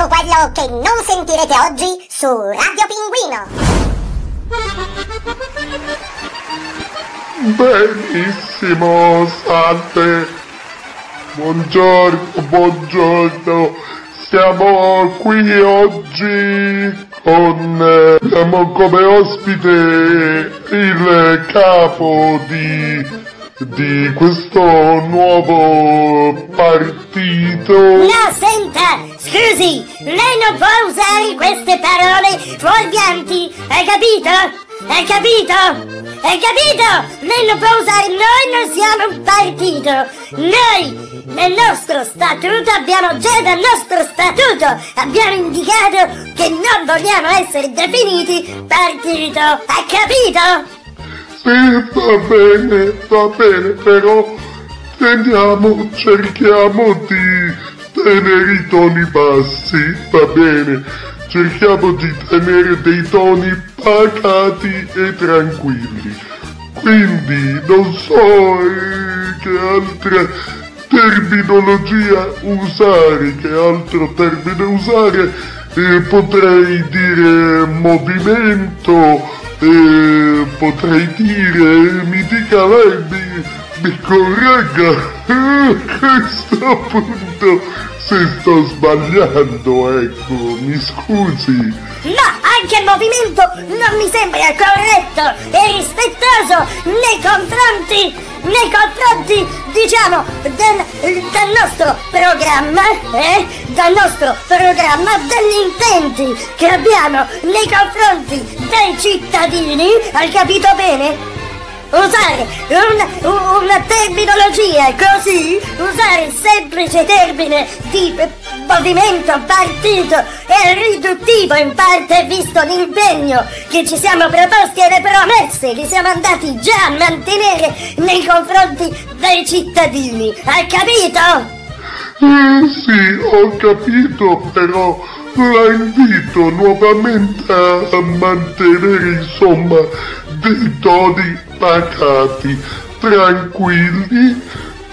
Ecco quello che non sentirete oggi su Radio Pinguino. Benissimo, salve. Buongiorno, buongiorno. Siamo qui oggi con abbiamo come ospite il capo di di questo nuovo partito. No, senta, scusi, lei non può usare queste parole fuorvianti, hai capito? Hai capito? Hai capito? Lei non può usare, noi non siamo un partito, noi nel nostro statuto abbiamo già dal nostro statuto abbiamo indicato che non vogliamo essere definiti partito, hai capito? Va bene, va bene, però teniamo, cerchiamo di tenere i toni bassi, va bene, cerchiamo di tenere dei toni pacati e tranquilli. Quindi non so eh, che altra terminologia usare, che altro termine usare, eh, potrei dire movimento, eh, potrei dire, mi dica mi, corregga, a questo punto se sto sbagliando, ecco, mi scusi. No, anche il movimento non mi sembra corretto e rispettoso nei confronti, nei confronti, diciamo, del, del nostro programma, eh? Del nostro programma, degli intenti che abbiamo nei confronti dei cittadini, hai capito bene? Usare un, una terminologia così, usare il semplice termine di movimento partito è riduttivo in parte visto l'impegno che ci siamo proposti e le promesse che siamo andati già a mantenere nei confronti dei cittadini. Hai capito? Eh, sì, ho capito, però la invito nuovamente a mantenere insomma dei toni pacati, tranquilli,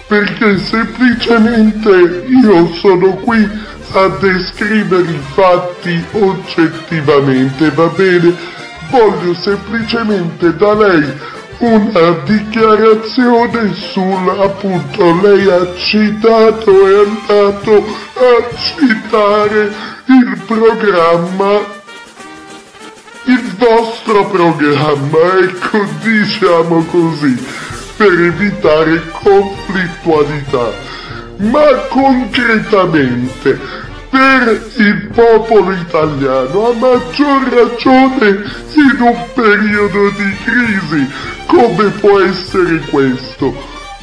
perché semplicemente io sono qui a descrivere i fatti oggettivamente, va bene? Voglio semplicemente da lei una dichiarazione sul appunto lei ha citato e andato a citare il programma il vostro programma, ecco diciamo così, per evitare conflittualità. Ma concretamente, per il popolo italiano, a maggior ragione in un periodo di crisi, come può essere questo,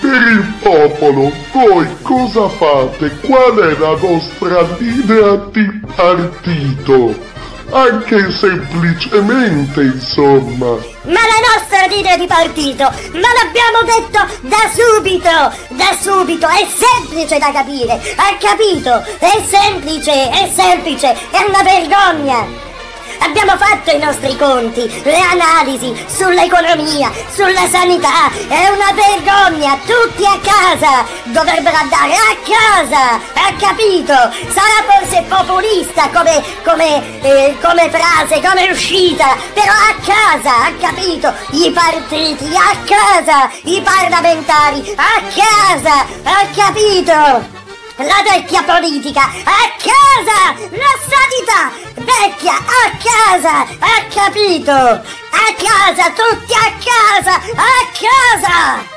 per il popolo, voi cosa fate? Qual è la vostra linea di partito? Anche semplicemente, insomma. Ma la nostra linea di partito, ma l'abbiamo detto da subito, da subito, è semplice da capire, ha capito? È semplice, è semplice, è una vergogna. Abbiamo fatto i nostri conti, le analisi sull'economia, sulla sanità. È una vergogna. Tutti a casa dovrebbero andare a casa. Ha capito? Sarà forse populista come, come, eh, come frase, come uscita. Però a casa, ha capito? I partiti a casa, i parlamentari a casa. Ha capito? La vecchia politica a casa, la sanità vecchia a casa, ha capito? A casa, tutti a casa, a casa!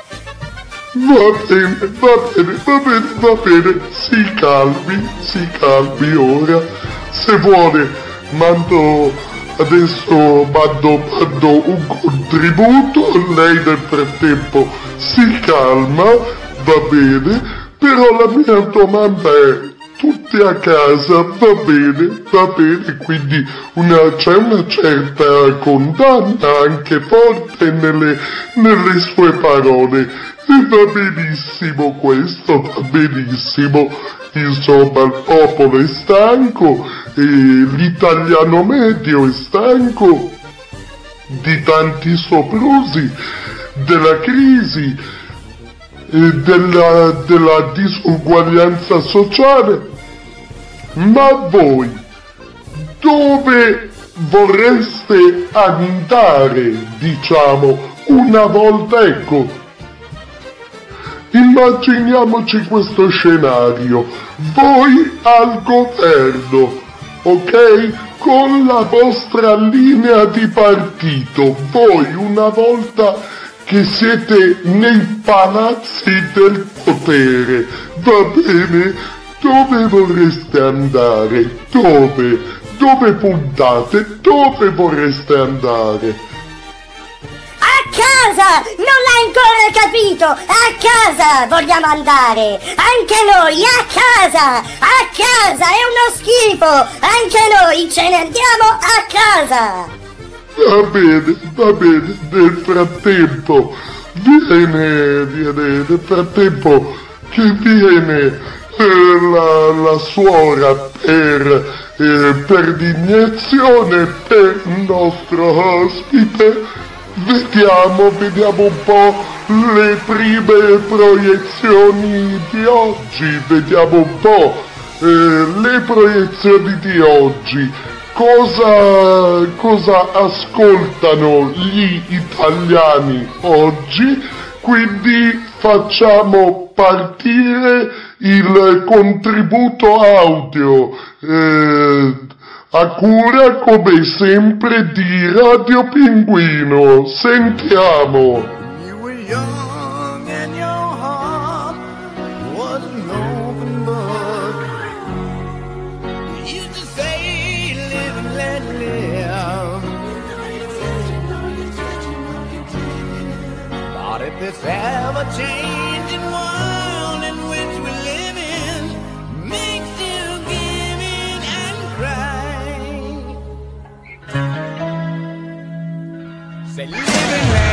Va bene, va bene, va bene, va bene, si calmi, si calmi ora. Se vuole, mando adesso mando, mando un contributo, lei nel frattempo si calma, va bene, però la mia domanda è, tutti a casa va bene, va bene, quindi una, c'è una certa condanna anche forte nelle, nelle sue parole. E va benissimo questo, va benissimo. Insomma, il popolo è stanco e l'italiano medio è stanco di tanti soprusi, della crisi della, della disuguaglianza sociale. Ma voi dove vorreste andare, diciamo, una volta, ecco, immaginiamoci questo scenario, voi al governo, ok? Con la vostra linea di partito, voi una volta che siete nei palazzi del potere, va bene? Dove vorreste andare? Dove? Dove puntate? Dove vorreste andare? A casa! Non l'hai ancora capito! A casa vogliamo andare! Anche noi, a casa! A casa! È uno schifo! Anche noi ce ne andiamo a casa! Va bene, va bene, nel frattempo. Viene, viene, nel frattempo che viene eh, la, la suora per eh, per l'iniezione per il nostro ospite. Vediamo, vediamo un po' le prime proiezioni di oggi, vediamo un po' eh, le proiezioni di oggi. Cosa, cosa ascoltano gli italiani oggi? Quindi facciamo partire il contributo audio eh, a cura come sempre di Radio Pinguino. Sentiamo. feliz.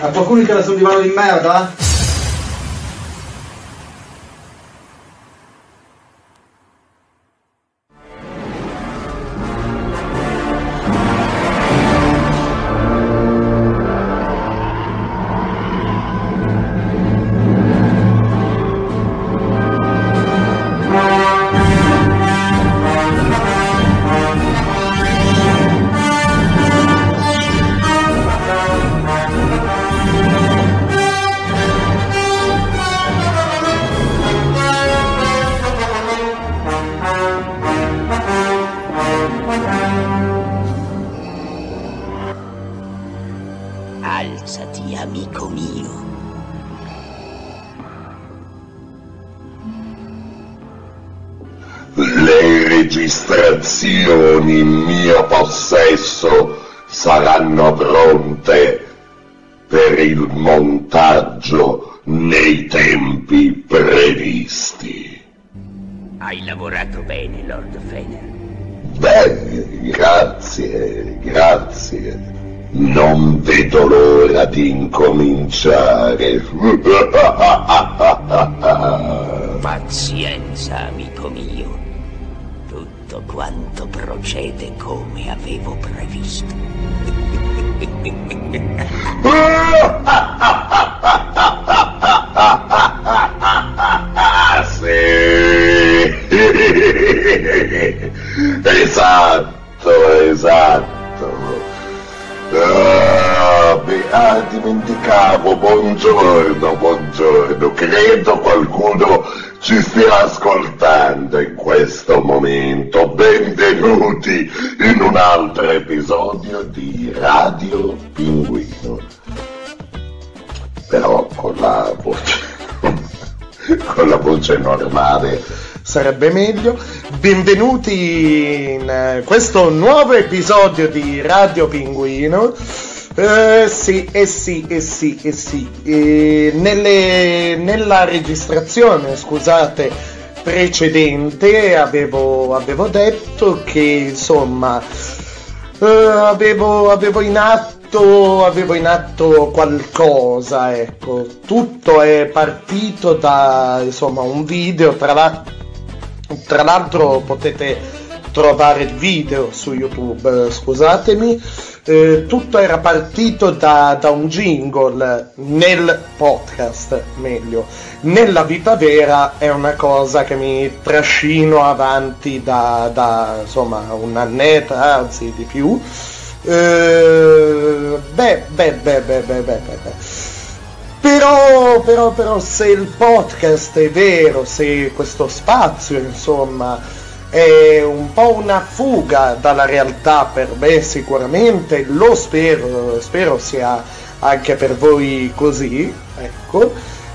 A qualcuno interessa sul divano di merda? Pazienza, amico mio. Tutto quanto procede come avevo previsto. Sarebbe meglio. Benvenuti in eh, questo nuovo episodio di Radio Pinguino. Eh, sì, eh sì, eh sì, eh sì. Eh, nelle- nella registrazione, scusate, precedente avevo, avevo detto che insomma eh, avevo, avevo in atto avevo in atto qualcosa ecco tutto è partito da insomma un video tra l'altro tra l'altro potete trovare il video su YouTube, eh, scusatemi. Eh, tutto era partito da, da, un jingle nel podcast, meglio. Nella vita vera è una cosa che mi trascino avanti da, da insomma, un'annetta, anzi di più. Eh, beh, beh, beh, beh, beh, beh, beh. beh. Però, però, però, se il podcast è vero, se questo spazio, insomma, è un po' una fuga dalla realtà per me sicuramente, lo spero, spero sia anche per voi così, ecco.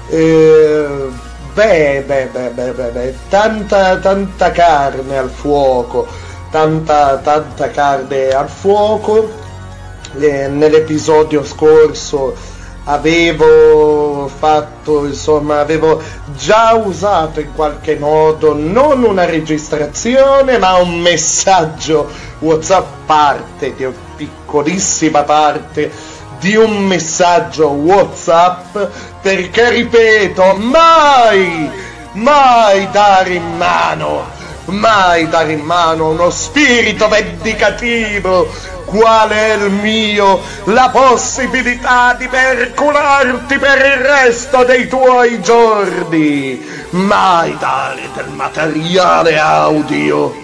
Eh, beh, beh, beh, beh, beh, beh, tanta, tanta carne al fuoco, tanta, tanta carne al fuoco. Eh, nell'episodio scorso avevo fatto, insomma, avevo già usato in qualche modo non una registrazione, ma un messaggio WhatsApp parte, di piccolissima parte di un messaggio WhatsApp, perché ripeto, mai, mai dare in mano, mai dare in mano uno spirito vendicativo qual è il mio, la possibilità di percularti per il resto dei tuoi giorni. Mai dare del materiale audio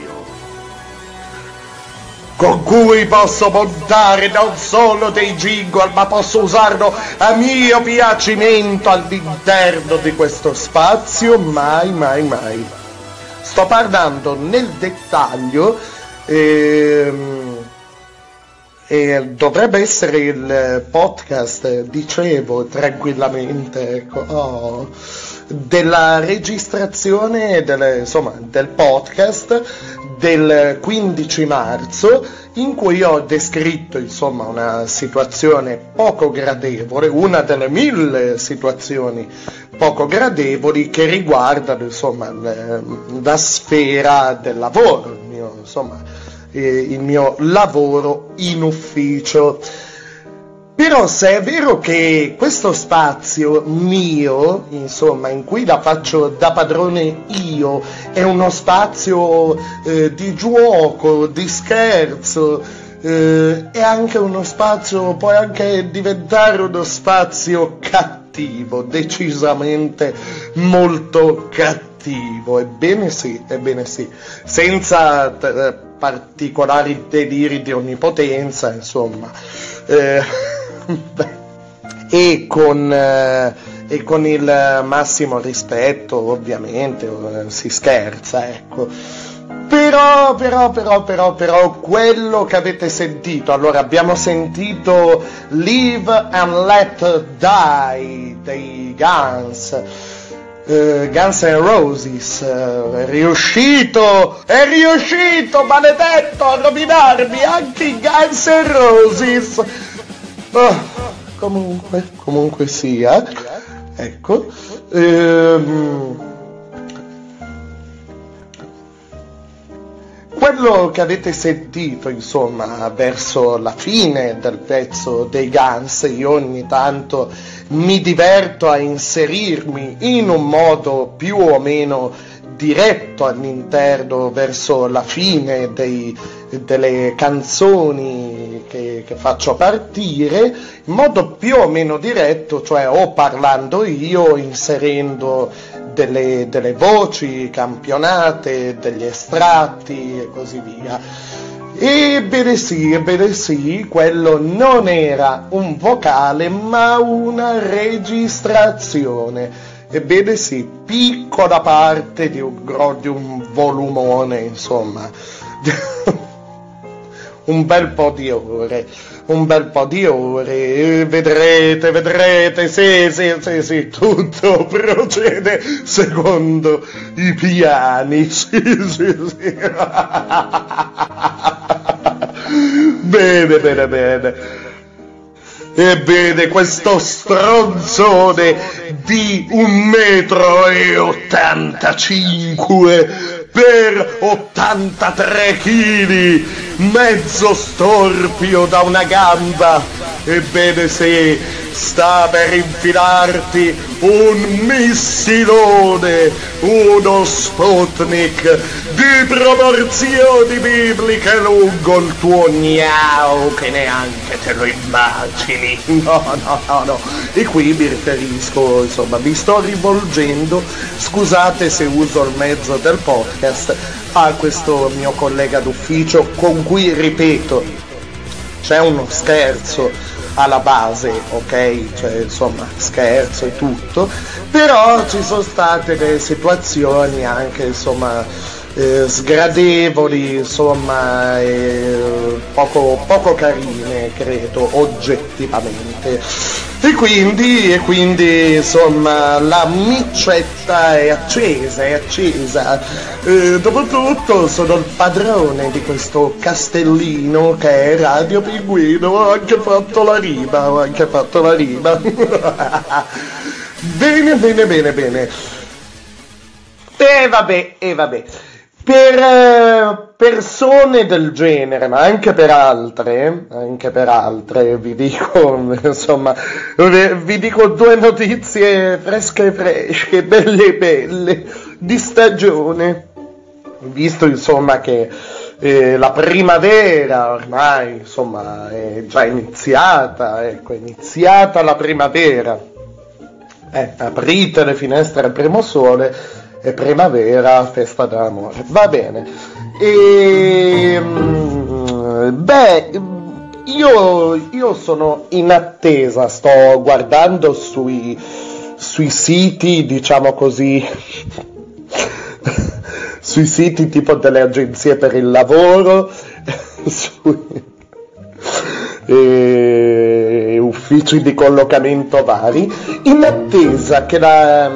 con cui posso montare non solo dei jingle, ma posso usarlo a mio piacimento all'interno di questo spazio. Mai, mai, mai. Sto parlando nel dettaglio. Ehm, e dovrebbe essere il podcast, dicevo tranquillamente, ecco, oh, della registrazione del, insomma, del podcast del 15 marzo in cui ho descritto insomma, una situazione poco gradevole, una delle mille situazioni poco gradevoli che riguardano insomma, la sfera del lavoro, insomma, eh, il mio lavoro in ufficio. Però se è vero che questo spazio mio, insomma, in cui la faccio da padrone io, è uno spazio eh, di gioco, di scherzo, eh, è anche uno spazio, può anche diventare uno spazio cattivo, decisamente molto cattivo. Ebbene sì, ebbene sì, senza eh, particolari deliri di onnipotenza, insomma. Eh, e con, eh, e con il massimo rispetto, ovviamente, eh, si scherza, ecco. Però, però, però, però, però, quello che avete sentito, allora abbiamo sentito Live and Let Die dei Guns. Uh, Guns N' Roses uh, è riuscito, è riuscito, maledetto, a rovinarmi anche i Guns N' Roses. Oh, comunque, comunque sia, ecco. Ehm, quello che avete sentito, insomma, verso la fine del pezzo dei Guns, io ogni tanto mi diverto a inserirmi in un modo più o meno diretto all'interno verso la fine dei, delle canzoni che, che, faccio partire in modo più o meno diretto, cioè o parlando io, inserendo delle, delle voci campionate, degli estratti e così via. Ebbene sì, ebbene sì, quello non era un vocale ma una registrazione. Ebbene sì, piccola parte di un, di un volumone, insomma. un bel po' di ore, un bel po' di ore, vedrete, vedrete, sì, sì, sì, sì, tutto procede secondo i piani, sì, sì, sì. bene, bene, bene. Ebbene, questo stronzone di un metro e 85 per 83 kg, mezzo storpio da una gamba. Ebbene sì, sta per infilarti un missilone, uno Sputnik di proporzioni bibliche lungo il tuo gnao che neanche te lo immagini. No, no, no, no. E qui mi riferisco, insomma, mi sto rivolgendo, scusate se uso il mezzo del podcast, a questo mio collega d'ufficio con cui, ripeto, c'è uno scherzo alla base, ok? Cioè, insomma, scherzo e tutto, però ci sono state delle situazioni anche, insomma, eh, sgradevoli, insomma, eh, poco, poco carine, credo, oggettivamente. E quindi, e quindi, insomma, la micetta è accesa, è accesa. Eh, dopotutto sono il padrone di questo castellino che è Radio Pinguino, ho anche fatto la rima, ho anche fatto la rima. bene, bene, bene, bene. E vabbè, e vabbè per eh, persone del genere, ma anche per altre, anche per altre, vi dico, insomma, vi dico due notizie fresche fresche, belle belle, di stagione. Visto insomma che eh, la primavera ormai insomma è già iniziata, ecco, è iniziata la primavera. Eh, aprite le finestre al primo sole è primavera, festa dell'amore. Va bene. E, ehm, beh, io, io sono in attesa, sto guardando sui, sui siti, diciamo così, sui siti tipo delle agenzie per il lavoro, sui e uffici di collocamento vari, in attesa che la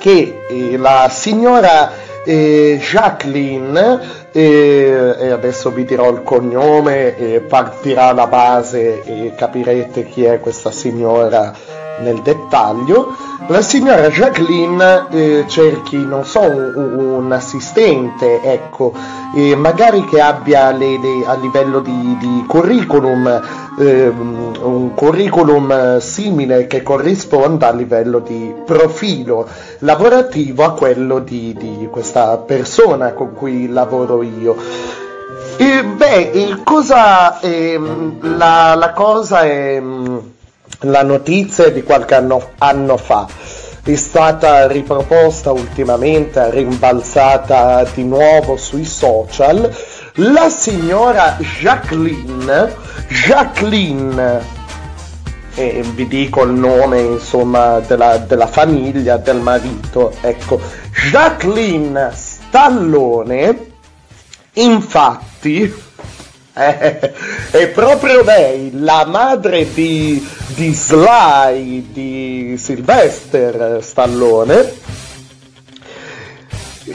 che eh, la signora eh, Jacqueline, eh, e adesso vi dirò il cognome partirà la base e capirete chi è questa signora nel dettaglio, la signora Jacqueline eh, cerchi, non so, un, un assistente, ecco, eh, magari che abbia le, le, a livello di, di curriculum eh, un curriculum simile che corrisponda a livello di profilo lavorativo a quello di, di questa persona con cui lavoro io. E, beh, cosa, ehm, la, la cosa è ehm, la notizia di qualche anno, anno fa è stata riproposta ultimamente, rimbalzata di nuovo sui social. La signora Jacqueline, Jacqueline, e vi dico il nome insomma della, della famiglia, del marito, ecco, Jacqueline Stallone Infatti, eh, è proprio lei, la madre di, di Sly, di Sylvester Stallone,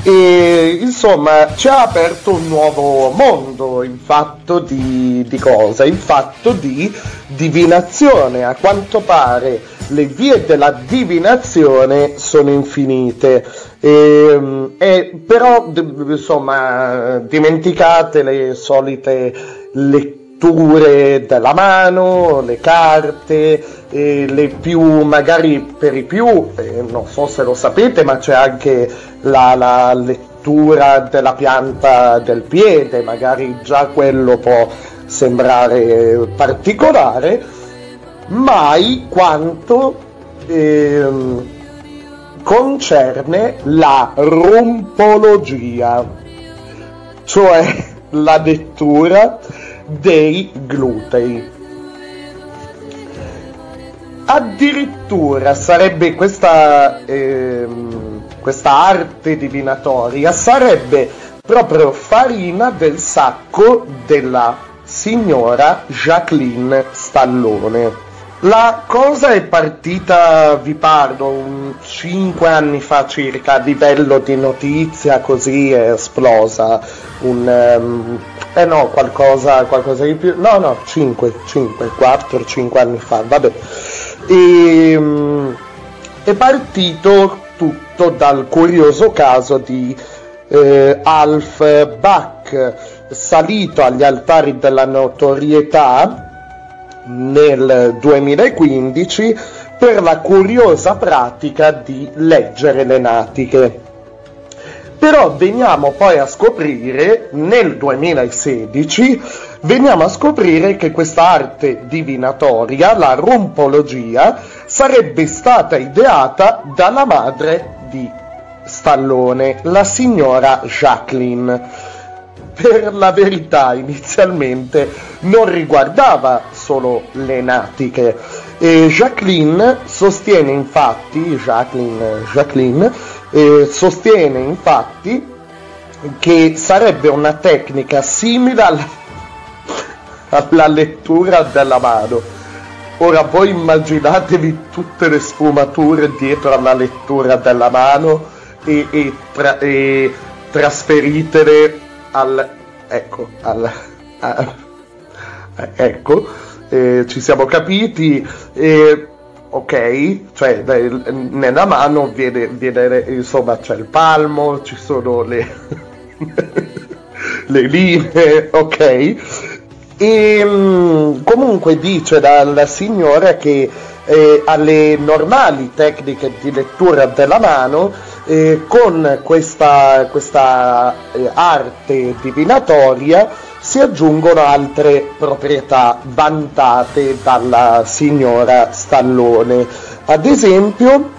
e insomma ci ha aperto un nuovo mondo in fatto di, di cosa? In fatto di divinazione. A quanto pare le vie della divinazione sono infinite. E, e però insomma dimenticate le solite letture della mano, le carte, eh, le più magari per i più, eh, non so se lo sapete, ma c'è anche la, la lettura della pianta del piede, magari già quello può sembrare particolare, mai quanto eh, concerne la rumpologia, cioè la lettura dei glutei. Addirittura sarebbe questa, ehm, questa arte divinatoria, sarebbe proprio farina del sacco della signora Jacqueline Stallone. La cosa è partita, vi parlo, 5 anni fa circa, a livello di notizia, così è esplosa. Un, um, eh no, qualcosa, qualcosa di più. No, no, 5, 5, 4, 5 anni fa, vabbè. E, um, è partito tutto dal curioso caso di eh, Alf Bach, salito agli altari della notorietà nel 2015 per la curiosa pratica di leggere le natiche. Però veniamo poi a scoprire, nel 2016, veniamo a scoprire che questa arte divinatoria, la rumpologia, sarebbe stata ideata dalla madre di Stallone, la signora Jacqueline per la verità inizialmente non riguardava solo le natiche. E Jacqueline sostiene infatti, Jacqueline, Jacqueline eh, sostiene infatti che sarebbe una tecnica simile alla, alla lettura della mano. Ora voi immaginatevi tutte le sfumature dietro alla lettura della mano e, e, tra, e trasferitele al ecco al a, ecco eh, ci siamo capiti eh, ok cioè nella mano viene, viene insomma c'è il palmo ci sono le le linee ok. E mm, comunque dice dal signore che eh, alle normali tecniche di lettura della mano eh, con questa, questa eh, arte divinatoria si aggiungono altre proprietà vantate dalla signora Stallone. Ad esempio,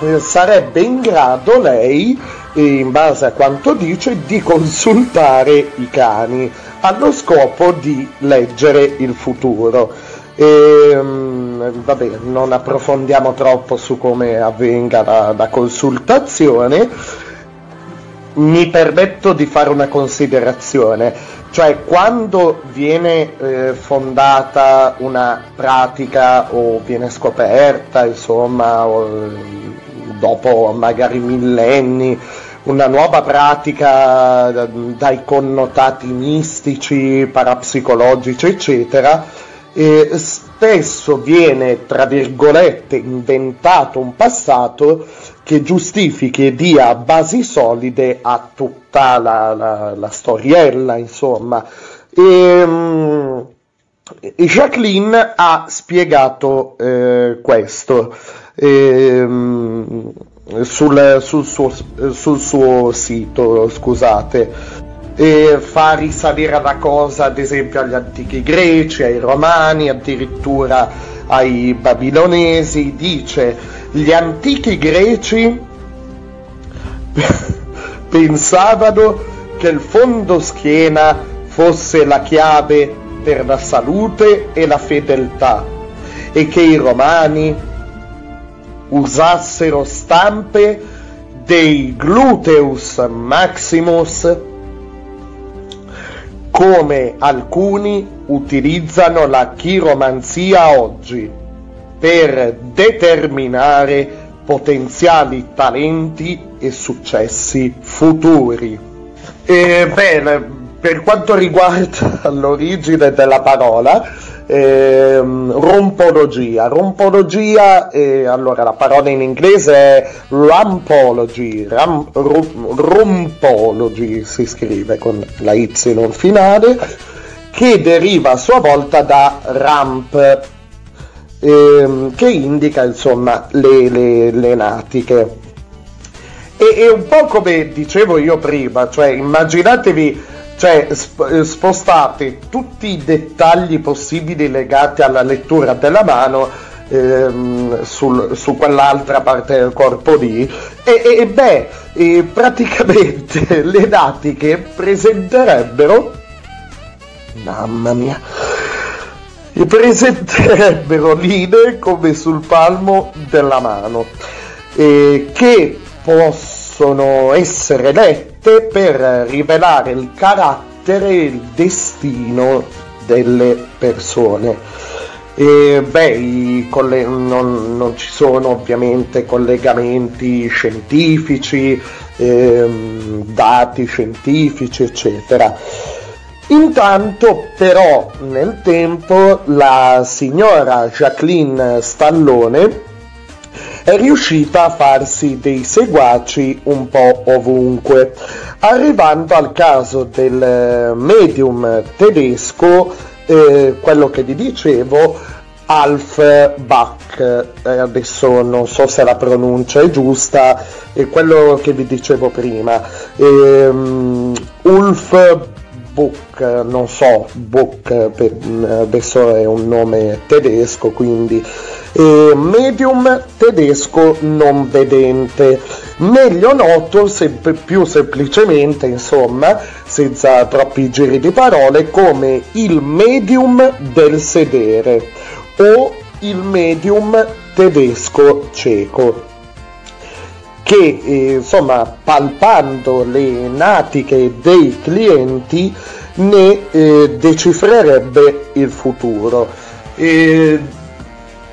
eh, sarebbe in grado lei, in base a quanto dice, di consultare i cani allo scopo di leggere il futuro. E, ehm, vabbè, non approfondiamo troppo su come avvenga la, la consultazione. Mi permetto di fare una considerazione, cioè quando viene eh, fondata una pratica o viene scoperta, insomma, o, dopo magari millenni, una nuova pratica dai connotati mistici, parapsicologici, eccetera, eh, spesso viene, tra virgolette, inventato un passato che giustifichi e dia basi solide a tutta la, la, la storiella, insomma. E, um, Jacqueline ha spiegato eh, questo eh, sul, sul, suo, sul, suo, sito, scusate e fa risalire la cosa ad esempio agli antichi greci, ai romani, addirittura ai babilonesi, dice gli antichi greci pensavano che il fondo schiena fosse la chiave per la salute e la fedeltà e che i romani usassero stampe dei gluteus maximus come alcuni utilizzano la chiromanzia oggi per determinare potenziali talenti e successi futuri. E bene, per quanto riguarda l'origine della parola, ehm, rompologia. Rompologia, eh, allora la parola in inglese è rampology, ram, rum, rumpology si scrive con la Y finale, che deriva a sua volta da ramp, ehm, che indica insomma le, le, le natiche. E, è un po' come dicevo io prima, cioè immaginatevi cioè sp- spostate tutti i dettagli possibili legati alla lettura della mano ehm, sul, su quell'altra parte del corpo lì. E, e beh e praticamente le natiche presenterebbero mamma mia presenterebbero linee come sul palmo della mano eh, che possono essere lette per rivelare il carattere e il destino delle persone. E beh, coll- non, non, ci sono ovviamente collegamenti scientifici, ehm, dati scientifici, eccetera. Intanto però nel tempo la signora Jacqueline Stallone è riuscita a farsi dei seguaci un po' ovunque, arrivando al caso del eh, medium tedesco, eh, quello che vi dicevo, Alf Bach, eh, adesso non so se la pronuncia è giusta, è quello che vi dicevo prima, ehm, Ulf Buch, non so, Buch, adesso è un nome tedesco, quindi eh, medium tedesco non vedente, meglio noto sempre più semplicemente, insomma, senza troppi giri di parole, come il medium del sedere o il medium tedesco cieco che eh, insomma palpando le natiche dei clienti ne eh, decifrerebbe il futuro. Eh,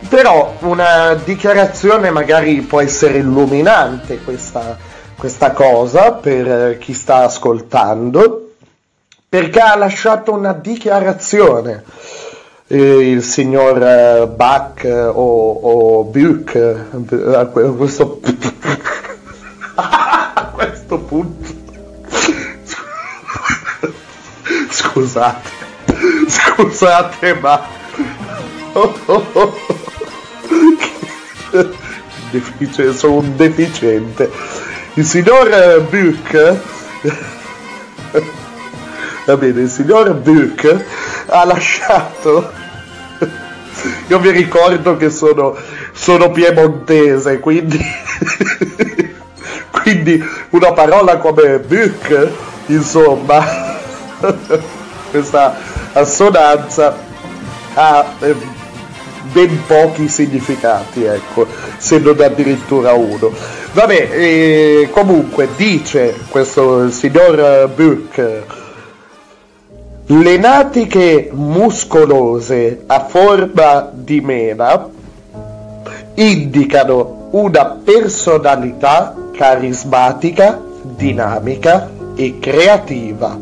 però una dichiarazione magari può essere illuminante questa, questa cosa per chi sta ascoltando, perché ha lasciato una dichiarazione. Eh, il signor eh, Bach eh, o, o Buch questo, questo punto scusate scusate ma oh, sono un deficiente. Il signor Buch, va bene, il signor Buch ha lasciato. Io vi ricordo che sono, sono piemontese, quindi, quindi una parola come Buch, insomma, questa assonanza ha ben pochi significati, ecco, se non addirittura uno. Vabbè, eh, comunque dice questo signor Buch, le natiche muscolose a forma di mela indicano una personalità carismatica, dinamica e creativa.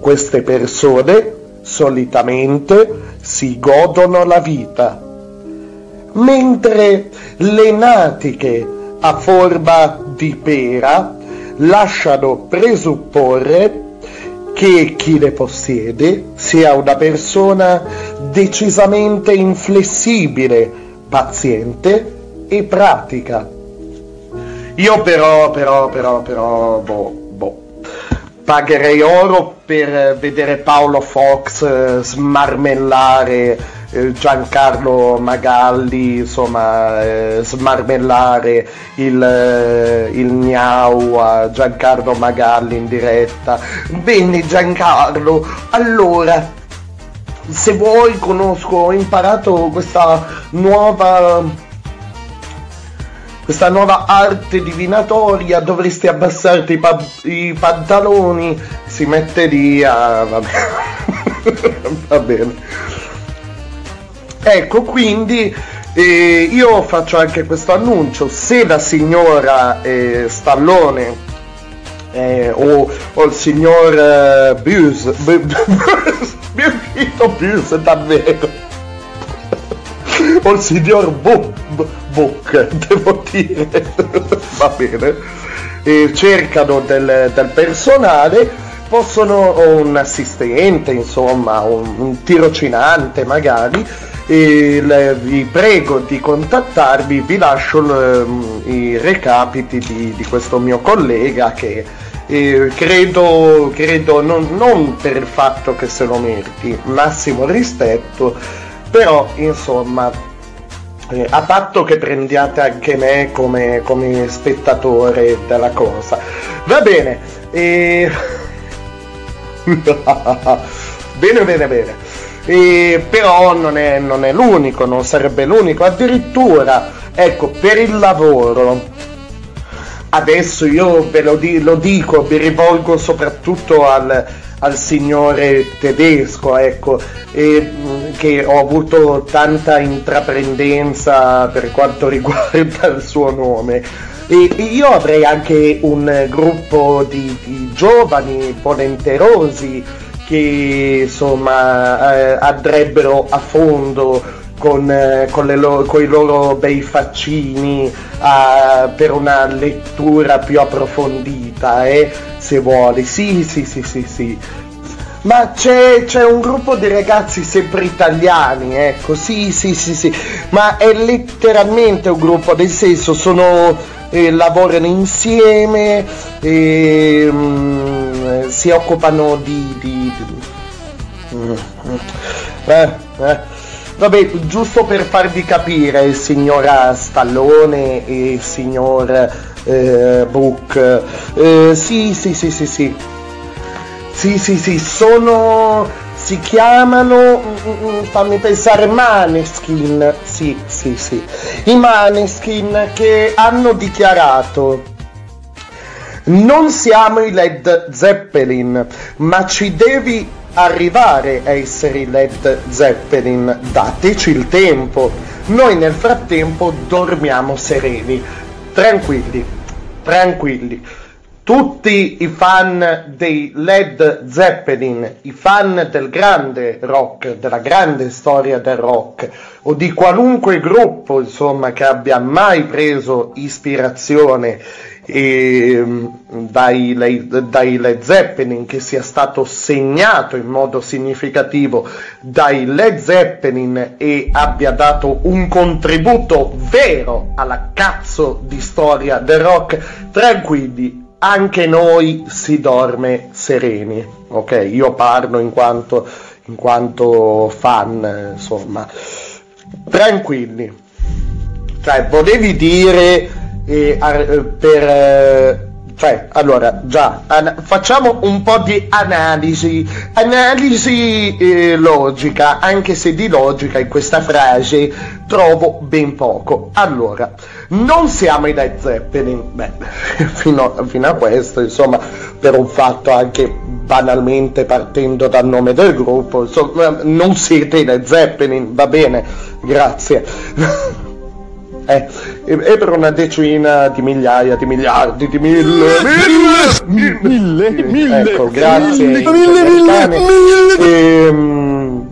Queste persone solitamente si godono la vita, mentre le natiche a forma di pera lasciano presupporre che chi le possiede sia una persona decisamente inflessibile, paziente e pratica. Io però, però, però, però, boh, pagherei oro per vedere Paolo Fox eh, smarmellare eh, Giancarlo Magalli, insomma, eh, smarmellare il, il Gnau a Giancarlo Magalli in diretta. Bene Giancarlo, allora, se vuoi conosco, ho imparato questa nuova questa nuova arte divinatoria, dovresti abbassarti i, pa- i pantaloni, si mette lì a... va bene. va bene. Ecco, quindi eh, io faccio anche questo annuncio, se la signora eh, Stallone eh, o, o, il signor eh, Buse, uscito Buse davvero, o il signor Book, Book devo dire, va bene, e cercano del, del personale, possono, un assistente, insomma, un, un tirocinante magari, le, vi prego di contattarvi, vi lascio le, i recapiti di, di, questo mio collega che eh, credo, credo non, non, per il fatto che se lo meriti, massimo rispetto, però insomma eh, a patto che prendiate anche me come, come spettatore della cosa. Va bene. Eh... bene, bene, bene. E, però non è, non è l'unico, non sarebbe l'unico, addirittura, ecco, per il lavoro, adesso io ve lo, di, lo dico, vi rivolgo soprattutto al, al signore tedesco, ecco, e, che ho avuto tanta intraprendenza per quanto riguarda il suo nome. E io avrei anche un gruppo di, di giovani volenterosi che insomma eh, andrebbero a fondo con, eh, con, lo- con, i loro bei faccini uh, per una lettura più approfondita, eh, se vuole. Sì, sì, sì, sì, sì. Ma c'è, c'è, un gruppo di ragazzi sempre italiani, ecco, sì, sì, sì, sì, ma è letteralmente un gruppo, nel senso sono, eh, lavorano insieme, eh, mh, si occupano di... di, di mm, mm. eh, eh. Vabbè, giusto per farvi capire, il signor Stallone e signor eh, Book, eh, sì, sì, sì, sì, sì, sì, sì, sì, sono, si chiamano, mm, mm, fammi pensare, Maneskin, sì, sì, sì, i Maneskin che hanno dichiarato non siamo i Led Zeppelin, ma ci devi arrivare a essere i Led Zeppelin. Dateci il tempo. Noi nel frattempo dormiamo sereni, tranquilli, tranquilli. Tutti i fan dei Led Zeppelin, i fan del grande rock, della grande storia del rock, o di qualunque gruppo, insomma, che abbia mai preso ispirazione e, dai, dai Led Zeppelin che sia stato segnato in modo significativo dai Led Zeppelin e abbia dato un contributo vero alla cazzo di storia del rock, tranquilli, anche noi si dorme sereni, ok? Io parlo in quanto, in quanto fan, insomma, tranquilli. Cioè, volevi dire eh, per... Eh, cioè, allora, già, an- facciamo un po' di analisi, analisi eh, logica, anche se di logica in questa frase trovo ben poco. Allora, non siamo i Led Zeppelin, beh, fino, fino a questo, insomma, per un fatto anche banalmente partendo dal nome del gruppo, insomma, non siete i Led Zeppelin, va bene, grazie. Eh, e per una decina di migliaia di miliardi di mille mille mille mille, mille ecco grazie mille, mille, mille, ehm,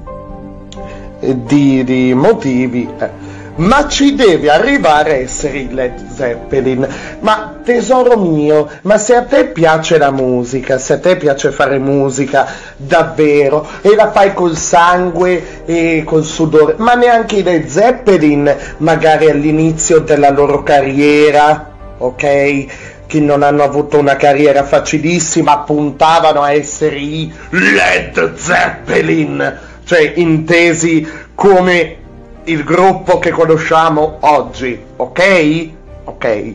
di, di motivi eh ma ci deve arrivare a essere il Led Zeppelin. Ma tesoro mio, ma se a te piace la musica, se a te piace fare musica davvero e la fai col sangue e col sudore, ma neanche i Led Zeppelin, magari all'inizio della loro carriera, ok? Che non hanno avuto una carriera facilissima, puntavano a essere i Led Zeppelin, cioè intesi come il gruppo che conosciamo oggi, ok? Ok.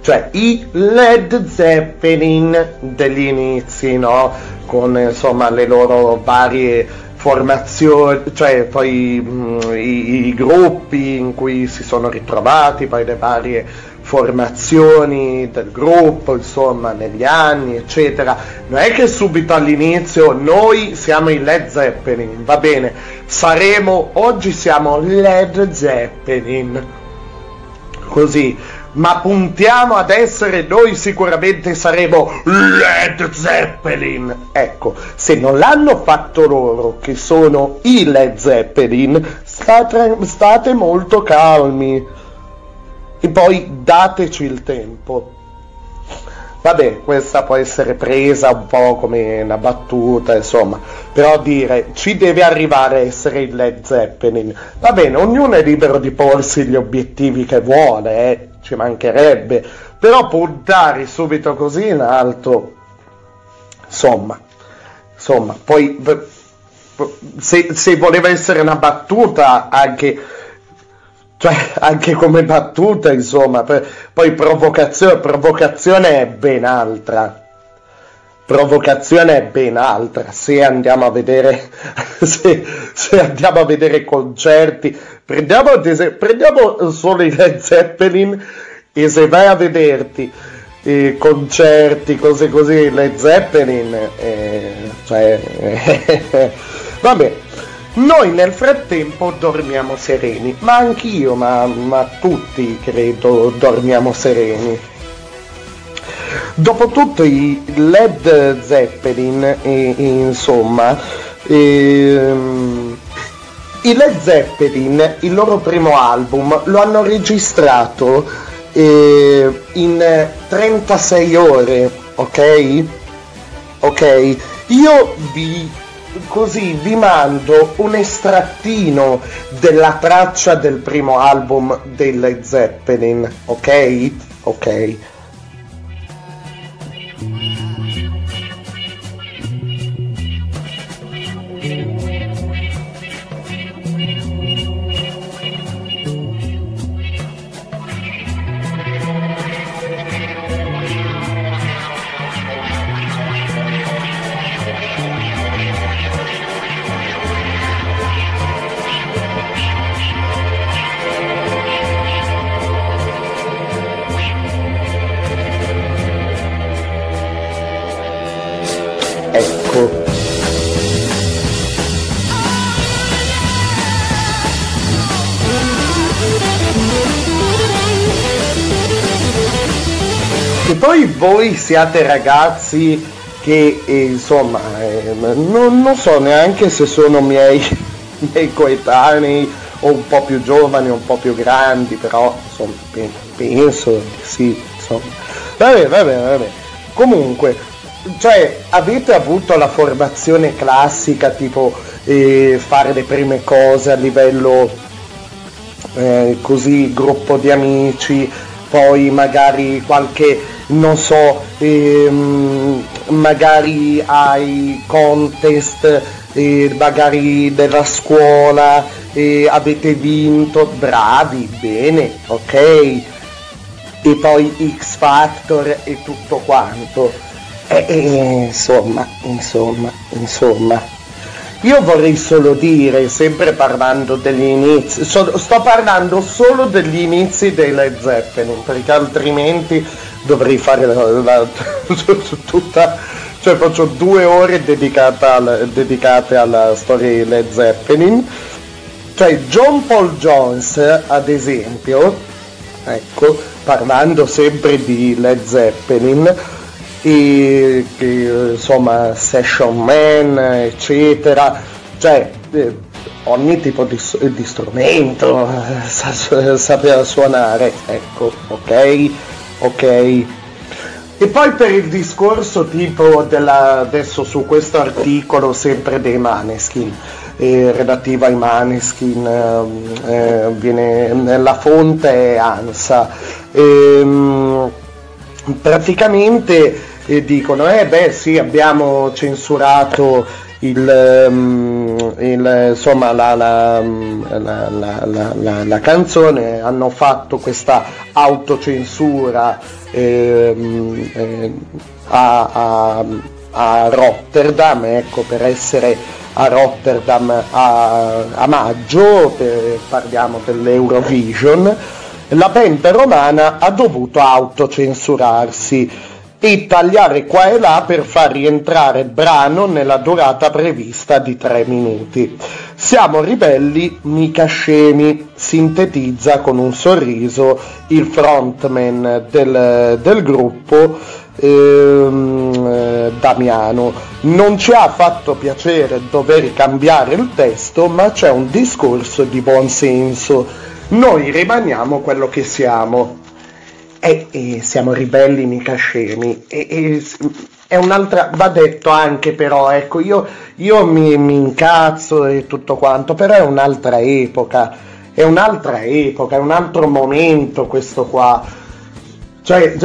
Cioè i Led Zeppelin degli inizi, no? Con insomma le loro varie formazioni, cioè poi mh, i, i gruppi in cui si sono ritrovati, poi le varie formazioni del gruppo, insomma, negli anni, eccetera. Non è che subito all'inizio noi siamo i Led Zeppelin, va bene, saremo, oggi siamo Led Zeppelin, così, ma puntiamo ad essere noi sicuramente saremo Led Zeppelin. Ecco, se non l'hanno fatto loro, che sono i Led Zeppelin, state, state molto calmi. E poi dateci il tempo. Vabbè, questa può essere presa un po' come una battuta, insomma, però dire ci deve arrivare a essere il Led Zeppelin. Va bene, ognuno è libero di porsi gli obiettivi che vuole, eh, ci mancherebbe, però puntare subito così in alto, insomma, insomma, poi se, se voleva essere una battuta anche cioè anche come battuta insomma poi provocazione, provocazione è ben altra. Provocazione è ben altra se andiamo a vedere se, se andiamo a vedere concerti. Prendiamo, prendiamo solo i Led Zeppelin e se vai a vederti eh, concerti cose così Led Zeppelin eh, cioè vabbè noi nel frattempo dormiamo sereni, ma anch'io, ma, ma tutti credo dormiamo sereni. Dopotutto i Led Zeppelin, e, e, insomma, ehm, i Led Zeppelin, il loro primo album, lo hanno registrato eh, in 36 ore, ok? Ok? Io vi così vi mando un estrattino della traccia del primo album delle Zeppelin, ok? Ok. Poi voi siate ragazzi che eh, insomma eh, non, non, so neanche se sono miei, miei coetanei o un po' più giovani o un po' più grandi, però insomma penso di sì, insomma. Vabbè, vabbè, vabbè. Comunque, cioè avete avuto la formazione classica tipo eh, fare le prime cose a livello eh, così gruppo di amici poi magari qualche non so, ehm, magari ai contest, eh, magari della scuola, eh, avete vinto, bravi, bene, ok. E poi X Factor e tutto quanto. E, e, insomma, insomma, insomma. Io vorrei solo dire, sempre parlando degli inizi, so, sto parlando solo degli inizi dei Led Zeppelin, perché altrimenti dovrei fare la, la, tutta, cioè faccio due ore al, dedicate alla storia di Led Zeppelin. Cioè John Paul Jones, ad esempio, ecco, parlando sempre di Led Zeppelin, e, e insomma Session Man, eccetera, cioè eh, ogni tipo di, di strumento eh, sa, sapeva suonare, ecco, ok? ok? E poi per il discorso tipo della, adesso su questo articolo sempre dei Maneskin, eh, relativo ai Maneskin, eh, eh, viene, la fonte è ANSA. Ehm, praticamente eh, dicono, eh beh sì abbiamo censurato il, um, il, insomma, la, la, la, la, canzone, hanno fatto questa autocensura eh, eh, a, a, a Rotterdam, ecco per essere a Rotterdam a, a maggio, per- parliamo dell'Eurovision, la band romana ha dovuto autocensurarsi e tagliare qua e là per far rientrare brano nella durata prevista di 3 minuti. Siamo ribelli, mica scemi, sintetizza con un sorriso il frontman del, del gruppo ehm, eh, Damiano. Non ci ha fatto piacere dover cambiare il testo, ma c'è un discorso di buon senso. Noi rimaniamo quello che siamo. E, e siamo ribelli, mica scemi. E, e è un'altra. Va detto anche, però, ecco, io, io mi, mi incazzo e tutto quanto, però è un'altra epoca. È un'altra epoca, è un altro momento questo qua. Cioè,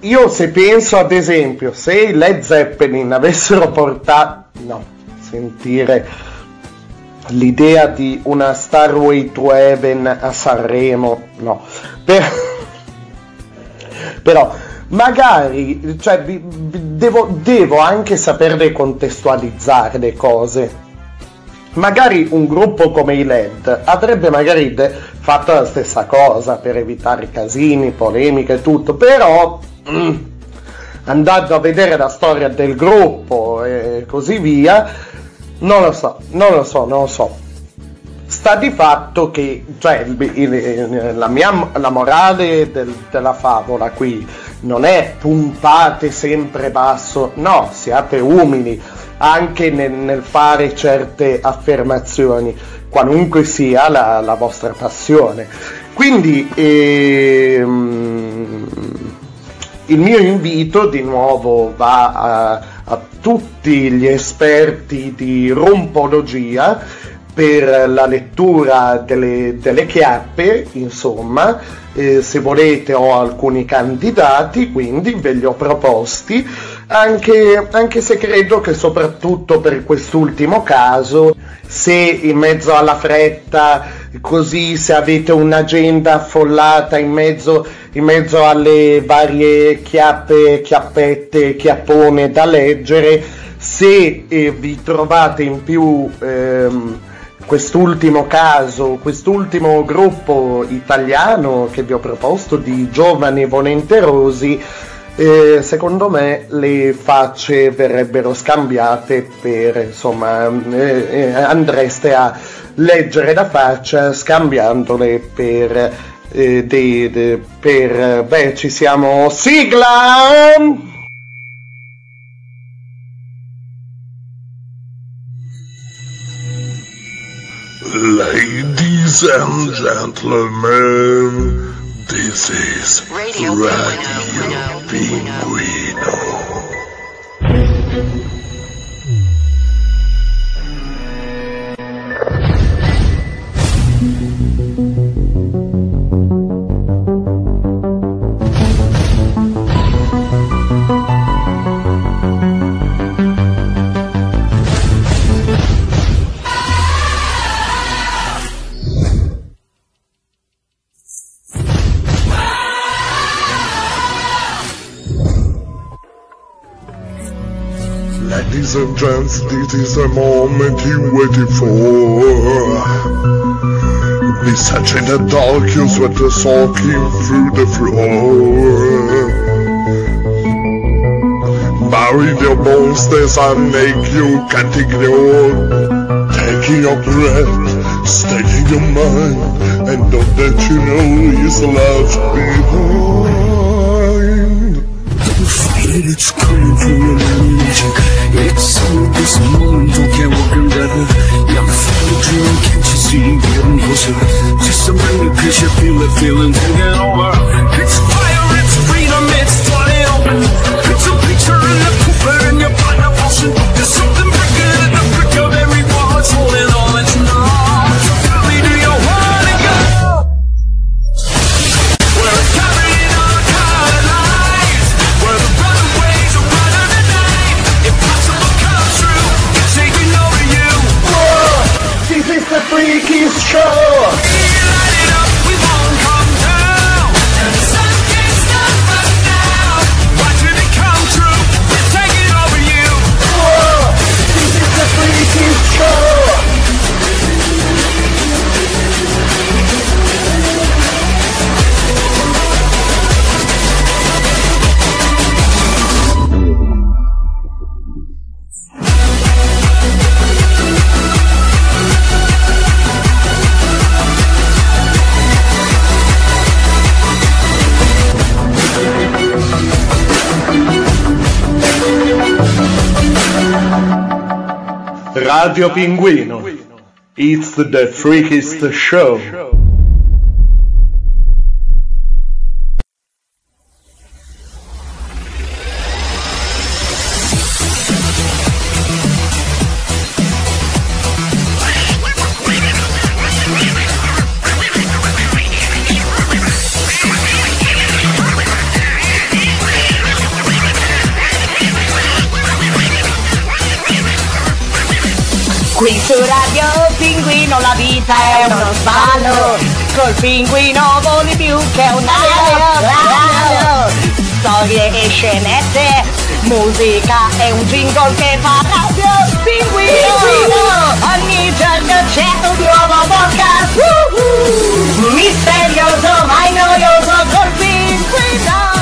io se penso ad esempio, se i Led Zeppelin avessero portato. No, sentire l'idea di una Starway to Heaven a Sanremo, no. Per- però magari cioè, vi- vi- devo, devo anche saperle contestualizzare le cose. Magari un gruppo come i LED avrebbe magari de- fatto la stessa cosa per evitare casini, polemiche e tutto, però mm, andando a vedere la storia del gruppo e così via, non lo so, non lo so, non lo so sta di fatto che cioè, il- la, mia, la morale del- della favola qui non è puntate sempre basso, no, siate umili anche nel, nel fare certe affermazioni, qualunque sia la, la vostra passione. Quindi ehm, il mio invito di nuovo va a, a tutti gli esperti di rompologia per la lettura delle, delle chiappe, insomma, eh, se volete ho alcuni candidati, quindi ve li ho proposti, anche, anche se credo che soprattutto per quest'ultimo caso, se in mezzo alla fretta, così se avete un'agenda affollata in mezzo, in mezzo alle varie chiappe, chiappette, chiappone da leggere, se eh, vi trovate in più ehm, quest'ultimo caso, quest'ultimo gruppo italiano che vi ho proposto di giovani volenterosi, eh, secondo me le facce verrebbero scambiate per insomma eh, eh, andreste a leggere la faccia scambiandole per eh, dei- de- per beh ci siamo sigla and gentlemen, this is Radio, Pinguino. Ladies this is the moment you waited for. Research in the dark, you sweat the soaking through the floor. Bury your monsters and make you can't ignore. Taking your breath, steadying your mind, and don't that you know is left behind. İt, it's coming from your energy. It's all this moment, don't care what can better. Young fellow dream, can't you see, getting closer. Just a minute, cause you feel feeling taking over. Radio Pinguino. It's the freakiest show. Pinguino voli più che un aereo. Storie e scenette Musica e un jingle che fa Radio. Pinguino Ogni giorno c'è un nuovo podcast. Uh-uh. Misterioso ma noioso col pinguino.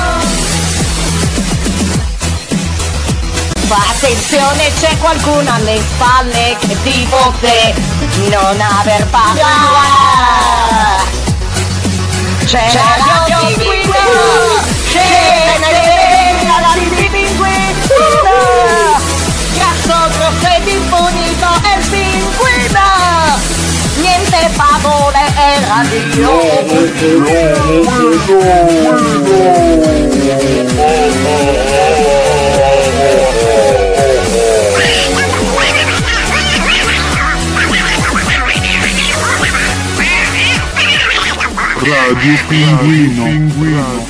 Attenzione c'è qualcuno alle spalle che ti fotte non aver paura C'è la Radio Pinguino C'è la Radio Pinguino Cazzo grosso ed impunito è il pinguino Niente favole è radio Radio Pinguino. Radio Pinguino.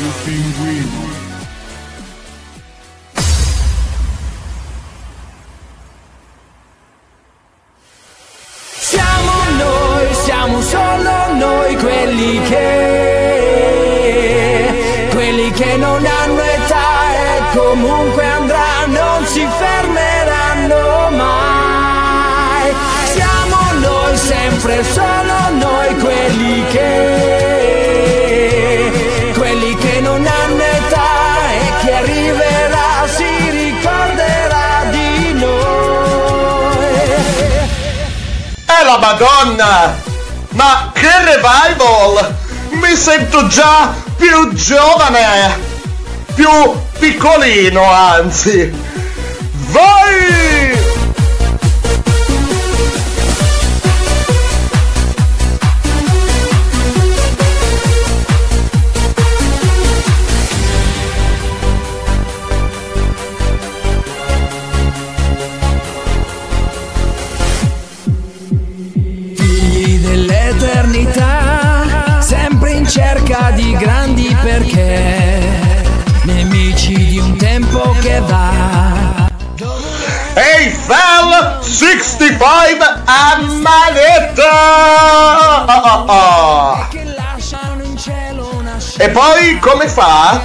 Ma che revival! Mi sento già più giovane! Più piccolino, anzi! 65 a manetta! E poi come fa?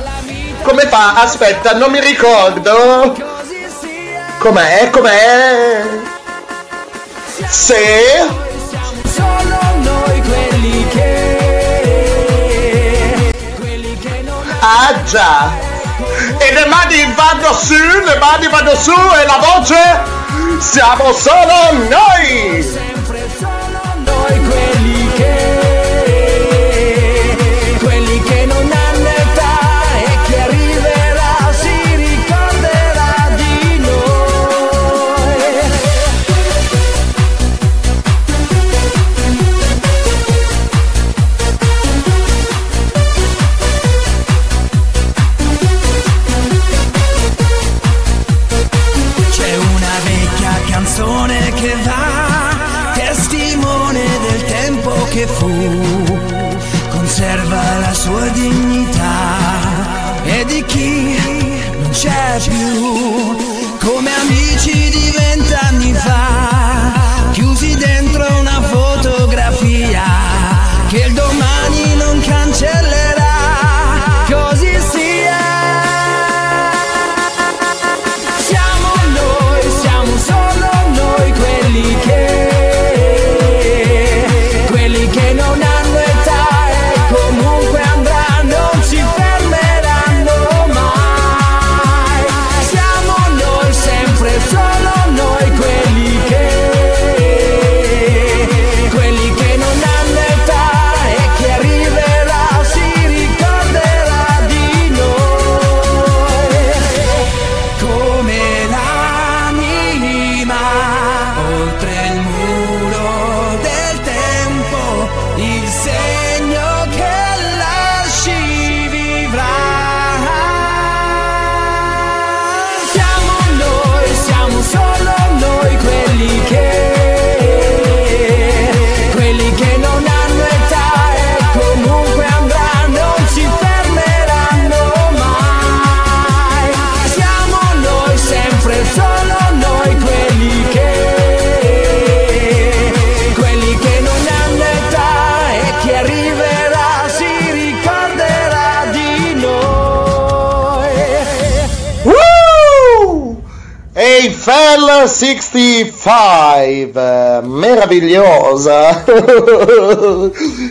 Come fa? Aspetta, non mi ricordo. Com'è? Com'è? Se Siamo solo noi quelli che, quelli che non hanno Ah già! E le mani vanno su, le mani vanno su e la voce siamo solo noi! Meravigliosa.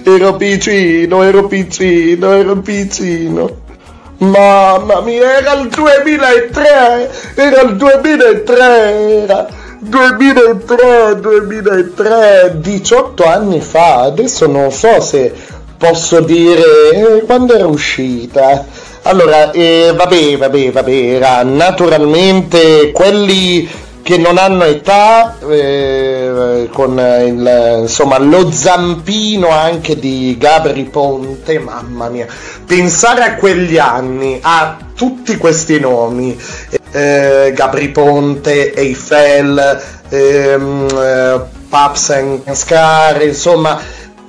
ero piccino, ero piccino, ero piccino. Mamma mia, era il 2003, era il 2003, era 2003, 2003, 18 anni fa, adesso non so se posso dire eh, quando era uscita. Allora, eh, vabbè, vabbè, vabbè, era naturalmente quelli che non hanno età, eh, con il, insomma, lo zampino anche di Gabri Ponte, mamma mia, pensare a quegli anni, a tutti questi nomi, eh, Gabri Ponte, Eiffel, ehm, eh, Paps and Scar, insomma,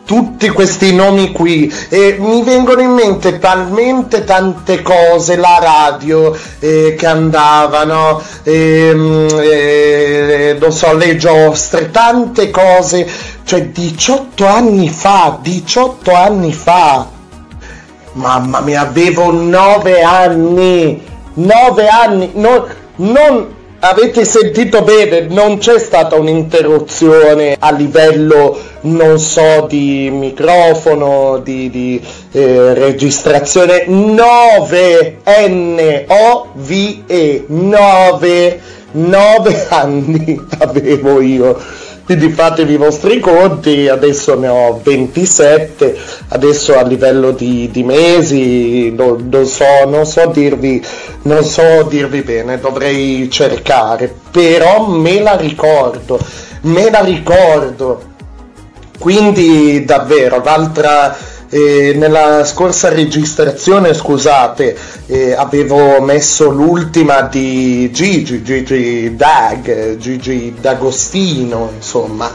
tutti questi nomi qui e mi vengono in mente talmente tante cose la radio eh, che andavano ehm, eh, non so le giostre tante cose. Cioè 18 anni fa 18 anni fa mamma mia avevo 9 anni 9 anni non, non Avete sentito bene, non c'è stata un'interruzione a livello, non so, di microfono, di, di eh, registrazione. 9 N-O-V-E 9 9 anni avevo io quindi fatevi i vostri conti, adesso ne ho 27, adesso a livello di, di mesi non, non, so, non, so dirvi, non so dirvi bene, dovrei cercare, però me la ricordo, me la ricordo. Quindi davvero l'altra eh, nella scorsa registrazione, scusate, eh, avevo messo l'ultima di Gigi, Gigi Dag, Gigi D'Agostino, insomma,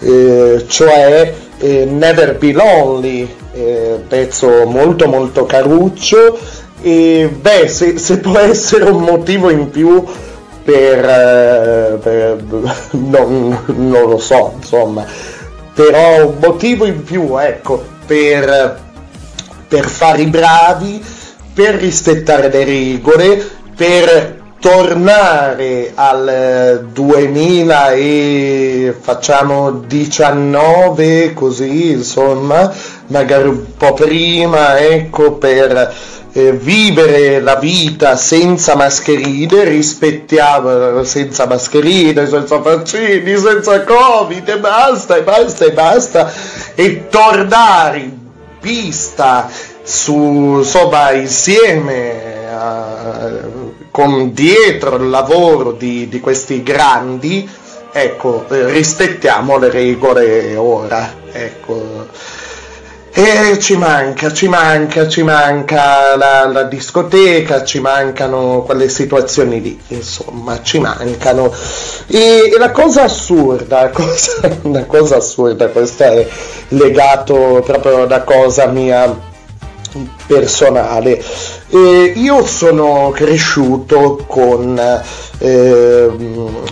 eh, cioè Never Be Lonely, pezzo molto molto caruccio. E beh, se, se può essere un motivo in più per, eh, per non, non lo so, insomma, però un motivo in più, ecco, per, per fare i bravi, per rispettare le regole, per tornare al 2000 e facciamo 19 così insomma magari un po' prima ecco per eh, vivere la vita senza mascherine rispettiamo senza mascherine senza vaccini senza covid e basta e basta e basta e tornare in pista su, insomma, insieme a, con dietro il lavoro di, di questi grandi, ecco, rispettiamo le regole ora, ecco. E ci manca, ci manca, ci manca la, la, discoteca, ci mancano quelle situazioni lì, insomma, ci mancano. E, e la cosa assurda, cosa, una cosa assurda, questo è legato proprio a cosa mia personale. Eh, io sono cresciuto con, eh,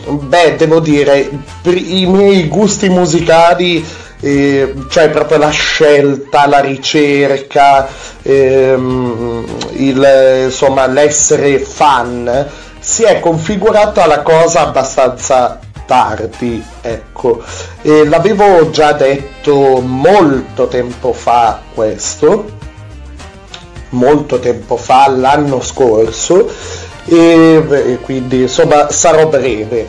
beh, devo dire, i miei gusti musicali eh, cioè proprio la scelta, la ricerca, ehm, il, insomma l'essere fan si è configurata la cosa abbastanza tardi, ecco. E l'avevo già detto molto tempo fa questo, molto tempo fa, l'anno scorso, e quindi insomma sarò breve.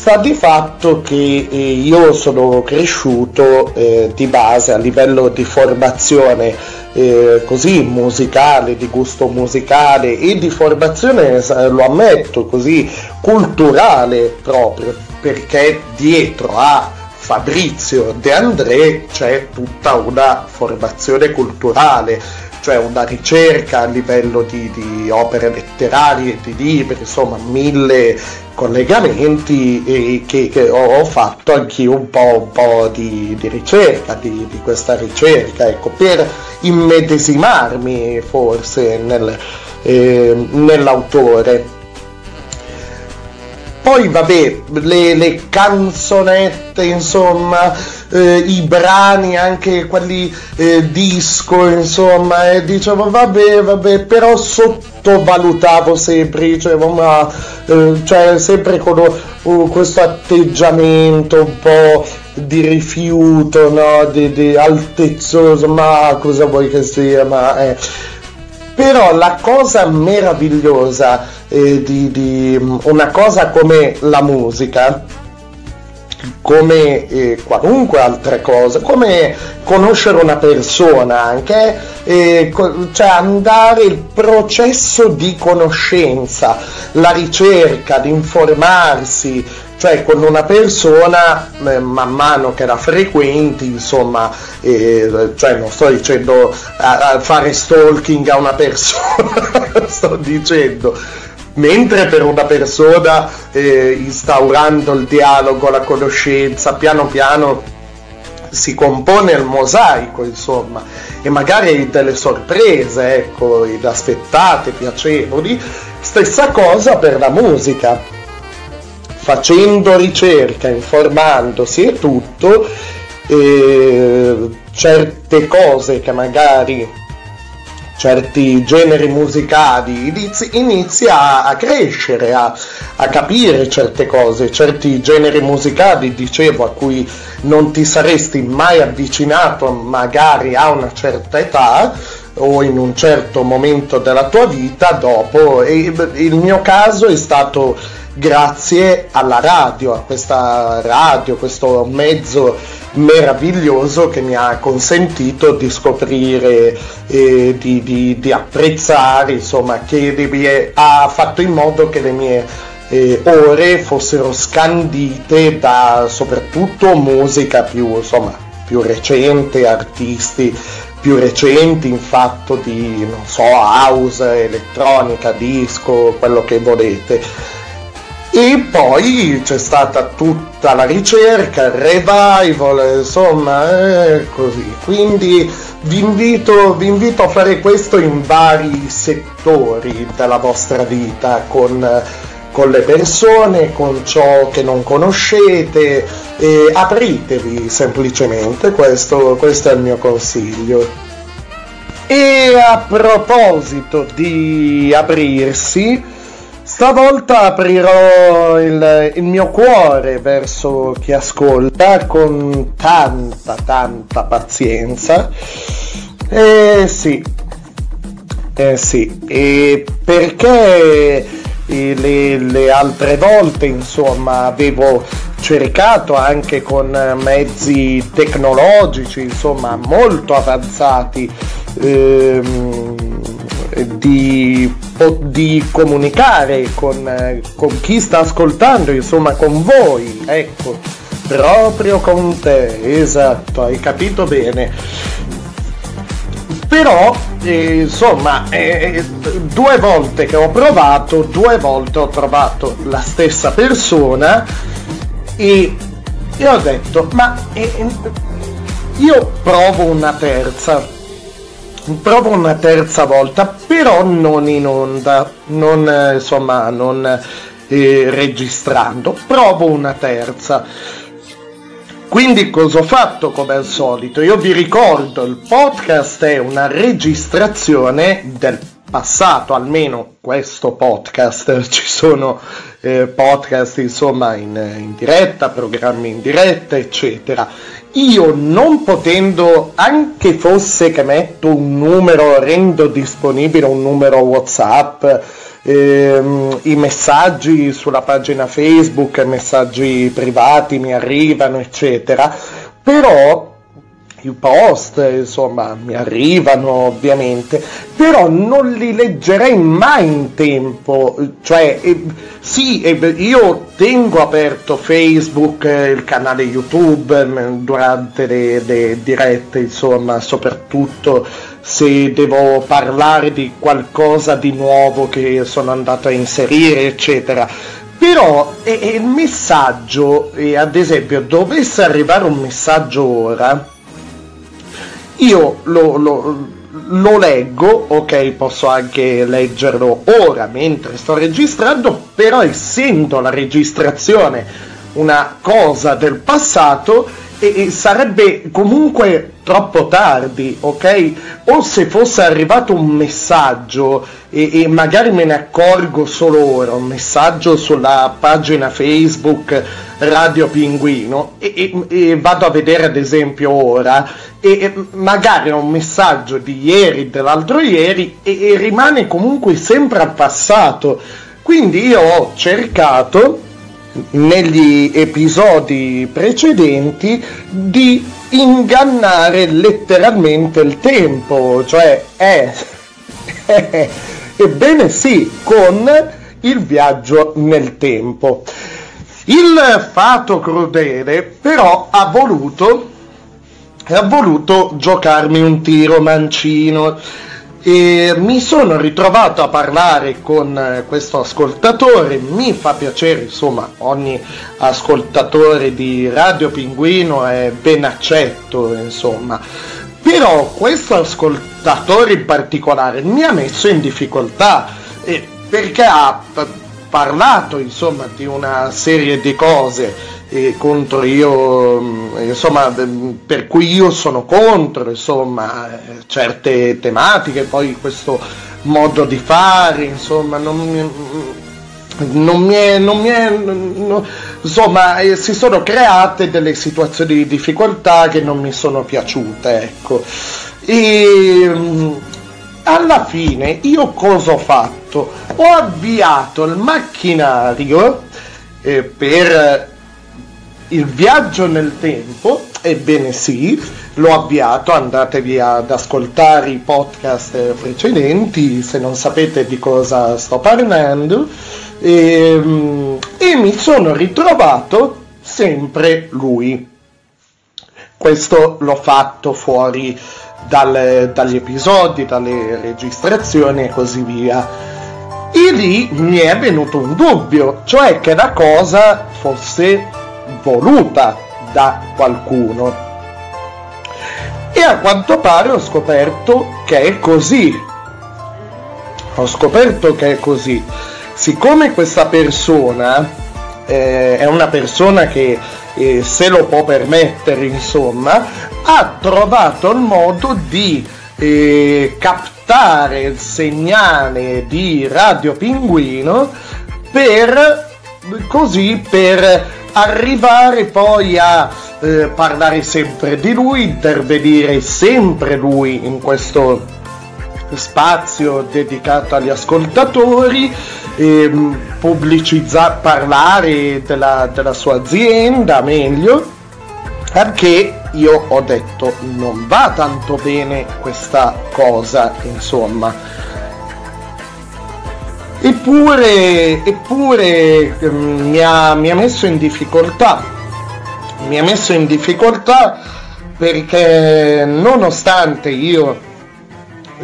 Sta di fatto che eh, io sono cresciuto eh, di base a livello di formazione eh, così musicale, di gusto musicale e di formazione, lo ammetto, così culturale proprio, perché dietro a Fabrizio De André c'è tutta una formazione culturale cioè una ricerca a livello di, di opere letterarie, di libri, insomma mille collegamenti che, che ho, fatto anch'io un po', un po di, di, ricerca, di, di, questa ricerca, ecco, per immedesimarmi forse nel, eh, nell'autore. Poi vabbè, le, le canzonette, insomma, eh, i brani, anche quelli eh, disco, insomma, e dicevo vabbè, vabbè, però sottovalutavo sempre, dicevo ma eh, cioè sempre con uh, questo atteggiamento un po' di rifiuto, no? di, di altezzoso, ma cosa vuoi che sia, ma eh. Però la cosa meravigliosa eh, di, di una cosa come la musica, come eh, qualunque altra cosa, come conoscere una persona anche, eh, co- cioè andare il processo di conoscenza, la ricerca, di informarsi, cioè con una persona eh, man mano che la frequenti insomma eh, cioè non sto dicendo a, a fare stalking a una persona sto dicendo mentre per una persona eh, instaurando il dialogo la conoscenza piano piano si compone il mosaico insomma e magari delle sorprese ecco inaspettate piacevoli. Stessa cosa per la musica. Facendo ricerca, informandosi e tutto, eh, certe cose che magari certi generi musicali inizi, inizia a crescere, a, a, capire certe cose, certi generi musicali, dicevo, a cui non ti saresti mai avvicinato magari a una certa età o in un certo momento della tua vita dopo e il mio caso è stato grazie alla radio, a questa radio, questo mezzo meraviglioso che mi ha consentito di scoprire e di, di, di apprezzare, insomma, che mie, ha fatto in modo che le mie eh, ore fossero scandite da soprattutto musica più, insomma, più recente, artisti più recenti in fatto di, non so, house, elettronica, disco, quello che volete e poi c'è stata tutta la ricerca, il revival, insomma, eh, così. Quindi vi invito, vi invito, a fare questo in vari settori della vostra vita, con, con le persone, con ciò che non conoscete, e apritevi semplicemente, questo, questo è il mio consiglio. E a proposito di aprirsi, Stavolta aprirò il, il, mio cuore verso chi ascolta con tanta, tanta pazienza. Eh sì, eh sì, e perché le, le altre volte, insomma, avevo cercato anche con mezzi tecnologici, insomma, molto avanzati. Ehm, di, di comunicare con, con, chi sta ascoltando, insomma con voi, ecco, proprio con te, esatto, hai capito bene. Però, eh, insomma, eh, due volte che ho provato, due volte ho trovato la stessa persona e, e ho detto, ma eh, io provo una terza provo una terza volta, però non in onda, non eh, insomma, non eh, registrando, provo una terza. Quindi cosa ho fatto come al solito? Io vi ricordo, il podcast è una registrazione del passato, almeno questo podcast, ci sono eh, podcast insomma in, in diretta, programmi in diretta, eccetera io non potendo, anche fosse che metto un numero, rendo disponibile un numero WhatsApp, ehm, i messaggi sulla pagina Facebook, messaggi privati mi arrivano, eccetera, però i post, insomma, mi arrivano ovviamente, però non li leggerei mai in tempo, cioè eh, sì, eh, io tengo aperto Facebook, eh, il canale YouTube mm, durante le, le dirette, insomma, soprattutto se devo parlare di qualcosa di nuovo che sono andato a inserire, eccetera. Però eh, il messaggio, eh, ad esempio, dovesse arrivare un messaggio ora, io lo, lo, lo leggo, ok, posso anche leggerlo ora mentre sto registrando, però essendo la registrazione una cosa del passato, e, e sarebbe comunque troppo tardi, ok? O se fosse arrivato un messaggio e, e, magari me ne accorgo solo ora, un messaggio sulla pagina Facebook Radio Pinguino e, e vado a vedere ad esempio ora e magari è un messaggio di ieri, dell'altro ieri e rimane comunque sempre al passato. Quindi io ho cercato negli episodi precedenti di ingannare letteralmente il tempo, cioè è, eh, ebbene sì, con il viaggio nel tempo. Il fato crudele però ha voluto, ha voluto giocarmi un tiro mancino e mi sono ritrovato a parlare con eh, questo ascoltatore, mi fa piacere, insomma, ogni ascoltatore di Radio Pinguino è ben accetto, insomma. Però questo ascoltatore in particolare mi ha messo in difficoltà eh, perché ha parlato, insomma, di una serie di cose e contro io, mm, insomma, per cui io sono contro, insomma, certe tematiche, poi questo modo di fare, insomma, non mi, non mi è, non mi è no, insomma, eh, si sono create delle situazioni di difficoltà che non mi sono piaciute, ecco. E mm, alla fine io cosa ho fatto? Ho avviato il macchinario eh, per il viaggio nel tempo, ebbene sì, l'ho avviato, andatevi ad ascoltare i podcast precedenti se non sapete di cosa sto parlando e, ehm, e mi sono ritrovato sempre lui. Questo l'ho fatto fuori dal, dagli episodi, dalle registrazioni e così via. E lì mi è venuto un dubbio, cioè che la cosa fosse voluta da qualcuno. E a quanto pare ho scoperto che è così. Ho scoperto che è così. Siccome questa persona eh, è una persona che eh, se lo può permettere, insomma, ha trovato il modo di eh, captare il segnale di Radio Pinguino per così per arrivare poi a eh, parlare sempre di lui, intervenire sempre lui in questo spazio dedicato agli ascoltatori, ehm, pubblicizzare, parlare della, della sua azienda meglio, perché io ho detto non va tanto bene questa cosa, insomma Eppure, eppure mm, mi, ha, mi ha messo in difficoltà, mi ha messo in difficoltà perché nonostante io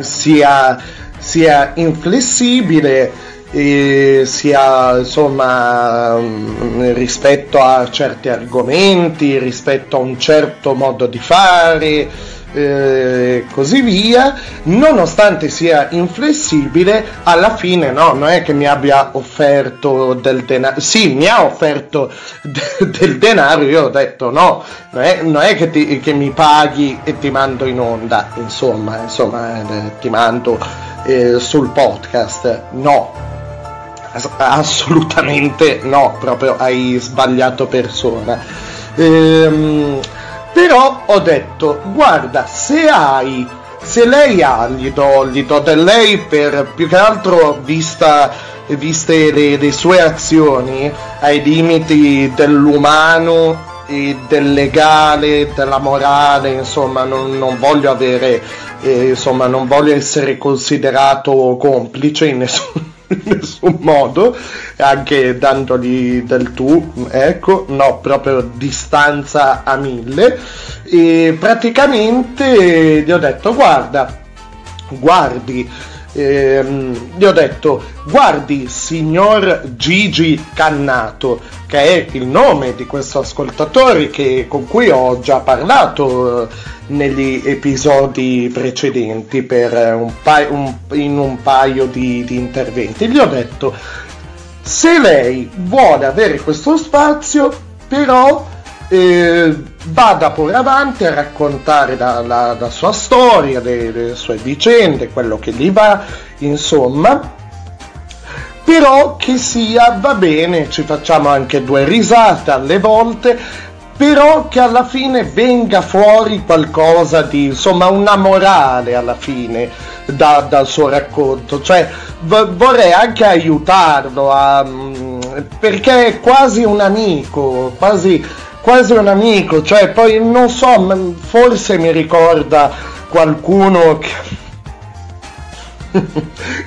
sia, sia inflessibile, sia insomma mm, rispetto a certi argomenti, rispetto a un certo modo di fare, eh, così via, nonostante sia inflessibile, alla fine no, non è che mi abbia offerto del denaro, sì, mi ha offerto de- del denaro, io ho detto no, non è, non è che, ti, che, mi paghi e ti mando in onda, insomma, insomma eh, ti mando eh, sul podcast, no. Assolutamente no, proprio hai sbagliato persona. Ehm, però ho detto, guarda, se hai, se lei ha, gli do, gli do del lei per più che altro vista, viste le, le sue azioni ai limiti dell'umano del legale, della morale, insomma, non, non voglio avere, eh, insomma, non voglio essere considerato complice in nessun in nessun modo, anche dandogli del tu, ecco, no, proprio distanza a mille. E praticamente gli ho detto, guarda, guardi, ehm, gli ho detto guardi signor Gigi Cannato che è il nome di questo ascoltatore che- con cui ho già parlato eh, negli episodi precedenti per eh, un pa- un- in un paio di, di interventi. Gli ho detto se lei vuole avere questo spazio però eh, vada pure avanti a raccontare la, la- la sua storia, le, le sue vicende, quello che gli va, insomma. Però che sia, va bene, ci facciamo anche due risate alle volte, però che alla fine venga fuori qualcosa di, insomma, una morale alla fine da- dal suo racconto. Cioè, v- vorrei anche aiutarlo a, mm, perché è quasi un amico, quasi, quasi un amico, cioè poi non so, forse mi ricorda qualcuno che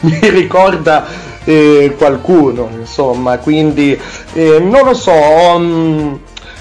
mi ricorda eh, qualcuno, insomma, quindi eh, non lo so, mm,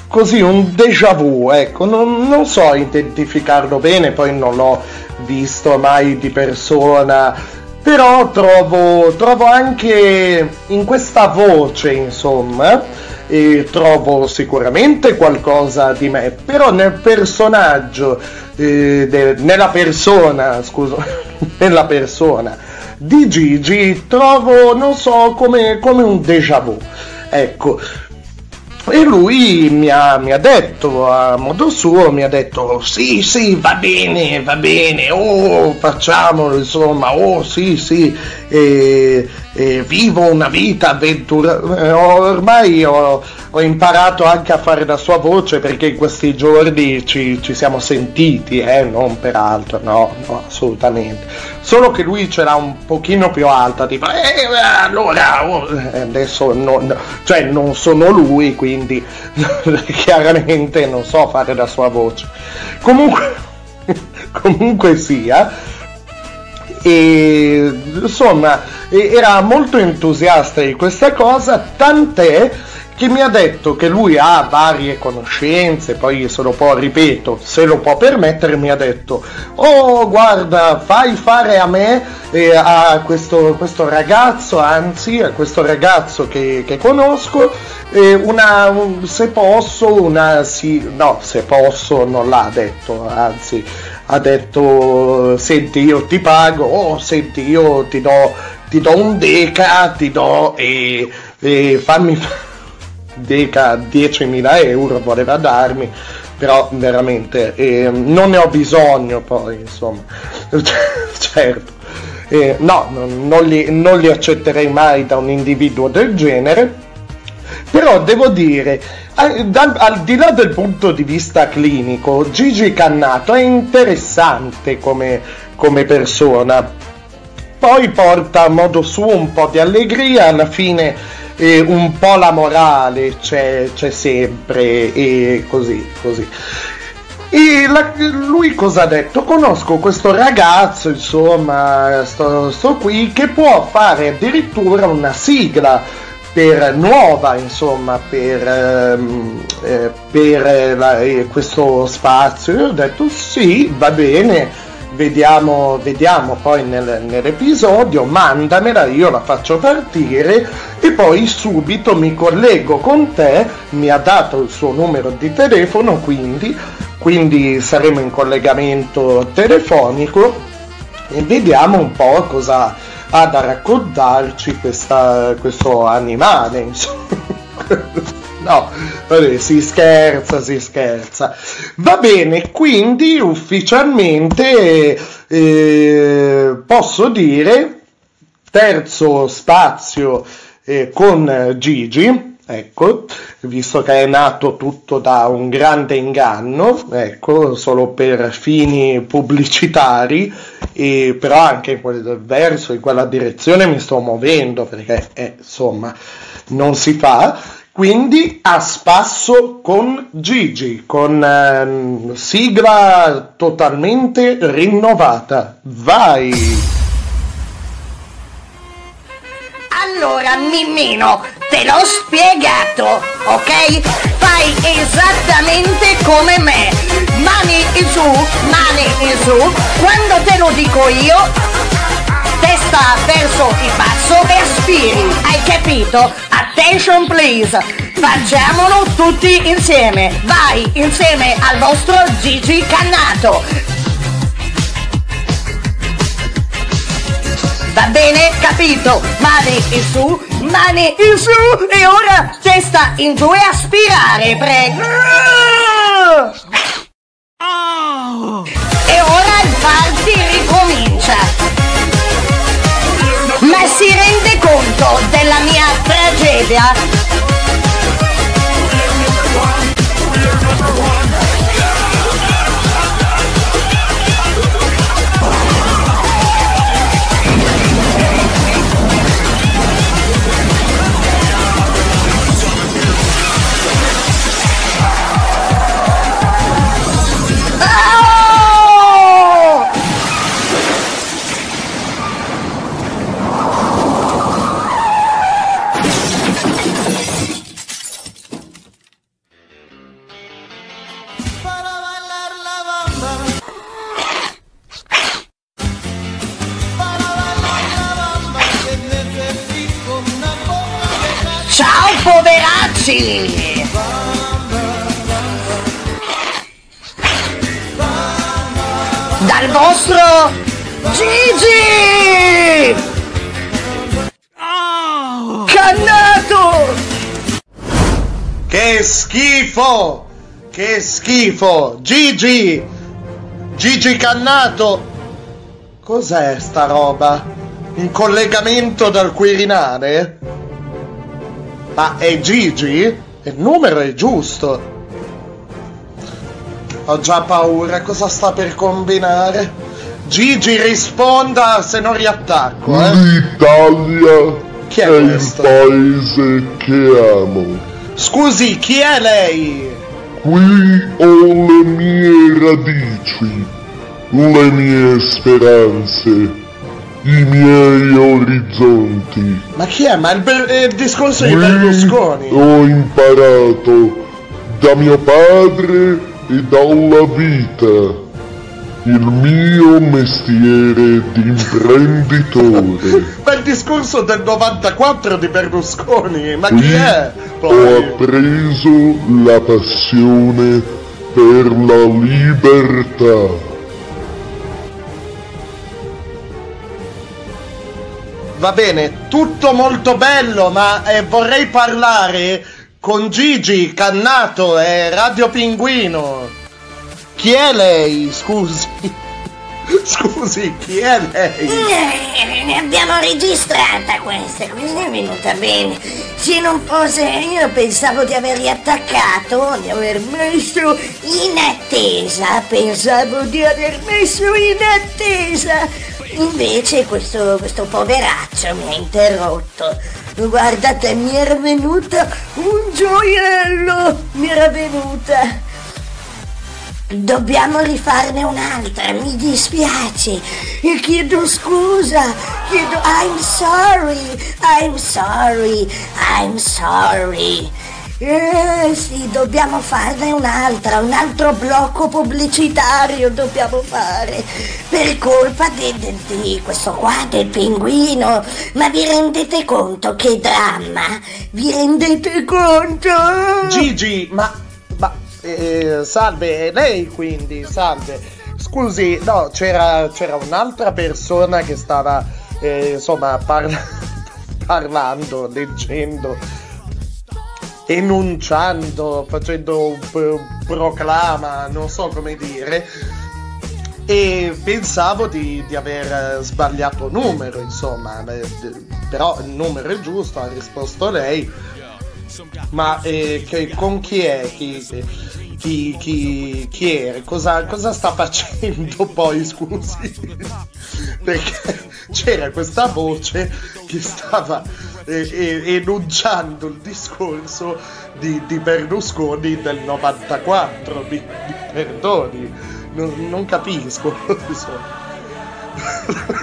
così un déjà vu, ecco, non, non so identificarlo bene, poi non l'ho visto mai di persona, però trovo, trovo anche in questa voce, insomma, e trovo sicuramente qualcosa di me, però nel personaggio, eh, de- nella persona, scusa, nella persona di Gigi trovo, non so, come, come un déjà vu. Ecco, e lui mi ha, mi ha detto a modo suo, mi ha detto sì sì va bene, va bene, oh facciamolo insomma, oh sì sì, e, e vivo una vita avventurosa. Eh, Ormai ho, ho imparato anche a fare la sua voce perché in questi giorni ci, ci siamo sentiti, eh, non per altro, no, no, assolutamente. Solo che lui ce l'ha un pochino più alta, tipo, eh, allora, oh, eh, adesso non, cioè non sono lui, quindi chiaramente non so fare la sua voce. Comunque, comunque sia, e insomma era molto entusiasta di questa cosa, tant'è che mi ha detto che lui ha varie conoscenze, poi se lo può, ripeto, se lo può permettere, mi ha detto, oh guarda, fai fare a me e a questo, questo ragazzo, anzi a questo ragazzo che, che conosco, eh, una, un- se posso, una, sì, no, se posso non l'ha detto, anzi ha detto senti io ti pago, oh senti io ti do, ti do un deca, ti do e, e fammi fa- deca 10.000 euro voleva darmi, però veramente eh, non ne ho bisogno poi insomma, certo. Eh, no, non, li, non li accetterei mai da un individuo del genere, però devo dire, dal- al di là del punto di vista clinico, Gigi Cannato è interessante come, come persona. Poi porta a modo suo un po' di allegria, alla fine eh, un po' la morale c'è, c'è sempre e così, così. E la- lui cosa ha detto? Conosco questo ragazzo, insomma, sto, sto qui, che può fare addirittura una sigla per nuova, insomma, per, ehm, eh, per la- eh, questo spazio. Io ho detto sì, va bene, vediamo, vediamo poi nel- nell'episodio, mandamela, io la faccio partire e poi subito mi collego con te, mi ha dato il suo numero di telefono, quindi, quindi saremo in collegamento telefonico e vediamo un po' cosa ha da raccontarci questa- questo animale, insomma. No, vabbè, si scherza, si scherza. Va bene, quindi ufficialmente eh, posso dire terzo spazio eh, con Gigi, ecco, visto che è nato tutto da un grande inganno, ecco, solo per fini pubblicitari, e però anche in quel verso, in quella direzione mi sto muovendo, perché eh, insomma non si fa. Quindi a spasso con Gigi, con ehm, sigla totalmente rinnovata. Vai! Allora, Mimmino, te l'ho spiegato, ok? Fai esattamente come me. Mani in su, mani in su. Quando te lo dico io, testa verso il basso e aspiri, hai capito? Attention please! Facciamolo tutti insieme! Vai insieme al vostro Gigi Cannato! Va bene? Capito? Mani in su, mani in su e ora testa in giù e aspirare, prego! E ora il party ricomincia! Si rende conto della mia tragedia? Poveracci! Dal vostro Gigi! Cannato! Che schifo! Che schifo! Gigi! Gigi Cannato! Cos'è sta roba? Un collegamento dal Quirinale? Ma è Gigi? Il numero è giusto. Ho già paura, cosa sta per combinare? Gigi risponda se non riattacco, eh? L'Italia Chi è è il paese che amo. Scusi, chi è lei? Qui ho le mie radici, le mie speranze, i miei orizzonti. Ma chi è? Ma il, Ber- eh, il discorso di Qui Berlusconi? ho imparato da mio padre e dalla vita il mio mestiere di imprenditore. Ma il discorso del 94 di Berlusconi? Ma chi Qui è? ho Poi? appreso la passione per la libertà. Va bene, tutto molto bello, ma eh, vorrei parlare con Gigi Cannato e Radio Pinguino. Chi è lei? Scusi. Scusi, chi è lei? Eh, ne abbiamo registrata questa, questa è venuta bene. Se non fosse, io pensavo di aver riattaccato, di aver messo in attesa, pensavo di aver messo in attesa. Invece questo, questo poveraccio mi ha interrotto. Guardate, mi era venuta un gioiello, mi era venuta. Dobbiamo rifarne un'altra, mi dispiace. E chiedo scusa, chiedo I'm sorry, I'm sorry, I'm sorry. Eh sì, dobbiamo farne un'altra, un altro blocco pubblicitario dobbiamo fare. Per colpa di, di- di questo qua, del pinguino. Ma vi rendete conto che dramma? Vi rendete conto? Gigi, ma... ma eh, salve, lei quindi, salve. Scusi, no, c'era, c'era un'altra persona che stava, eh, insomma, parla- parlando, leggendo, enunciando, facendo un, un proclama, non so come dire. E pensavo di, di aver eh, sbagliato numero, insomma, eh, però il numero è giusto, ha risposto lei. Ma eh, che- con chi è? Chi, chi, chi, chi è? Cosa, cosa sta facendo poi, scusi? Perché c'era questa voce che stava eh, eh, enunciando il discorso di, di Berlusconi del 94. Mi, mi perdoni, non, non capisco.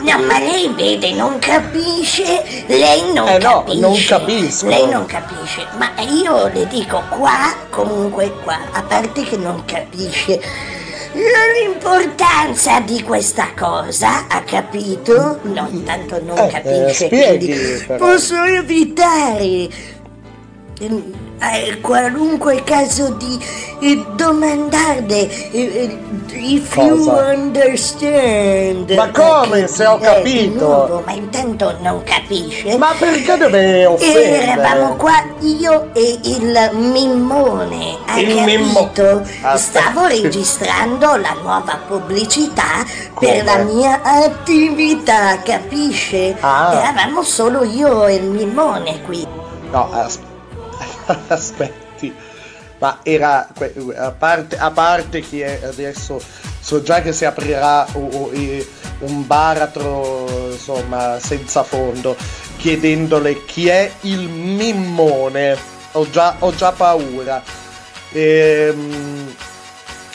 No, ma lei vede, non capisce, lei non Eh no, capisce. non capisco. Lei non capisce, ma io le dico qua, comunque qua, a parte che non capisce, L'importanza di questa cosa, ha capito? No, intanto non Eh, capisce, eh, spieghi, posso evitare eh, qualunque caso di eh, domandare eh, eh, if you Cosa? understand. Ma come, se ho capito? nuovo, ma intanto non capisce. Ma perché deve offendere? Eravamo qua io e il mimmone, hai Il capito? mimmo- Aspetta. Stavo registrando la nuova pubblicità Come? per la mia attività, capisce? Ah. Eravamo solo io e il mimmone qui. No, as- aspetti. Ma era a parte, a parte che adesso so già che si aprirà un baratro insomma senza fondo chiedendole chi è il mimmone. Ho già, ho già paura. Ehm,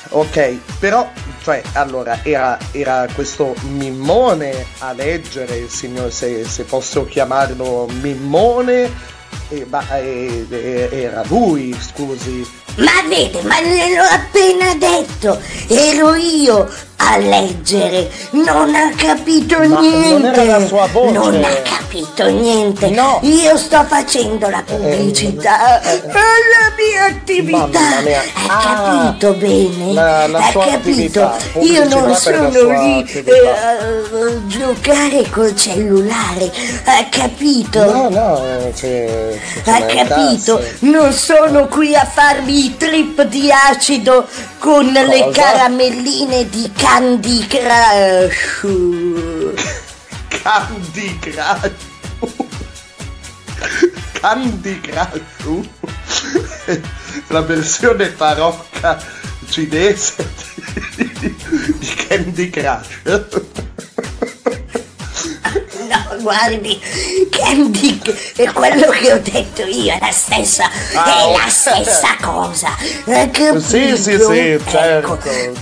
ok, però cioè allora era, era questo mimmone a leggere, signor, se, se posso chiamarlo mimmone. Eh, ma eh, eh, era lui, scusi. Ma vede, ma gliel'ho appena detto, ero io leggere, non ha capito Ma niente. non era la sua voce. Non ha capito niente. No. Io sto facendo la pubblicità eh, eh. alla mia attività. Mia. Ha Ah, capito bene? la- la ha capito? Io non sono lì eh, a giocare col cellulare. Ha capito? No, no, eh, c'è, ci Hai capito? Non sono qui a farmi i trip di acido con le Cosa? caramelline di Candy Crush. Candy Crush. Candy Crush. La versione parocca cinese di, di Candy Crush. Guardi, Candy è quello che ho detto io, è la stessa, Ah, è la stessa cosa. Hai capito? Sì, sì, sì, Ecco. certo,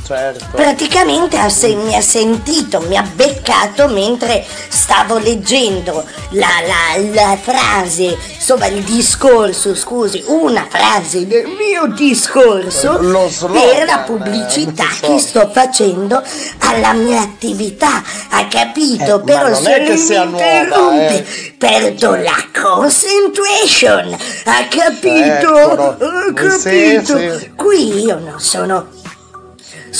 certo. Praticamente ha se- mi ha sentito, mi ha beccato mentre stavo leggendo la, la- la frase, insomma il discorso, scusi, una frase del mio discorso Lo slogan, per la pubblicità eh, non so. che sto facendo alla mia attività, ha capito? Eh, ma Però non è che sia nuova, interrompe, eh. perdo la concentration, ha capito? Eccolo. Ha Sì, capito? sì. Qui io non sono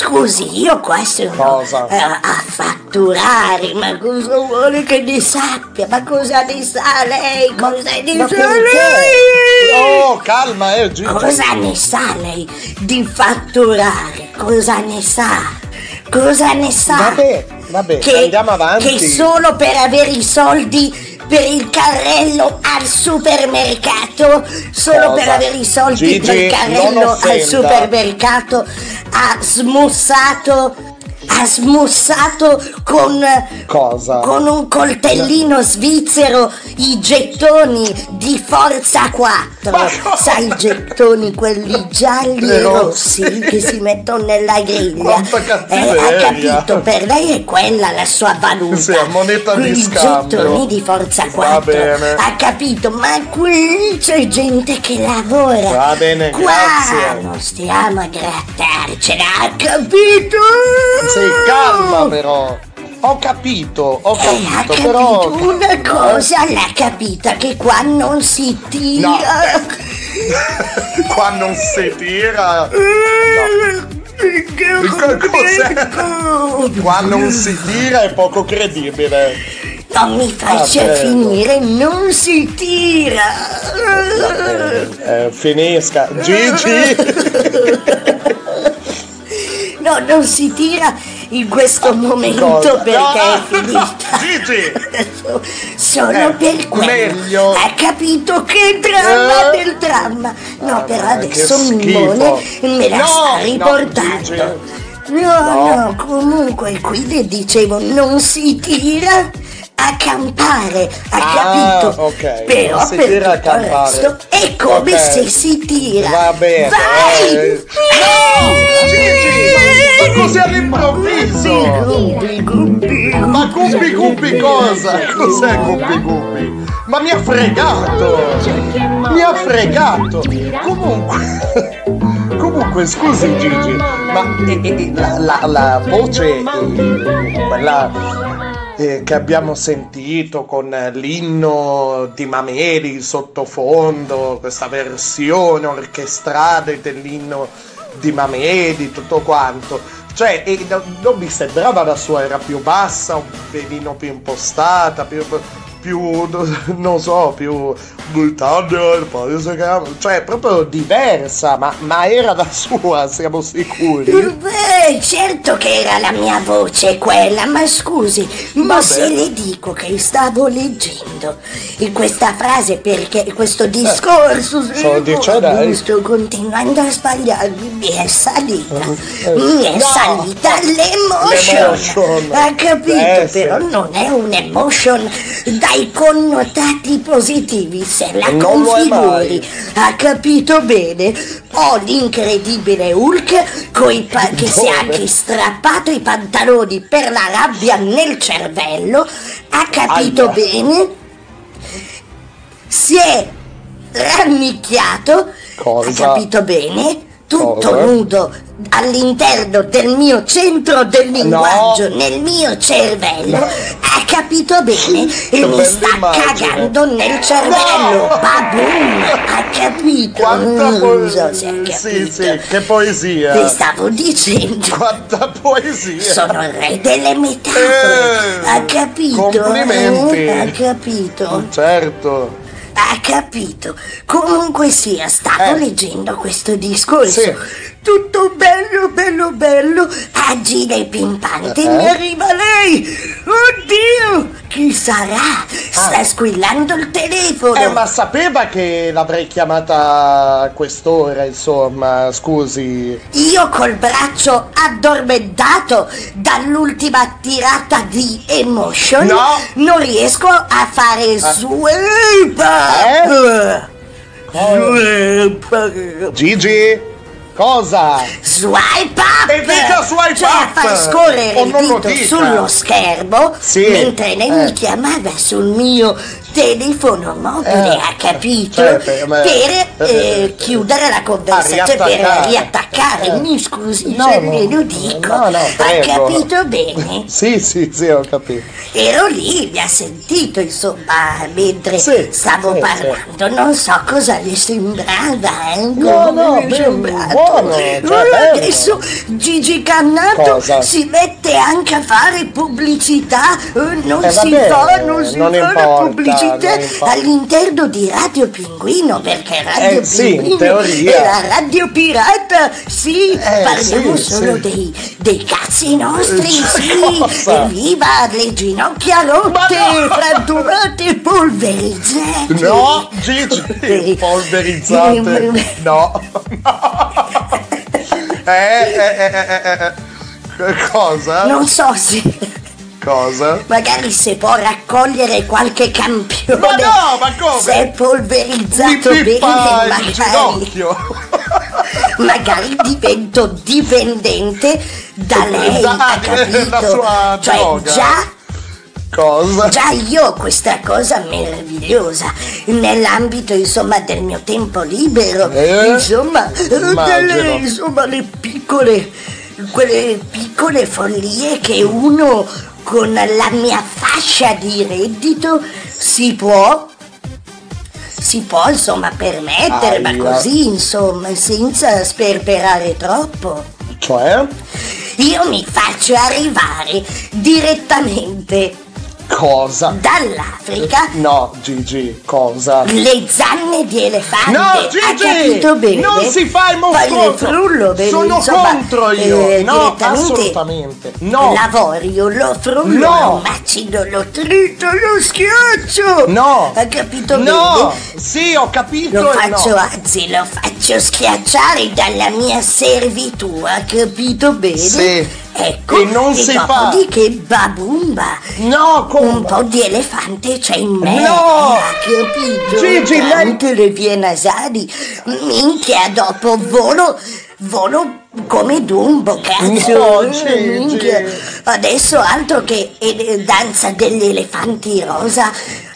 Scusi, io qua sono Cosa? eh, a fatturare, ma cosa vuole che ne sappia? Ma cosa ne sa lei? Cosa ne Ma sa perché? lei? Oh, calma, eh, Gigi. Cosa ne sa lei di fatturare? Cosa ne sa? Cosa ne sa? Vabbè, vabbè, che, andiamo avanti. Che solo per avere i soldi per il carrello al supermercato, solo Cosa? per avere i soldi Gigi, per il carrello al supermercato, ha smussato, ha smussato con, Cosa? con un coltellino svizzero i gettoni di Forza 4. Ma cosa? Sai, i gettoni quelli gialli e rossi che si mettono nella griglia. Eh, cattiveria. ha capito, per lei è quella la sua valuta. Sì, moneta di scambio. gettoni di Forza Va 4. bene. Ha capito, ma qui c'è gente che lavora. Va bene, Qua grazie. non stiamo a grattarcela, ha capito? Sì, calma però. Ho capito, ho Eh, capito, capito però. una cosa, l'ha capita che qua non si tira. No, Qua non si tira. Cos'è? Qua non si tira è poco credibile. Non mi faccia Ah, finire, non si tira. Eh, finisca. Gigi! No, non si tira in questo momento cosa? perché No, è no, finita. Gigi! Adesso Solo Eh, per quello. meglio. Ha capito che dramma Eh. del dramma. No, però Ah, adesso che Mimone me la No, sta no, riportando. No, no, No. comunque qui le dicevo non si tira a campare, ha Ah, capito? ok, Però non si per tira a campare. resto è come Ok. se si tira. Va bene. Vai! eh. No! Gigi! Ma così all'improvviso! Ma Guppi Guppi cosa? Cos'è Guppi Guppi? Ma mi ha fregato! Mi ha fregato! Comunque, comunque scusi Gigi, ma eh, eh, la, la- la voce, eh, quella eh, che abbiamo sentito con l'inno di Mameli in sottofondo, questa versione orchestrata dell'inno di Mameli, tutto quanto. Cioè, eh, no- non mi sembrava la sua, era più bassa, un pelino più impostata, più, più non so, più Britannia, il paese che amo. cioè proprio diversa, ma, ma era la sua, siamo sicuri. Beh, certo che era la mia voce quella, ma scusi, ma Vabbè. se le dico che stavo leggendo in questa frase perché questo discorso sto sì, dicendo, eh. sto continuando a sbagliarmi, mi è salita, Eh, mi è no. salita l'emotion, L'emotion. ha capito? Eh, sì. Però non è un'emotion dai connotati positivi, se la Non configuri, ha capito bene? Ho l'incredibile Hulk coi pa- che si è anche strappato i pantaloni per la rabbia nel cervello, ha capito Aia. bene? Si è rannicchiato, Cosa? ha capito bene? Tutto Cosa? nudo all'interno del mio centro del linguaggio, nel mio cervello, ha capito bene? E mi sta immagine. cagando nel cervello, babum, ha capito? Quanta Non po- so se ha capito. Sì, sì, che poesia. Vi stavo dicendo. Quanta poesia. Sono il re delle metafore. Eh, ha capito? complimenti. Eh? Ha capito? Certo. Ha capito. Comunque sia, stavo Eh. leggendo questo discorso. Sì. Tutto bello, bello, bello, agile e pimpante. Eh. Mi arriva lei. Oddio, chi sarà? Sta squillando il telefono. Ah. Eh, ma sapeva che l'avrei chiamata a quest'ora, insomma, scusi. Io col braccio addormentato dall'ultima tirata di Emotion No. non riesco a fare swipe up. Swipe up. Gigi? Cosa? Swipe up! E dica swipe cioè, up! far scorrere il dito sullo schermo Sì, mentre lei eh. mi chiamava sul mio telefono mobile, Eh, ha capito? certo, ma- per eh, eh, chiudere la conversazione, per riattaccare. riattaccare. Eh. Mi scusi No, se no, me lo dico. no, no, ha capito bene? Sì, sì, sì, ho capito. Ero lì, mi ha sentito insomma mentre Sì, stavo sì, parlando, non so cosa le sembrava, eh, No, no, sembrato. Buono, cioè, Allora adesso Gigi Cannato Cosa? si mette anche a fare pubblicità, eh, non Eh, si fa, non si non fa importa, pubblicità all'interno di Radio Pinguino, perché Radio Eh, sì, in Pinguino teoria. è la radio pirata, sì, Eh, parliamo sì, solo sì. Dei, dei cazzi nostri, Cioè, sì, evviva le ginocchia rotte, frantumate e polverizzate. No, Gigi, polverizzate. No, no. Eh, eh, eh, eh, eh, eh. Cosa? Non so se Cosa? magari se può raccogliere qualche campione. Ma no, ma come? Se è Mi polverizzato bene, magari, ginocchio. magari divento dipendente da lei, Da- ha capito? la sua cioè droga. già Cosa? Già io ho questa cosa meravigliosa nell'ambito insomma del mio tempo libero, Eh? insomma, delle, insomma le piccole, quelle piccole follie che uno con la mia fascia di reddito si può si può insomma permettere, ma Aia. così insomma, senza sperperare troppo. Cioè? Io mi faccio arrivare direttamente Cosa? dall'Africa No, Gigi, cosa? le zanne di elefante. No, ha Gigi! capito bene? Non si fa il le frullo bene, Sono insomma, contro io! eh, no, assolutamente! No! L'avorio, lo frullo, No. lo macino, lo trito, lo schiaccio! No! Ha capito No! bene? Sì, ho capito Lo faccio, no! anzi, lo faccio schiacciare dalla mia servitù, ha capito bene? Sì. Ecco, E non si fa. dopodiché babumba, No, come? un po' di elefante c'è in me, No! ha capito? Gigi, lei- le vie nasali, minchia, dopo volo, volo come Dumbo, cazzo, No, Gigi. Adesso altro che eh, danza degli elefanti rosa,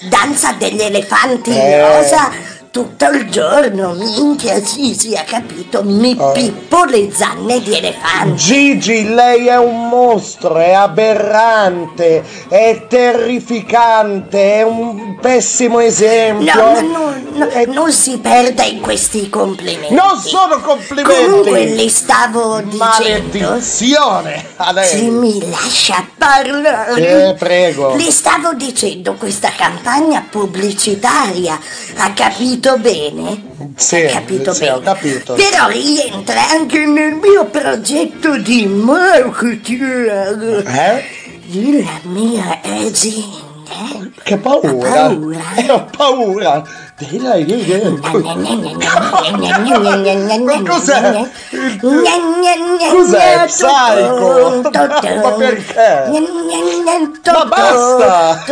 danza degli elefanti Eh. rosa, tutto il giorno, minchia, sì, sì, ha capito, mi Oh. pippo le zanne di elefante. Gigi, lei è un mostro, è aberrante, è terrificante, è un pessimo esempio. No, ma non, no, non si perda in questi complimenti. Non sono complimenti! Comunque le stavo dicendo. Maledizione a lei. Se mi lascia parlare. Eh, prego. Le stavo dicendo questa campagna pubblicitaria. Ha capito bene? Sì, capito sì, bene. ho capito. Però rientra anche nel mio progetto di marketing. Eh? La mia azienda. Che paura! Paura. Eh, ho paura! Dilla, Ma cos'è? Cos'è? Psycho? Ma perché? Ma basta!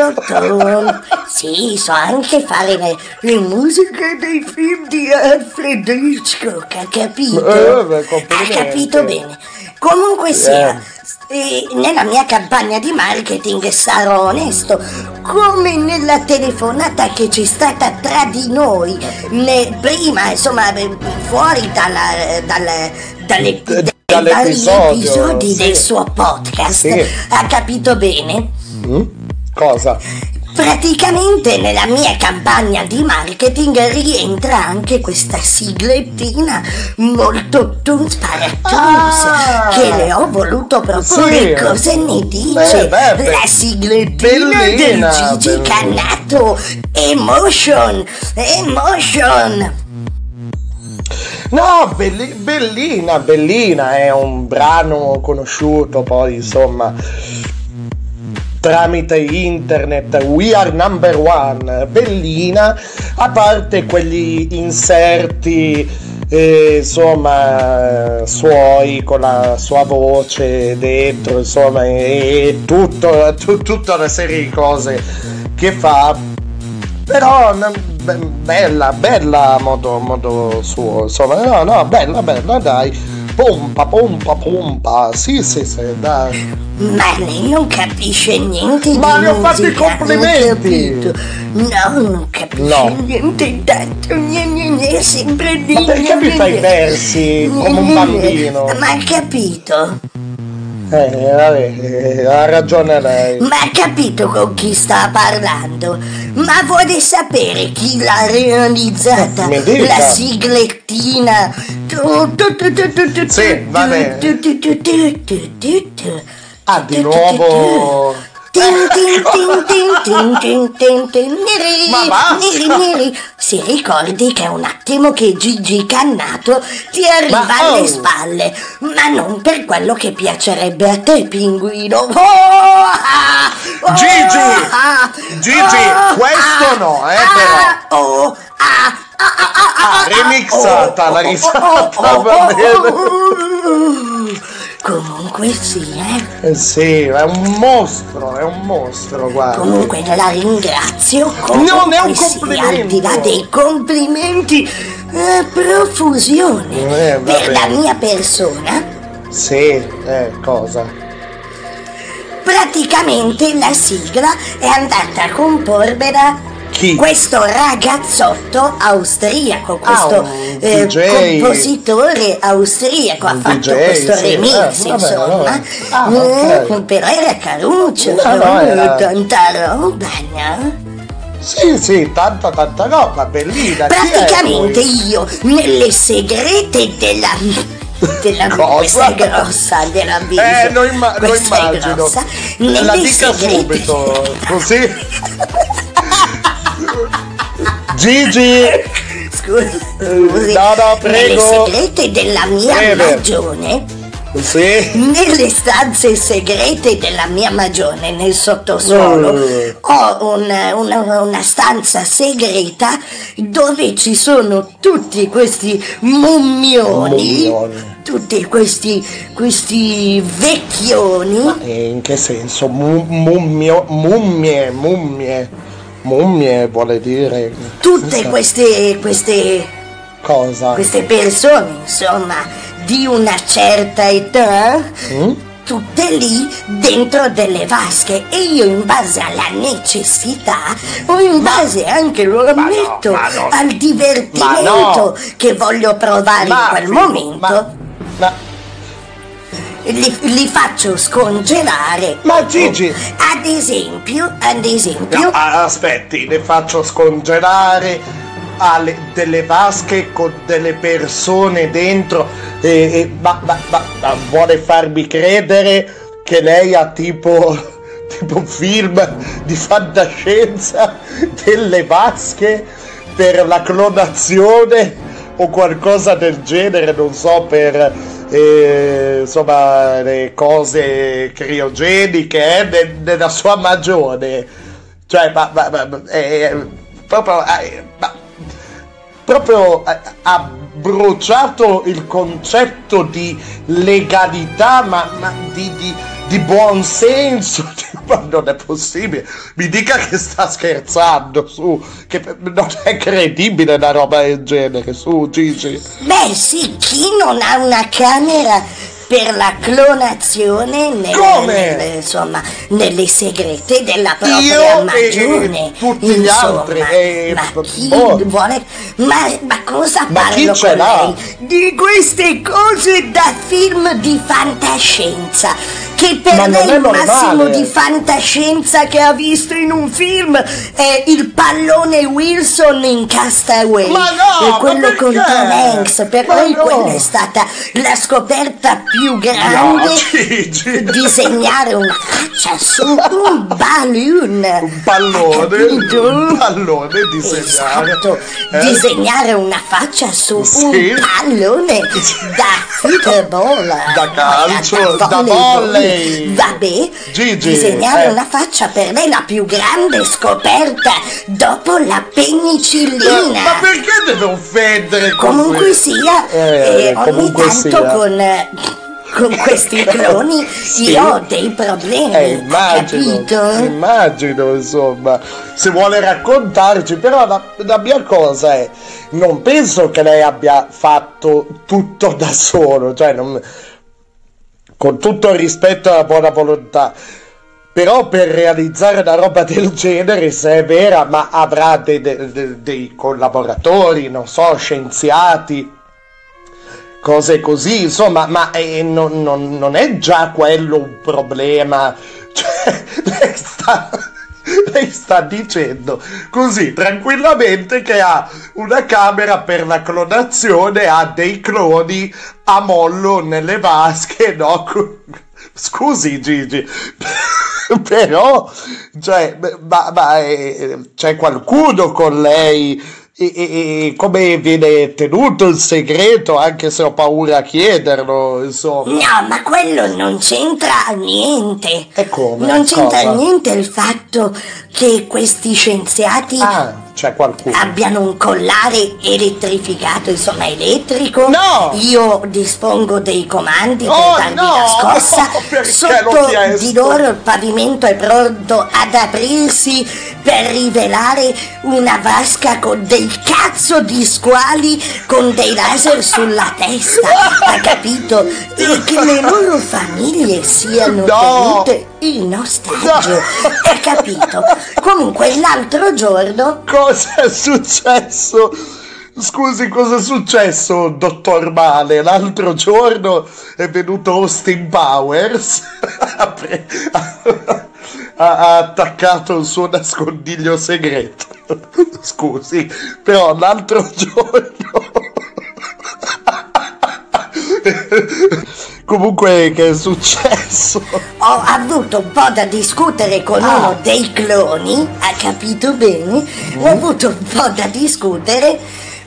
Sì, so anche fare le, le musiche dei film di Alfred Hitchcock, ha capito? Eh, ha capito bene. Comunque sia, eh, nella mia campagna di marketing sarò onesto, come nella telefonata che c'è stata tra di noi, ne- prima, insomma, eh, fuori dalla, dalla, dalle, dai vari episodi sì. del suo podcast, Sì. ha capito bene? Mm? Cosa? Praticamente nella mia campagna di marketing rientra anche questa siglettina molto tun sparatuns Ah! che le ho voluto Sì. proporre. Cosa ne dice? Beh, beh, La siglettina bellina, del Gigi bellina. Cannato Emotion Emotion No, belli- bellina, bellina, è un brano conosciuto poi, insomma, tramite internet, We Are Number One, bellina, a parte quegli inserti, eh, insomma, suoi con la sua voce dentro, insomma, e, tutto, tu- tutta una serie di cose che fa. Però be- bella, bella modo, modo suo, insomma, no, no, bella, bella, dai. Pompa, pompa, pompa, sì, sì, sì, dai. Ma lei non capisce niente Ma le ho fatto i complimenti. No, non capisce No. niente tanto, gne, gne, è sempre lì. Ma perché mi fai versi come un bambino? Ma ha capito? Eh, vabbè, eh, ha ragione lei. Ma ha capito con chi sta parlando? Ma vuole sapere chi l'ha realizzata? Mi dica. La siglettina. Sì, va bene. Ah, di nuovo... Si ricordi che è un attimo che Gigi Cannato ti arriva Ma, alle oh! spalle, ma non per quello che piacerebbe a te, pinguino. Oh, ah, oh, Gigi! ah, Gigi, oh, questo ah, no, eh, ah, Oh, ah, ah, ah, ah, Ah, remixata, la risata, va bene. Comunque sì, eh. Eh sì, è un mostro, è un mostro, guarda. Comunque la ringrazio. Non è un Comunque complimento. Al di là dei complimenti, a profusione Eh, per la mia persona. Sì, eh, cosa? Praticamente la sigla è andata a comporvela Chi? questo ragazzotto austriaco, Ah, questo un eh, compositore austriaco ha fatto DJ, questo sì, remix, eh, insomma. vabbè. Ah, Eh, ok. Però era caruccio, No, no, era- tanta roba, no? Sì, sì, tanta, tanta roba, bellina. Praticamente io, nelle segrete della. della Cosa? questa è grossa, della viso. Eh, lo, imma- lo immagino. grossa. La dica segrete. subito, così. Gigi! Scusi, scusi. No, no, Nelle prego. segrete della mia Breve. magione. Sì. Nelle stanze segrete della mia magione, nel sottosuolo, Mm. ho una, una- una stanza segreta dove ci sono tutti questi mummioni, Mummioni. tutti questi, questi vecchioni. E in che senso? Mu- mummio, mummie, mummie. Mummie vuole dire. Tutte queste, queste, Cosa? queste persone, insomma, di una certa età, Mm? tutte lì dentro delle vasche e io in base alla necessità o in base anche, lo ammetto, ma no. al divertimento no. che voglio provare Ma in quel momento, ma- li, li faccio scongelare. Ma Gigi- Ad esempio, ad esempio, No, aspetti, le faccio scongelare alle- delle vasche con delle persone dentro e, e- ma, ma- ma- ma vuole farmi credere che lei ha tipo tipo film di fantascienza delle vasche per la clonazione o qualcosa del genere, non so, per eh, insomma le cose criogeniche eh, ne- nella sua magione. Cioè, ma, ma- ma- ma- eh, proprio, eh, proprio eh, ha bruciato il concetto di legalità, ma, ma di, di, di buon senso. Ma non è possibile. Mi dica che sta scherzando, su, che non è credibile una roba del genere, su Gigi. beh sì, chi non ha una camera per la clonazione nelle, Come? nelle- insomma, nelle segrete della propria Io e- magione. e tutti gli insomma. altri, e- ma chi boh. vuole. Ma, ma cosa Ma parlo con lei? Di queste cose da film di fantascienza. Che per Ma lei il massimo normale. di fantascienza che ha visto in un film è il pallone Wilson in Castaway. Ma no, E quello con? Tom Hanks. Per Ma lei no. quella è stata la scoperta più grande. No, Gigi. Disegnare una faccia su un balloon. Un pallone, Capito? un pallone disegnare. Esatto, eh? disegnare una faccia su Sì. un pallone da football, Da calcio, da volley. Vabbè, Gigi, disegnare eh. una faccia per lei la più grande scoperta dopo la penicillina. Ma perché deve offendere così? Comunque sia, Eh, eh, ogni tanto sia. con, eh, con questi cloni Sì. io ho dei problemi, Eh, immagino, capito? immagino, insomma, se vuole raccontarci, però la, la mia cosa è, non penso che lei abbia fatto tutto da solo, cioè, non- con tutto il rispetto alla buona volontà, però per realizzare una roba del genere, se è vera, ma avrà dei- dei- dei collaboratori, non so, scienziati, cose così, insomma, ma eh, non, non- non è già quello un problema. Cioè, lei sta, lei sta dicendo così tranquillamente che ha una camera per la clonazione, ha dei cloni a mollo nelle vasche, no? Scusi Gigi, però, cioè, ma, ma, eh, c'è qualcuno con lei? E, e- e come viene tenuto il segreto, anche se ho paura a chiederlo, insomma. No, ma quello non c'entra niente. E come? Non c'entra Cosa? niente il fatto che questi scienziati Ah, c'è qualcuno. abbiano un collare elettrificato, insomma elettrico. No! Io dispongo dei comandi per Oh, darvi no! la scossa. Perché Sotto di loro il pavimento è pronto ad aprirsi per rivelare una vasca con dei cazzo di squali con dei laser sulla testa, ha capito? E che le loro famiglie siano No! tenute in ostaggio, ha capito? Comunque l'altro giorno Cosa è successo? Scusi, cosa è successo, dottor Male? L'altro giorno è venuto Austin Powers, ha, pre- ha- ha attaccato il suo nascondiglio segreto. Scusi, però l'altro giorno... Comunque, che è successo? ho avuto un po' da discutere con Ah. uno dei cloni, ha capito bene? Mm. Ho avuto un po' da discutere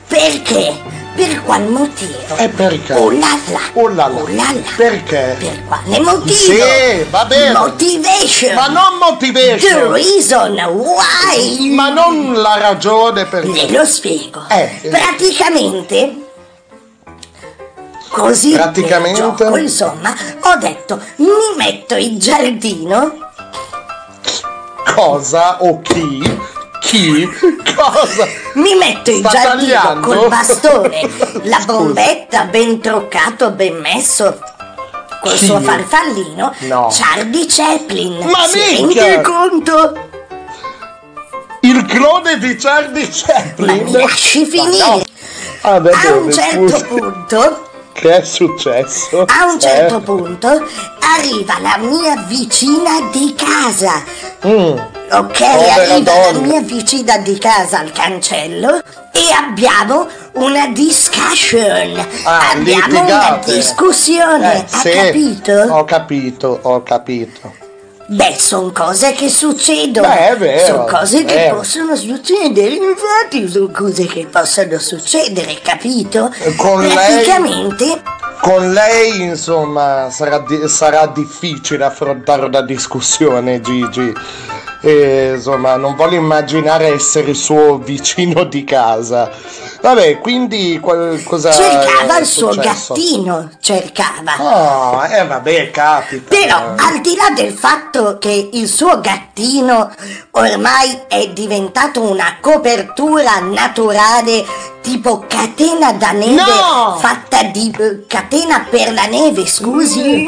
perché? Per qual motivo? E perché? Oh là là. Oh là là. Oh là là. Perché? Per quale motivo? Sì, va bene. Motivation. Ma non The motivation! reason why. Ma non la ragione per Glielo spiego. Eh, eh. Praticamente. Così Praticamente? gioco, insomma, ho detto mi metto in giardino cosa o chi? Chi? Cosa? Mi metto in Sta giardino tagliando? col bastone, la bombetta ben truccato, ben messo. col Chi? suo farfallino No. Charlie Chaplin. Ma si minchia! rende conto? Il clone di Charlie Chaplin. Ma mi lasci finire? No. Ah, va A un certo scusi. punto, Che è successo? a un certo Eh? punto, arriva la mia vicina di casa. Mm. Ok, Povera arriva la donna. mia vicina di casa al cancello e abbiamo una discussion. Ah, abbiamo una litigate. discussione, Eh, ha sì. capito? Ho capito, ho capito. Beh, sono cose che succedono. Beh, è vero, Sono cose che possono succedere. Infatti, sono cose che possono succedere, capito? con lei- Praticamente. Con lei, insomma, sarà, di- sarà difficile affrontare una discussione, Gigi. E, insomma, non voglio immaginare essere il suo vicino di casa. Vabbè, quindi qualcosa. cercava il suo gattino, cercava. Oh, eh vabbè, capita. Però, al di là del fatto che il suo gattino ormai è diventato una copertura naturale tipo catena da neve No! fatta di eh, catena per la neve, scusi?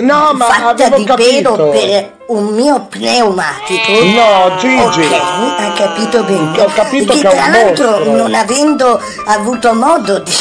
No, ma fatta di capito. pelo per un mio pneumatico. No, Gigi. Ok, ha capito bene. Ho capito che che tra l'altro mostro. non avendo avuto modo di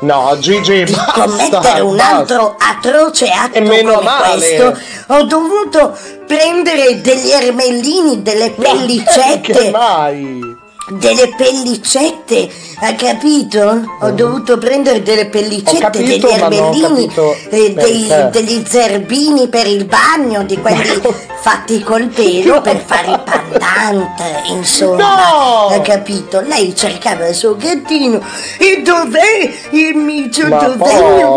No, Gigi, di basta, commettere un basta. altro atroce atto E meno come male. questo, ho dovuto prendere degli ermellini, delle pellicette, mai? Delle pellicette, ha capito? Ho dovuto prendere delle pellicette, Mm. Capito, degli capito eh, dei- perché. degli zerbini per il bagno, di quelli fatti col pelo per fare i pendant, insomma, No! ha capito? Lei cercava il suo gattino e dov'è il micio, Ma dov'è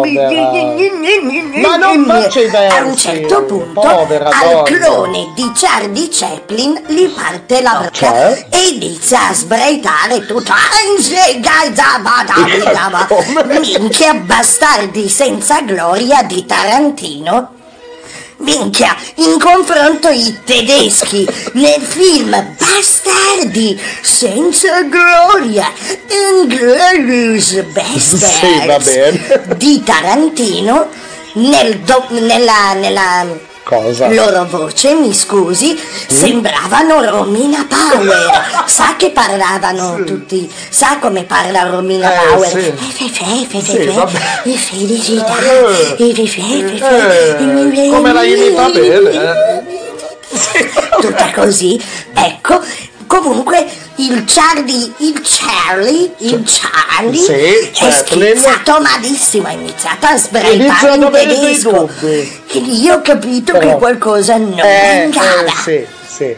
il micio? Ma non versi, A un certo punto povera al donna. clone di Charlie Chaplin gli parte la bocca Cioè? e inizia a sbraitare tutto. Minchia bastardi senza gloria di Tarantino. Minchia, in confronto i tedeschi nel film Bastardi senza gloria, Inglourious Bastards Sì, va bene. di Tarantino nel do- nella, nella Cosa? loro voce, mi scusi, sembravano Romina Power. Sa che parlavano tutti, sa come parla Romina Eh, Power? sì. Eh, Sì, felicità, Eh. Eh, come la imita bene. tutta così, ecco, comunque il Charlie, il Charlie, il Charlie Sì, è Chaplin. schizzato malissimo, ha iniziato a sbraitare in tedesco. io ho capito Però- che qualcosa non Eh, andava. eh, sì, sì.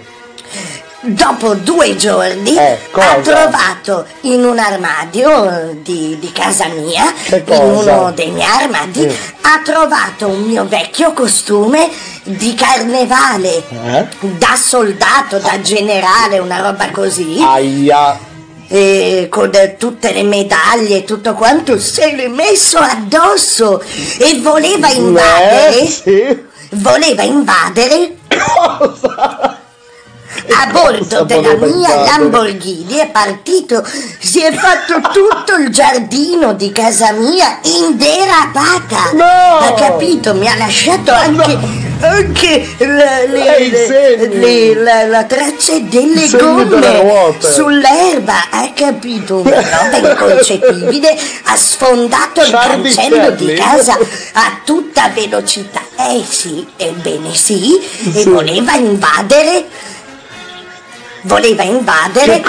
Dopo due giorni Eh, ha trovato in un armadio di, di casa mia, in uno dei miei armadi, Mm. ha trovato un mio vecchio costume di carnevale, Eh? da soldato, da generale, una roba così, Aia. e con eh, tutte le medaglie e tutto quanto, se l'è messo addosso e voleva invadere, Eh, sì. voleva invadere Cosa? A bordo della mia? Lamborghini è partito, si è fatto tutto il giardino di casa mia in derapata. No! Ha capito? Mi ha lasciato anche, anche la, le- Eh, le- le- la, la traccia delle gomme sull'erba. Ha capito? Una roba inconcepibile. Ha sfondato il Charlie cancello di Chaplin. casa a tutta velocità. Eh sì, ebbene sì, e Sì. voleva invadere voleva invadere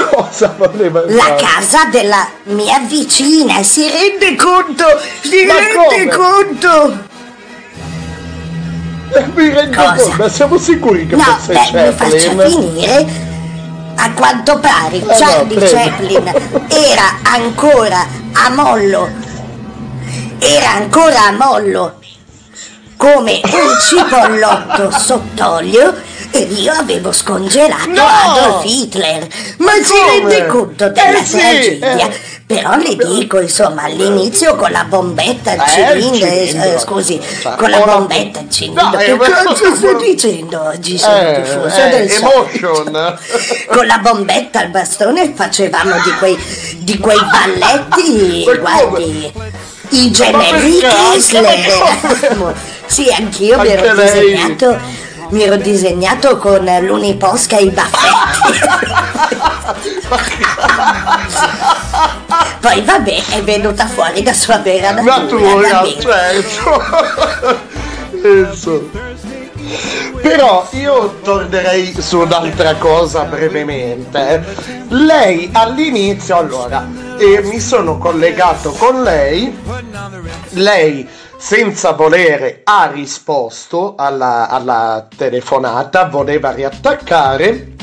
voleva la casa della mia vicina, si rende conto? Si Ma rende come? conto? Eh, Mi rendo Cosa? conto, siamo sicuri che No, fosse beh, mi faccia Chaplin? finire. A quanto pare Eh, no, Charlie prego. Chaplin era ancora a mollo. Era ancora a mollo come un cipollotto sott'olio e io avevo scongelato No! Adolf Hitler. Ma si come? rende conto della Eh, sì, tragedia? eh. Però le dico, insomma, all'inizio con la bombetta, il Eh, il cilindro, eh, scusi, Cioè, con la bombetta, il cilindro. No, che eh, cosa ma- sto dicendo oggi? Sono Eh, tifoso eh, del emotion. Con la bombetta al bastone facevamo di quei, di quei balletti, guardi, I gemelli? Kessler. Sì, anch'io mi ero disegnato. Mi ero disegnato con l'uniposca e i baffetti. Poi vabbè, è venuta fuori da sua vera natura. natura, certo. Però io tornerei su un'altra cosa brevemente. Lei all'inizio, allora, eh, mi sono collegato con lei, lei senza volere ha risposto alla, alla telefonata, voleva riattaccare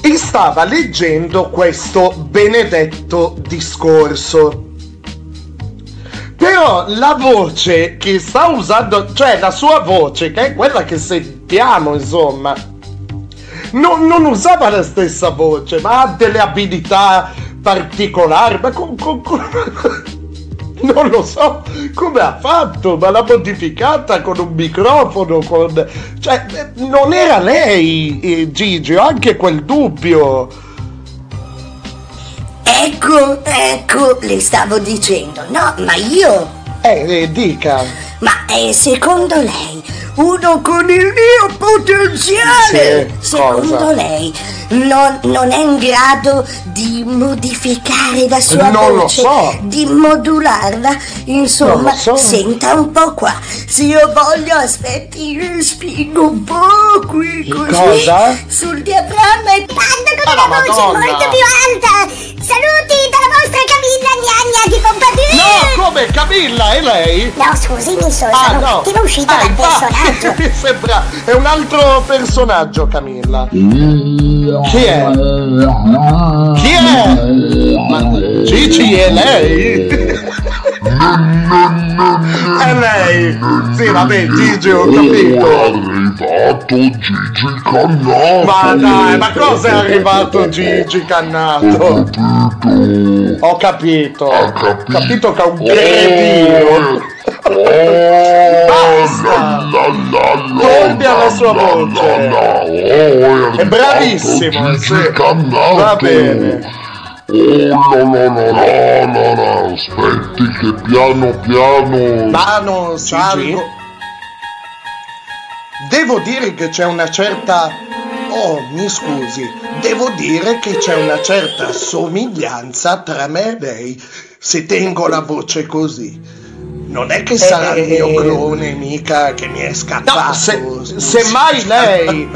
e stava leggendo questo benedetto discorso. Però la voce che sta usando, cioè la sua voce, che è quella che sentiamo, insomma, non, non usava la stessa voce, ma ha delle abilità particolari. Ma con- con- con- non lo so come ha fatto, ma l'ha modificata con un microfono, con... cioè eh, non era lei, eh, Gigi, ho anche quel dubbio. Ecco, ecco, le stavo dicendo. No, ma io. Eh, dica. Ma eh, secondo lei, uno con il mio potenziale, Sì, secondo cosa? lei, non, non è in grado di modificare la sua Non lo voce, so. di modularla? Insomma, so. senta un po' qua. Se io voglio, aspetti, io spingo un po' qui, così, cosa? sul diaframma e Parlo con Ah, una voce Madonna. molto più alta! Saluti dalla vostra Camilla Gnagna di Pompadour! No, come Camilla, è lei? No, scusi, mi sono, Ah, sono no. attimo uscito Ah, dal personaggio. Mi sembra, è un altro personaggio, Camilla. Chi è? Chi è? Ma Gigi è lei? è lei! Sì, vabbè, Gigi, ho capito. arrivato Gigi Cannato. Ma dai, ma cosa è arrivato Gigi Cannato? Ho capito. Ho capito che è un cretino. Torni alla sua voce. È bravissimo. Va bene. Oh no no no no no no, aspetti che piano piano. Ma non salgo. Devo dire che c'è una certa. Oh, mi scusi. Devo dire che c'è una certa somiglianza tra me e lei. Se tengo la voce così. Non è che sarà il mio clone, mica, che mi è scappato. se, semmai lei.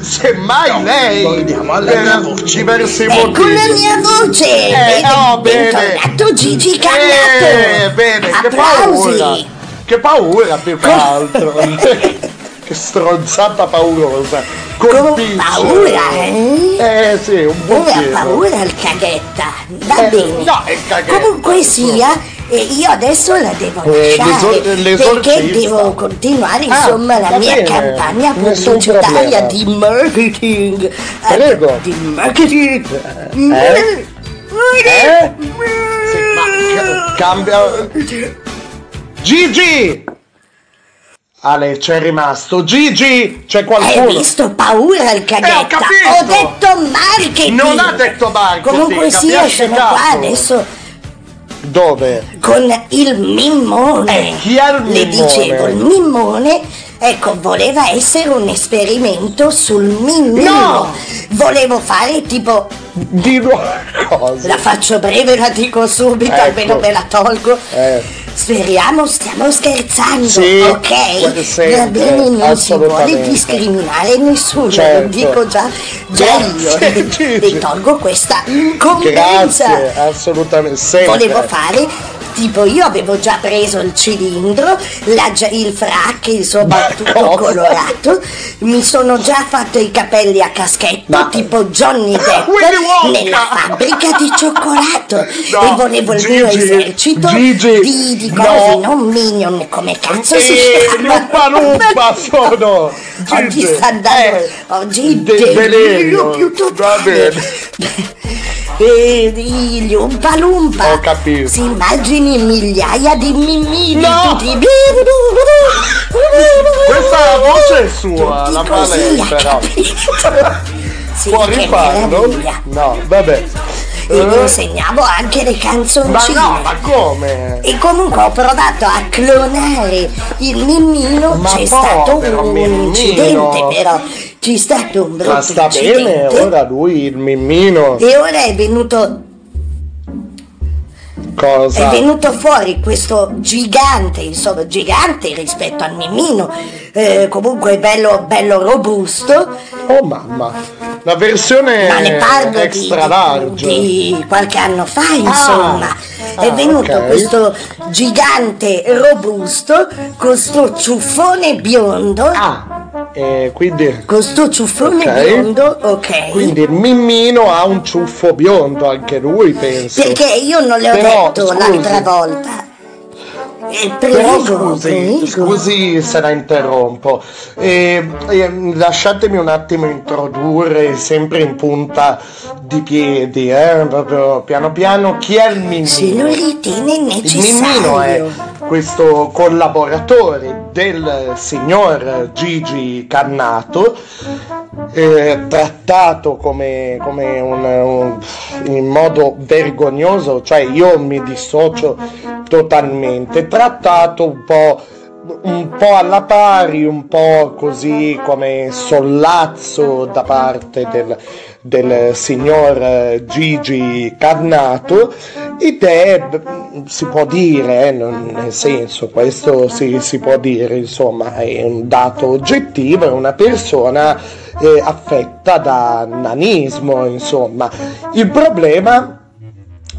Semmai lei. Torniamo alla mia voce. diversi Ecco motivi. la mia voce! Eh, Vedi? oh, bene. Bentornato Gigi Cannato! Eh, bene, che paura! Che paura più che altro! che stronzata paurosa! Colpisce! paura, eh? Eh sì, un Dove ha pochino! paura il caghetta? Va Eh, bene. no, è caghetta. Comunque sia, eh, io adesso la devo Eh, lasciare l'esor- l'esorcista. perché devo continuare Ah, insomma la va mia bene, campagna pubblicitaria di marketing. Eh, Prego. Di marketing. Eh? Eh? Ma ca- cambia. Gigi! Ale, c'è rimasto. Gigi! C'è Hai qualcuno? visto paura il caghetta? Eh, ho capito! detto marketing! Non ha detto marketing, Comunque sia, sono qua capo? adesso Dove? con il mimmone. Eh, chi è il Le mimmone? dicevo, il mimmone, ecco, voleva essere un esperimento sul mimmino. No! Volevo fare tipo, Di nuovo cosa? la faccio breve, la dico subito, Ecco. almeno me la tolgo. Eh. Speriamo, stiamo scherzando, Sì, ok? Va bene, non si vuole discriminare nessuno, Certo. lo dico già, già Grazie, io. Gigi. Vi tolgo questa incombenza. Grazie, assolutamente. Sempre. Volevo fare tipo io avevo già preso il cilindro, la il frac, insomma tutto cosa? colorato, mi sono già fatto i capelli a caschetto Ma- tipo Johnny Depp nella fabbrica di cioccolato No, e volevo il mio esercito Gigi, di, di no. cose, non minion, come cazzo si Eh, chiama? Lumpa Lumpa sono! Oggi Gigi, sta andando, eh, oggi de- delirio delirio, più va totale. Bene. E gli Lumpa Lumpa. Ho capito. Si immagini migliaia di mimmini No! tutti. Questa voce è sua, la? Sì, Può rifarlo? No, vabbè. E Eh? gli insegnavo anche le Ma canzoncine. no, ma come? E comunque ho provato a clonare il mimmino, Ma c'è stato un Mimmino. incidente però, c'è stato un brutto Ma sta incidente. bene, ora lui, il mimmino, E ora è venuto, cosa? è venuto fuori questo gigante, insomma gigante rispetto al mimmino, eh, comunque bello, bello robusto, Oh mamma, la versione ma ne parlo di, extra di- large. di qualche anno fa, insomma. è ah, venuto ok. questo gigante robusto con sto ciuffone biondo. Ah, eh, quindi, Con sto ciuffone Ok. biondo, ok. quindi il mimmino ha un ciuffo biondo, anche lui penso. Perché io non le ho Però, detto scusi. l'altra volta. Eh, Però scusi, scusi se la interrompo, Eh, eh, lasciatemi un attimo introdurre sempre in punta di piedi, eh, proprio piano piano, chi è il Mimmino? Se lo ritiene Il Mimmino è necessario. questo collaboratore del signor Gigi Cannato, eh, trattato come, come un, un- in modo vergognoso, cioè io mi dissocio totalmente, trattato un po', un po' alla pari, un po' così come sollazzo da parte del, del signor Gigi Cannato ed è, si può dire, eh, nel senso, questo si, si può dire, insomma, è un dato oggettivo, è una persona eh, affetta da nanismo, insomma. Il problema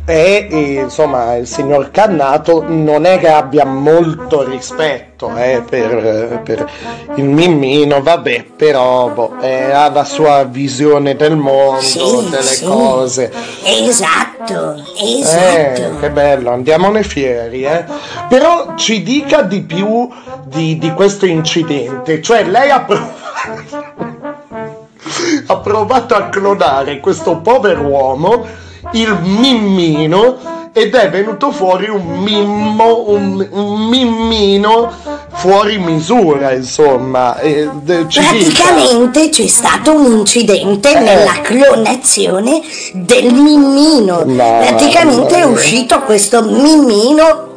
è, eh, insomma, il signor Cannato non è che abbia molto rispetto eh, per, eh, per il Mimmino, vabbè, però boh, eh, ha la sua visione del mondo, Sì, delle sì. cose. Esatto, Eh, esatto. che bello, andiamone fieri, eh. Però ci dica di più di, di questo incidente, cioè lei ha provato, ha provato a clonare questo povero uomo, il mimmino, ed è venuto fuori un mimmo, un, un mimmino fuori misura, insomma. e- de- ci dica. Praticamente c'è stato un incidente Eh. nella clonazione del mimmino. Mamma Praticamente è mia. uscito questo mimmino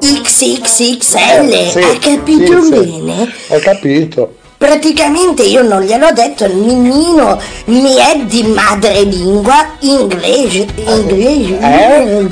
XXXL. Eh, sì, Hai capito sì, sì. bene? Ho capito. Praticamente io non gliel'ho detto, il mimmino mi è di madrelingua inglese. Inglese? Eh?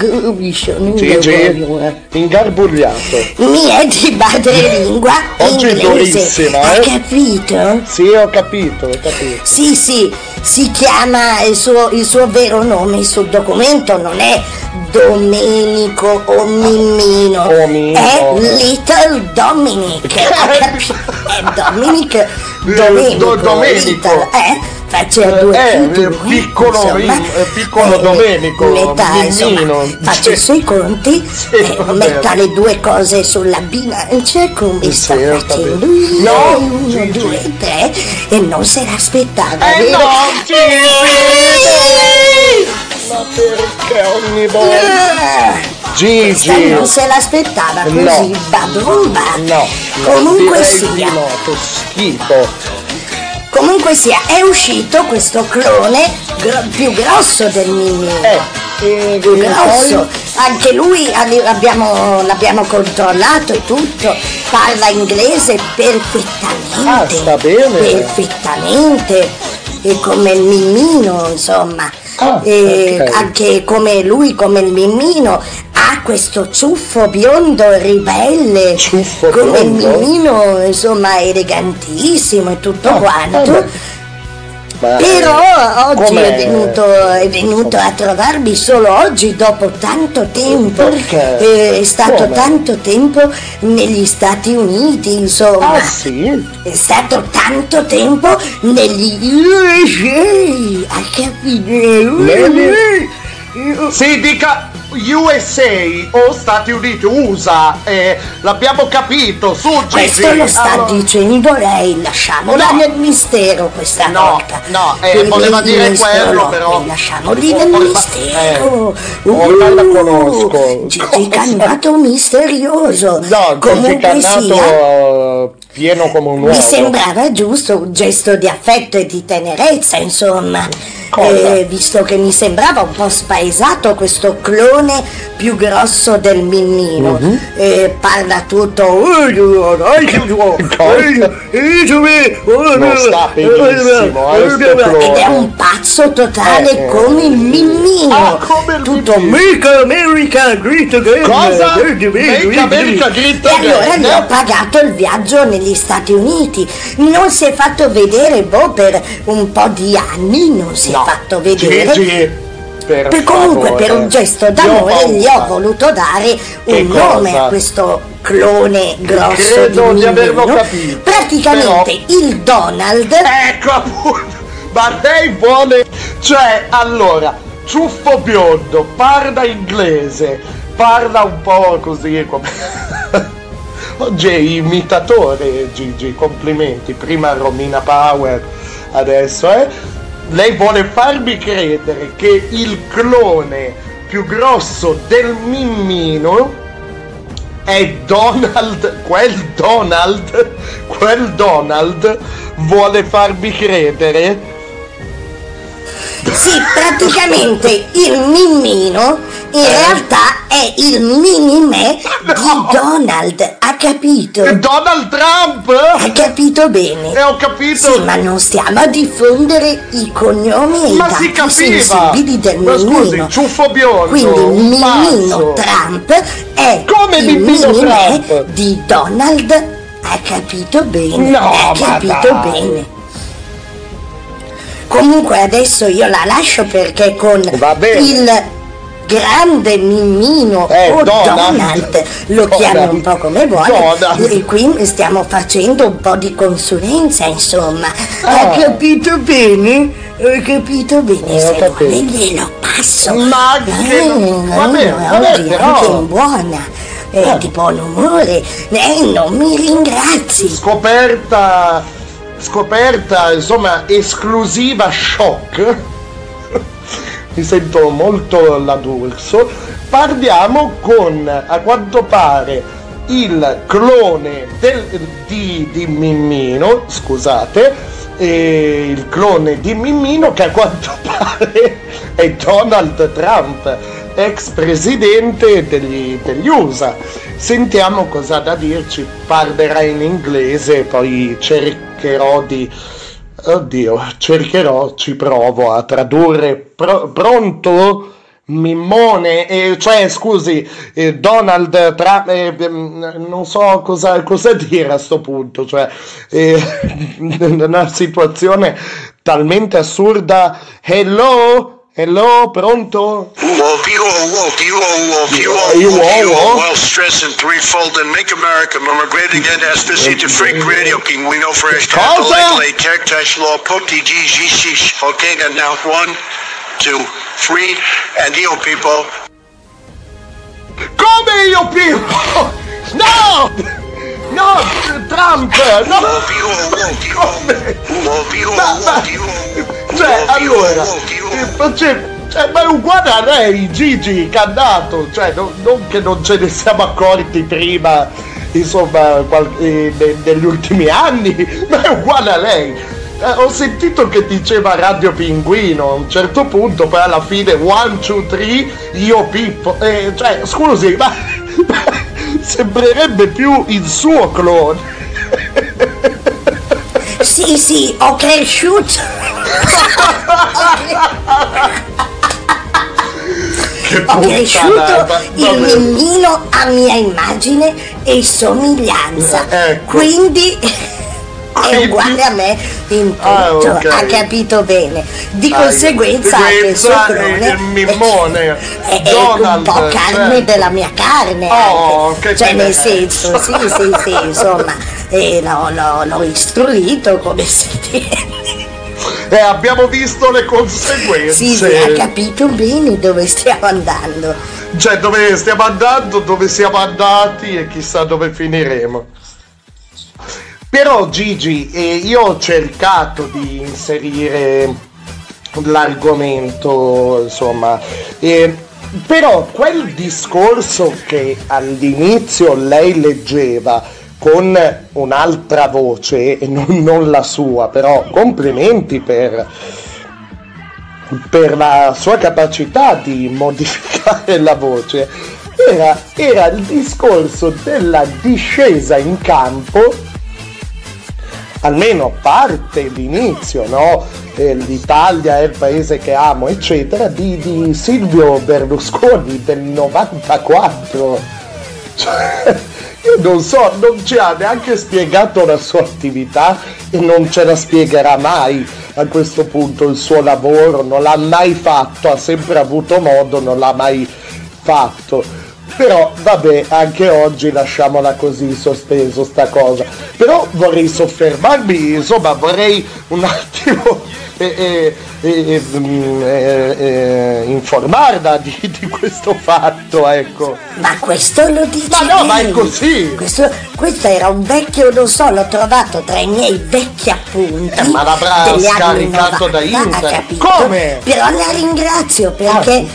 Ingarbugliato. Mi è di madrelingua Oggi è inglese. durissima, Hai eh? capito? Sì, ho capito, ho capito. Sì, sì, si chiama il suo, il suo vero nome sul documento, non è Domenico o Mimmino, O Mimmo. è Little Dominic? È Dominic Domenico, Do- Domenico. Little, eh? Faccia due Eh, più due, piccolo insomma. Eh, piccolo Domenico, metà, insomma, faccia i suoi conti, Sì, eh, metta le due cose sulla bilancia come Sì, sta ho facendo capito. io, No, uno, Gigi. due, tre, e non se l'aspettava, Eh vero? no, Gigi! Ma perché ogni volta? Gigi! non se l'aspettava così, No. badumba. No, no, Comunque sia. di no, schifo. Comunque sia, è uscito questo clone gro- più grosso del Mimmi. Eh, e più e grosso. Anche lui abbiamo- l'abbiamo controllato e tutto. Parla inglese perfettamente. Ah, sta bene. Perfettamente. E come il Mimmino, insomma. Ah, E ok. anche come lui, come il Mimmino, ha questo ciuffo biondo ribelle. Ciuffo come biondo? il Mimmino, insomma, elegantissimo e tutto Ah, quanto. vabbè. Ma, Però eh, oggi è venuto, è venuto a trovarmi solo oggi dopo tanto tempo. Perché? Eh, È stato Come? tanto tempo negli Stati Uniti, insomma. Ah sì? È stato tanto tempo negli USA. Hai capito? Si dica USA o Stati Uniti, USA, eh, l'abbiamo capito, su Gigi. Questo lo sta Allora- dicendo lei, lasciamola No. nel mistero questa No, volta. no, eh, Quindi voleva dire mistero quello, no, però- Lasciamoli Oh, nel ormai- mistero. eh, ormai la conosco. Gigi Cosa? Cannato misterioso. No, Gigi Comunque Cannato sia. Eh, pieno come un uovo. Mi sembrava giusto un gesto di affetto e di tenerezza, insomma. Cosa? Eh, visto che mi sembrava un po' spaesato questo clone più grosso del Minnino. Mhm. Eh, parla tutto. "Eh, Non sta benissimo, eh. Ed è un pazzo totale Eh, eh. come il Minnino. Ah, come il tutto Minnino. Make America Great Again. Cosa? Again, Make Great America Again." Great E allora Again? gli ho pagato il viaggio negli Stati Uniti. Non si è fatto vedere, boh, per un po' di anni non si è fatto vedere. Gigi, per, Per comunque favore. per un gesto d'amore gli ho voluto dare Che un nome cosa? a questo clone grosso Credo di di averlo capito, Praticamente il Donald Ecco appunto, ma lei vuole, cioè allora, ciuffo biondo, parla inglese, parla un po' così come... Oggi imitatore Gigi, complimenti, prima Romina Power, adesso eh. Lei vuole farmi credere che il clone più grosso del Mimmino è Donald, quel Donald, quel Donald vuole farmi credere Sì, praticamente il Mimmino in Eh? realtà è il mini me di Donald, ha capito? Donald Trump! Ha capito bene? E ho capito! Sì, ma non stiamo a diffondere i cognomi e Ma i si dati sensibili del Ma scusi, Mimmino. ciuffo biondo, Quindi Mimmino. Trump è Come il mini me Trump? di Donald, ha capito bene? No, ha capito dai. bene. Comunque adesso io la lascio perché con il grande Mimmino Eh, o Donald. Donald, lo Donald. chiami un po' come vuole Donald. e qui stiamo facendo un po' di consulenza insomma Ah. ha capito bene? hai capito bene Eh, se capito. vuole glielo passo Ma che non- va bene, va bene, oggi però- anche in buona eh, di buon umore eh, non mi ringrazi scoperta scoperta insomma esclusiva shock. Mi sento molto l'adulso. Parliamo con a quanto pare il clone del, di, di Mimmino scusate il clone di Mimmino che a quanto pare è Donald Trump ex presidente degli, degli USA sentiamo cosa ha da dirci parlerà in inglese poi cercherò di oddio cercherò ci provo a tradurre Pro- pronto Mimmone, eh, cioè scusi, eh, Donald Trump, eh, ehm, non so cosa, cosa dire a sto punto, cioè eh, una situazione talmente assurda. Hello? Hello, pronto? Wolf, you old wolf, you old wolf, you You old wolf, old you wolf? old wolf, stress and threefold and make America mama great again. As to see the freak radio king, we know fresh cat, the Cosa? late late tech, touch law, pokey G, G, shish. Okay, and now one, two, three, and you people. Come io Pippo? No! No, Trump! No! Wolf, Cioè, allora, cioè, ma è uguale a lei, Gigi, che ha dato, cioè, non, non che non ce ne siamo accorti prima, insomma, qual- eh, ne- negli ultimi anni, ma è uguale a lei. Eh, ho sentito che diceva Radio Pinguino a un certo punto, poi alla fine one, two, three, io Pippo. Eh, cioè, scusi, ma, ma sembrerebbe più il suo clone. sì sì ho cresciuto. Che ho cresciuto puttanata, il mimmino a mia immagine e somiglianza. Ecco. quindi è uguale a me in tutto Ah, ok. ha capito bene di Ah, conseguenza anche il clone il mimmone, è, è un po' carne certo. della mia carne Oh, anche. che cioè nel senso sì sì sì insomma e l'ho, l'ho- l'ho istruito come si tiene Eh, abbiamo visto le conseguenze. sì sì ha capito bene dove stiamo andando Cioè, dove stiamo andando, dove siamo andati e chissà dove finiremo. Però Gigi, eh, io ho cercato di inserire l'argomento, insomma, eh, però quel discorso che all'inizio lei leggeva con un'altra voce non, non la sua, però complimenti per, per la sua capacità di modificare la voce. Era, era il discorso della discesa in campo almeno parte l'inizio, no? Eh, L'Italia è il paese che amo, eccetera, di, di Silvio Berlusconi del 94. Cioè, io non so, non ci ha neanche spiegato la sua attività e non ce la spiegherà mai a questo punto il suo lavoro, non l'ha mai fatto, ha sempre avuto modo, non l'ha mai fatto. Però vabbè, anche oggi lasciamola così sospeso sta cosa. Però vorrei soffermarmi, insomma, vorrei un attimo eh, eh, eh, mm, eh, eh, informarla di, di questo fatto, ecco. Ma questo lo dice Ma no, ma è lei. così. Questo, questo era un vecchio, non so, l'ho trovato tra i miei vecchi appunti. Eh, ma l'avrà scaricato da 90, internet. Come? Però la ringrazio perché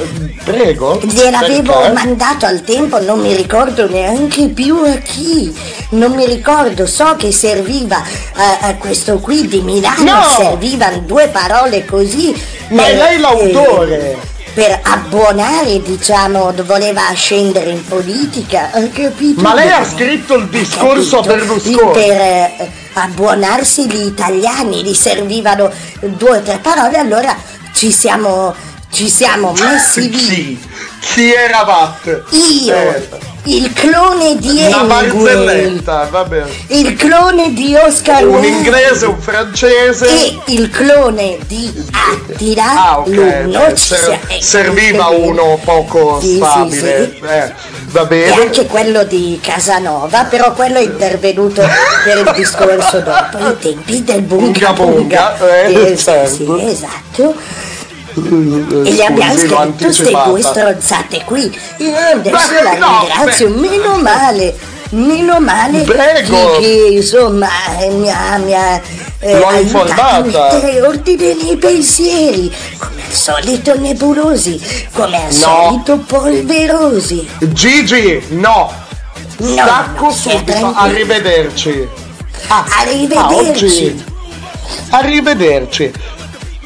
Prego. gliel'avevo Perché? mandato al tempo, non mi ricordo neanche più a chi. Non mi ricordo, so che serviva a, a questo qui di Milano, No! servivano due parole così. Ma è per- lei l'autore? eh, per abbonare, diciamo, voleva scendere in politica, capito? Ma lei ha scritto il discorso capito? Berlusconi? Per eh, abbonarsi gli italiani, gli servivano due o tre parole, allora ci siamo, ci siamo messi lì. Chi? Chi eravate? Io, Eh, il clone di una Hemingway, barzelletta, va bene. il clone di Oscar Un Wilde inglese, un francese. e il clone di Attila, Ah, ok. l'uno eh, ci ser- sia- eh, serviva uno poco Sì, sì, stabile. sì. Eh, va E bene. anche quello di Casanova, però quello è intervenuto per il discorso dopo, ai tempi del bunga Bunga bunga. bunga, eh, Eh, sì, certo. sì, esatto. E gli abbiamo scritto queste anticipata. due stronzate qui. Io adesso Beh, la no, ringrazio, beh. meno male. Meno male Prego. che, insomma eh, mi ha, mi ha eh, a mettere ordine nei pensieri, come al solito nebulosi, come al No. solito polverosi. Gigi, no. No, Stacco subito. Arrivederci. Ah, Arrivederci. oggi. Arrivederci.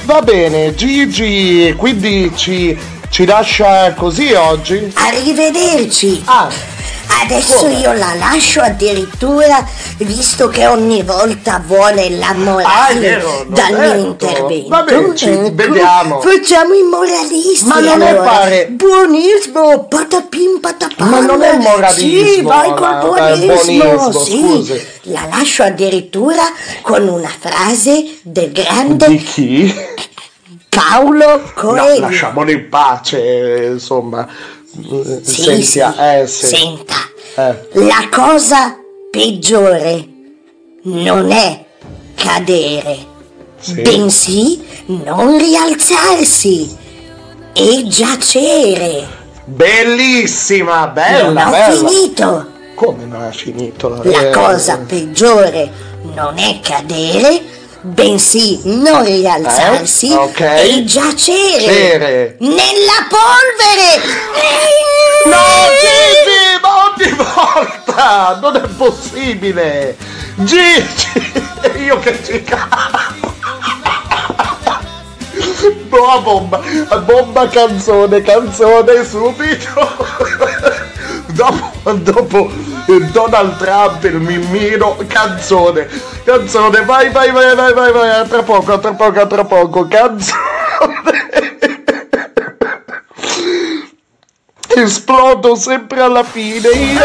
Va bene, Gigi, quindi ci, ci lascia così oggi? Arrivederci. Ah, Adesso come? io la lascio addirittura, visto che ogni volta vuole la Ah, è morale vero, l'ho dal mio intervento. Vabbè, ci Ecco, vediamo. Facciamo i moralisti. Ma non è allora. pare- Buonismo, patapim patapam. Ma non è moralismo, Sì, vai col è buonismo. buonismo, sì. scusi. La lascio addirittura con una frase del grande di chi? Paolo No, Coelho. lasciamolo in pace, insomma. Sentia, sì. eh, sì. Senta, Eh. la cosa peggiore non è cadere, Sì. bensì non rialzarsi e giacere. Bellissima, bella, non ho bella. finito. Come non ha finito? La Eh, cosa peggiore non è cadere, bensì non rialzarsi Eh, ok. e giacere Giacere. nella polvere. No, Gigi, ma ogni volta! Non è possibile! Gigi! Io che ci cago! No, bomba! Bomba canzone, canzone subito! Dopo, dopo Donald Trump, il mimmino, canzone, canzone, vai, vai, vai, vai, vai, vai, tra poco, tra poco, tra poco, canzone! esplodo sempre alla fine io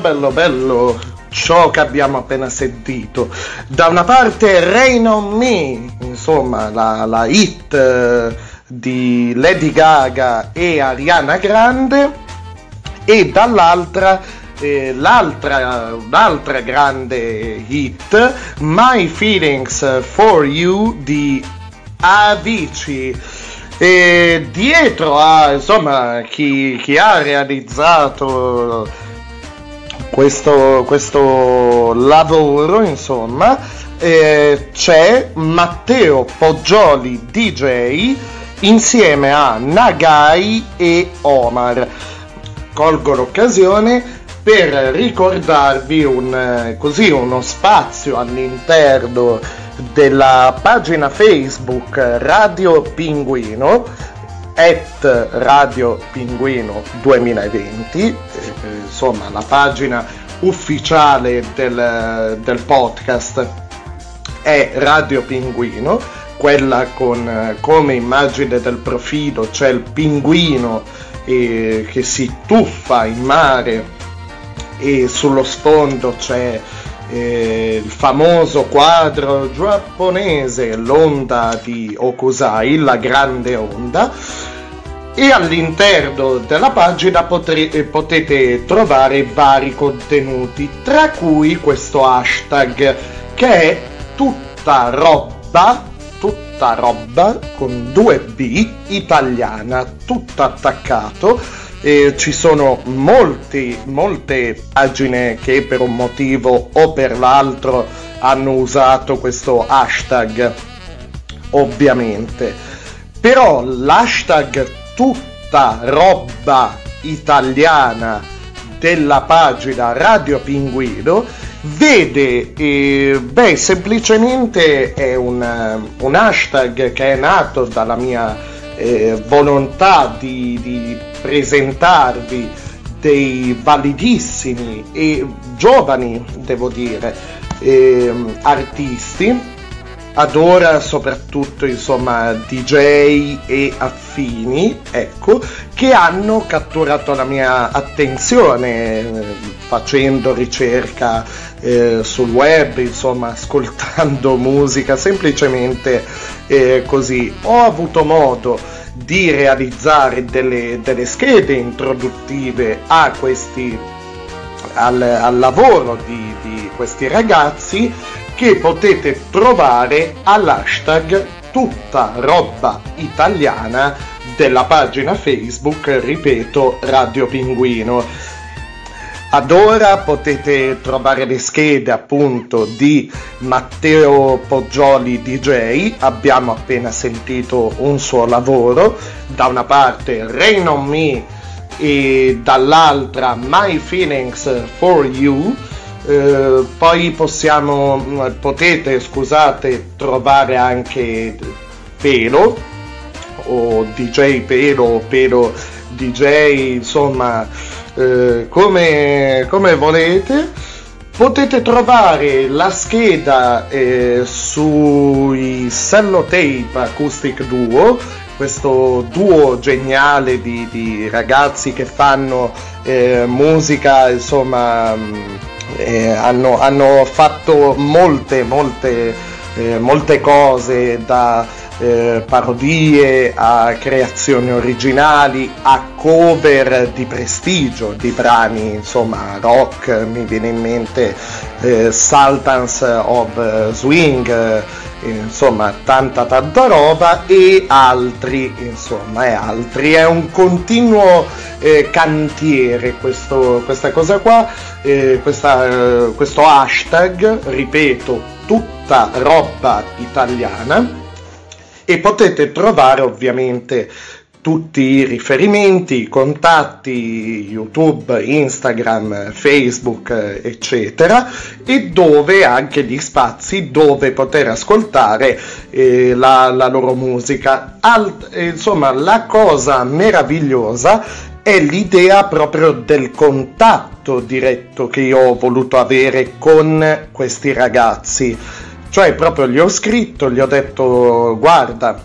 bello, bello. Ciò che abbiamo appena sentito. Da una parte Rain on Me, insomma, la, la hit eh, di Lady Gaga e Ariana Grande, e dall'altra eh, l'altra, un'altra grande hit, My Feelings for You di Avicii. E dietro a insomma chi, chi ha realizzato questo, questo lavoro insomma eh, c'è Matteo Poggioli DJ insieme a Nagai e Omar. Colgo l'occasione per ricordarvi un, così, uno spazio all'interno della pagina Facebook Radio Pinguino at Radio Pinguino 2020 eh, insomma la pagina ufficiale del, del podcast è Radio Pinguino quella con come immagine del profilo c'è il pinguino eh, che si tuffa in mare e sullo sfondo c'è eh, il famoso quadro giapponese L'onda di Okusai, la grande onda. E all'interno della pagina potre- eh, potete trovare vari contenuti tra cui questo hashtag che è tutta roba tutta roba con due B italiana tutto attaccato eh, ci sono molti, molte pagine che per un motivo o per l'altro hanno usato questo hashtag, ovviamente. Però l'hashtag tutta roba italiana della pagina Radio Pinguino vede, eh, beh, semplicemente è un, un hashtag che è nato dalla mia eh, volontà di, di presentarvi dei validissimi e giovani, devo dire, eh, artisti, ad ora soprattutto insomma DJ e affini, ecco, che hanno catturato la mia attenzione eh, facendo ricerca eh, sul web, insomma, ascoltando musica, semplicemente eh, così. Ho avuto modo di realizzare delle, delle schede introduttive a questi, al, al lavoro di, di questi ragazzi che potete trovare all'hashtag tutta roba italiana della pagina Facebook, ripeto, Radio Pinguino. Ad ora potete trovare le schede appunto di Matteo Poggioli DJ, abbiamo appena sentito un suo lavoro, da una parte Rain on Me e dall'altra My Feelings for You. Eh, poi possiamo, potete, scusate, trovare anche Pelo o DJ Pelo o Pelo DJ, insomma eh, come, come, volete. Potete trovare la scheda eh, sui Cellotape Acoustic Duo, questo duo geniale di, di ragazzi che fanno eh, musica, insomma, mm, eh, hanno, hanno, fatto molte, molte, eh, molte cose da eh, parodie, a creazioni originali, a cover di prestigio di brani, insomma, rock, mi viene in mente eh, Sultans of Swing, eh, insomma, tanta tanta roba e altri, insomma, e altri. È un continuo eh, cantiere questo, questa cosa qua, eh, questa, questo hashtag, ripeto, tutta roba italiana e potete trovare ovviamente tutti i riferimenti, i contatti YouTube, Instagram, Facebook, eccetera, e dove anche gli spazi dove poter ascoltare eh, la, la, loro musica. Alt- insomma, la cosa meravigliosa è l'idea proprio del contatto diretto che io ho voluto avere con questi ragazzi cioè proprio gli ho scritto, gli ho detto guarda,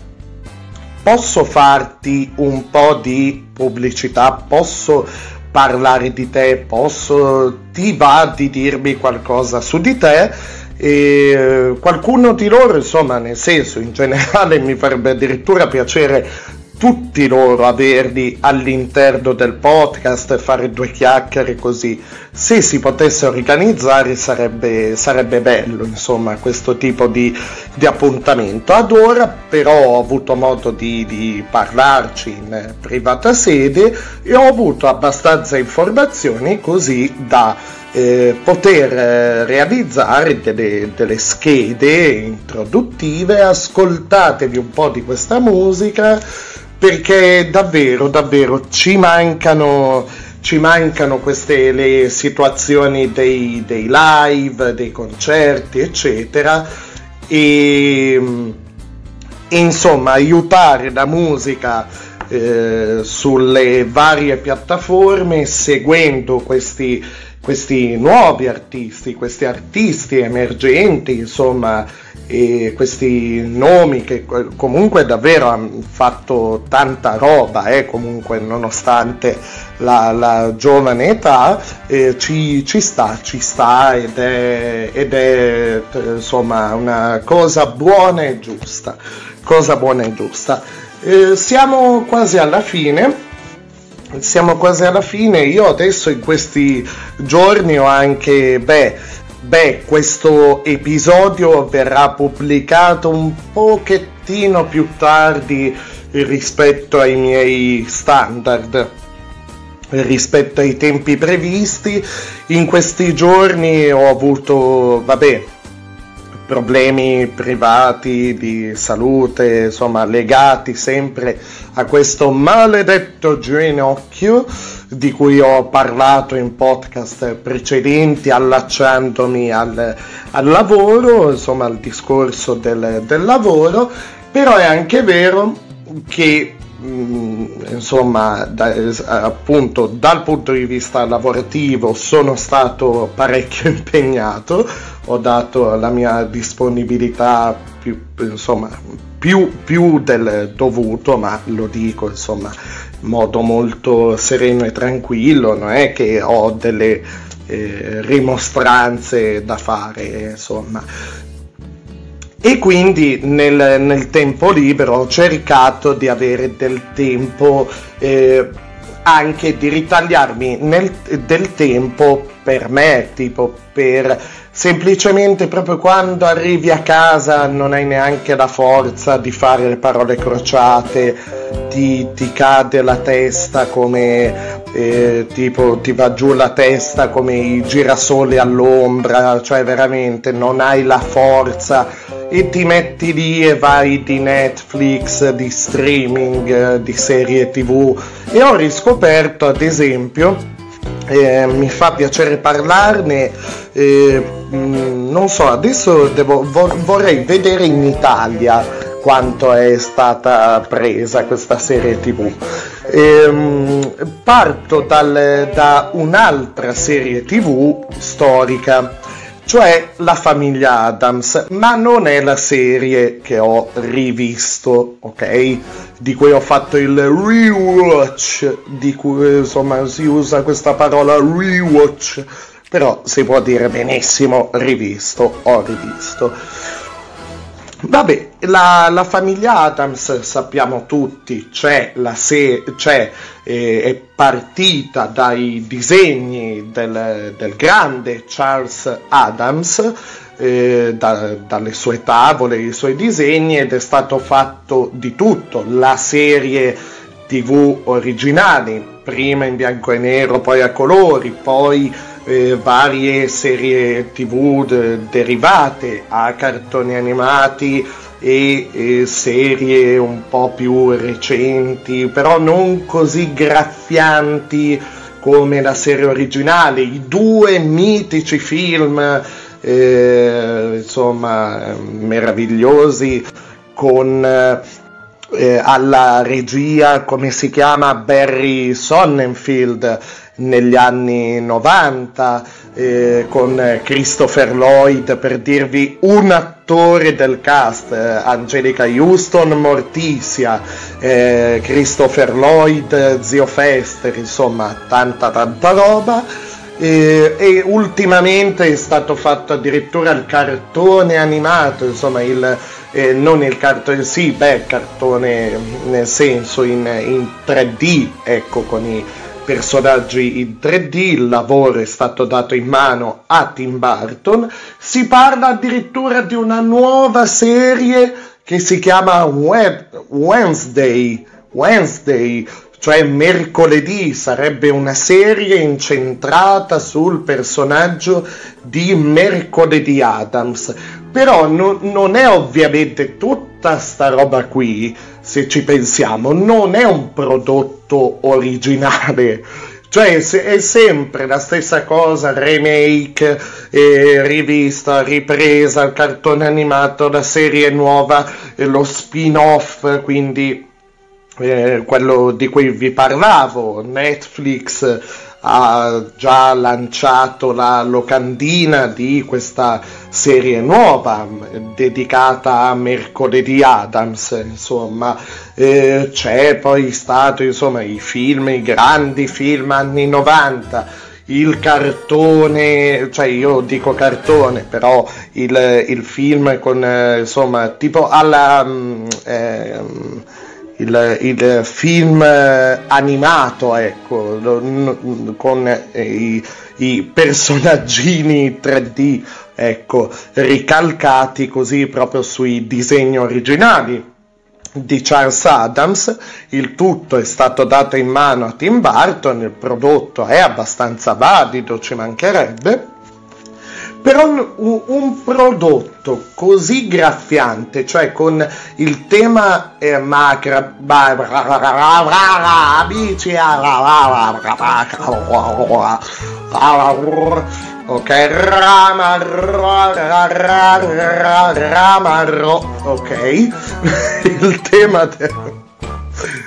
posso farti un po' di pubblicità, posso parlare di te, posso, ti va di dirmi qualcosa su di te? E qualcuno di loro, insomma, nel senso, in generale mi farebbe addirittura piacere tutti loro averli all'interno del podcast e fare due chiacchiere così. Se si potesse organizzare sarebbe, sarebbe bello, insomma, questo tipo di, di, appuntamento. Ad ora però ho avuto modo di, di parlarci in privata sede e ho avuto abbastanza informazioni così da eh, poter eh, realizzare delle, delle, schede introduttive, ascoltatevi un po' di questa musica perché davvero, davvero ci mancano, ci mancano queste le situazioni dei, dei live, dei concerti, eccetera. E insomma, aiutare la musica eh, sulle varie piattaforme seguendo questi, questi nuovi artisti, questi artisti emergenti, insomma, questi nomi che comunque davvero hanno fatto tanta roba, eh, comunque nonostante la, la giovane età, eh, ci, ci, sta, ci sta ed è, ed è insomma una cosa buona e giusta, cosa buona e giusta. Eh, siamo quasi alla fine. Siamo quasi alla fine, io adesso in questi giorni ho anche, beh, Beh, questo episodio verrà pubblicato un pochettino più tardi rispetto ai miei standard, rispetto ai tempi previsti. In questi giorni ho avuto, vabbè, problemi privati di salute, insomma, legati sempre a questo maledetto ginocchio di cui ho parlato in podcast precedenti allacciandomi al, al lavoro, insomma al discorso del, del, lavoro, però è anche vero che mm, insomma da, appunto dal punto di vista lavorativo sono stato parecchio impegnato ho dato la mia disponibilità più, insomma più, più del dovuto ma lo dico insomma modo molto sereno e tranquillo, non è che ho delle eh, rimostranze da fare, insomma. E quindi nel, nel, tempo libero ho cercato di avere del tempo eh, anche di ritagliarmi nel, del tempo per me, tipo per semplicemente proprio quando arrivi a casa non hai neanche la forza di fare le parole crociate, ti, ti cade la testa come eh, tipo ti va giù la testa come i girasoli all'ombra, cioè veramente non hai la forza e ti metti lì e vai di Netflix, di streaming, di serie tv e ho riscoperto ad esempio eh, mi fa piacere parlarne. Eh, mh, non so, adesso devo, vor, vorrei vedere in Italia quanto è stata presa questa serie tv. Eh, parto dal, da un'altra serie tv storica cioè la famiglia Adams, ma non è la serie che ho rivisto, ok? Di cui ho fatto il rewatch, di cui insomma si usa questa parola rewatch, però si può dire benissimo rivisto, ho rivisto. Vabbè, la, la, famiglia Adams sappiamo tutti, c'è, se- c'è eh, è partita dai disegni del, del grande Charles Adams, eh, da, dalle sue tavole, i suoi disegni ed è stato fatto di tutto, la serie tv originali, prima in bianco e nero, poi a colori, poi eh, varie serie tv de- derivate a cartoni animati e, e, serie un po' più recenti, però non così graffianti come la serie originale, i due mitici film eh, insomma meravigliosi con eh, alla regia come si chiama Barry Sonnenfield negli anni 90 eh, con Christopher Lloyd per dirvi un attore del cast, eh, Angelica Houston, Morticia, eh, Christopher Lloyd, Zio Fester, insomma tanta tanta roba. E, e ultimamente è stato fatto addirittura il cartone animato, insomma il, eh, non il cartone, sì, beh, cartone nel senso in, in 3D, ecco, con i personaggi in 3D, il lavoro è stato dato in mano a Tim Burton, si parla addirittura di una nuova serie che si chiama Wed- Wednesday, Wednesday, cioè mercoledì. Sarebbe una serie incentrata sul personaggio di Mercoledì Adams. Però no, non è ovviamente tutta sta roba qui, se ci pensiamo, non è un prodotto originale. Cioè è sempre la stessa cosa, remake, eh, rivista, ripresa, il cartone animato, la serie nuova, eh, lo spin-off, quindi eh, quello di cui vi parlavo, Netflix ha già lanciato la locandina di questa serie nuova dedicata a Mercoledì Adams, insomma, eh, c'è poi stato insomma i film, i grandi film anni 90 il cartone, cioè io dico cartone, però il, il film con eh, insomma tipo alla eh, il, il film animato, ecco, con i, i personaggini 3D, ecco, ricalcati così proprio sui disegni originali di Charles Adams, il tutto è stato dato in mano a Tim Burton, il prodotto è abbastanza valido, ci mancherebbe, però un, un, prodotto così graffiante, cioè con il tema eh, macra, ok, ramarro, ok, il tema del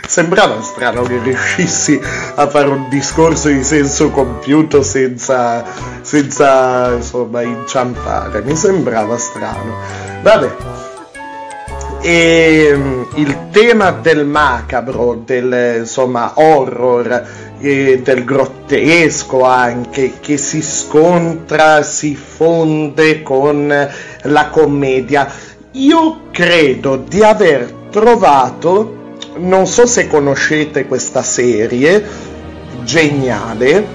Sembrava strano che riuscissi a fare un discorso di senso compiuto senza, senza insomma, inciampare. Mi sembrava strano. Vabbè. E ehm, il tema del macabro, del insomma horror, del grottesco anche, che si scontra, si fonde con la commedia. Io credo di aver trovato non so se conoscete questa serie geniale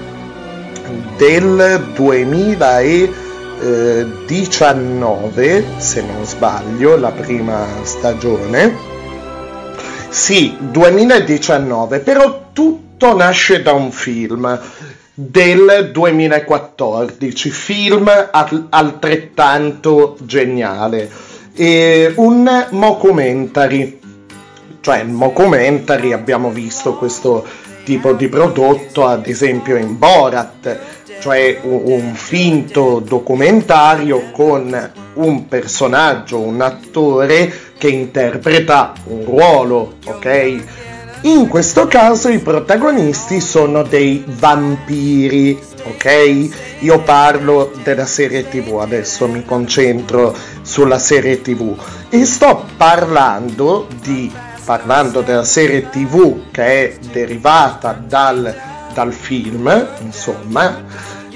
del 2019, se non sbaglio, la prima stagione. Sì, 2019, però tutto nasce da un film del 2014, film altrettanto geniale, e un mockumentary cioè in mockumentary abbiamo visto questo tipo di prodotto ad esempio in Borat, cioè un, un finto documentario con un personaggio, un attore che interpreta un ruolo, ok? In questo caso i protagonisti sono dei vampiri, ok? Io parlo della serie TV, adesso mi concentro sulla serie TV e sto parlando di parlando della serie tv che è derivata dal, dal film, insomma,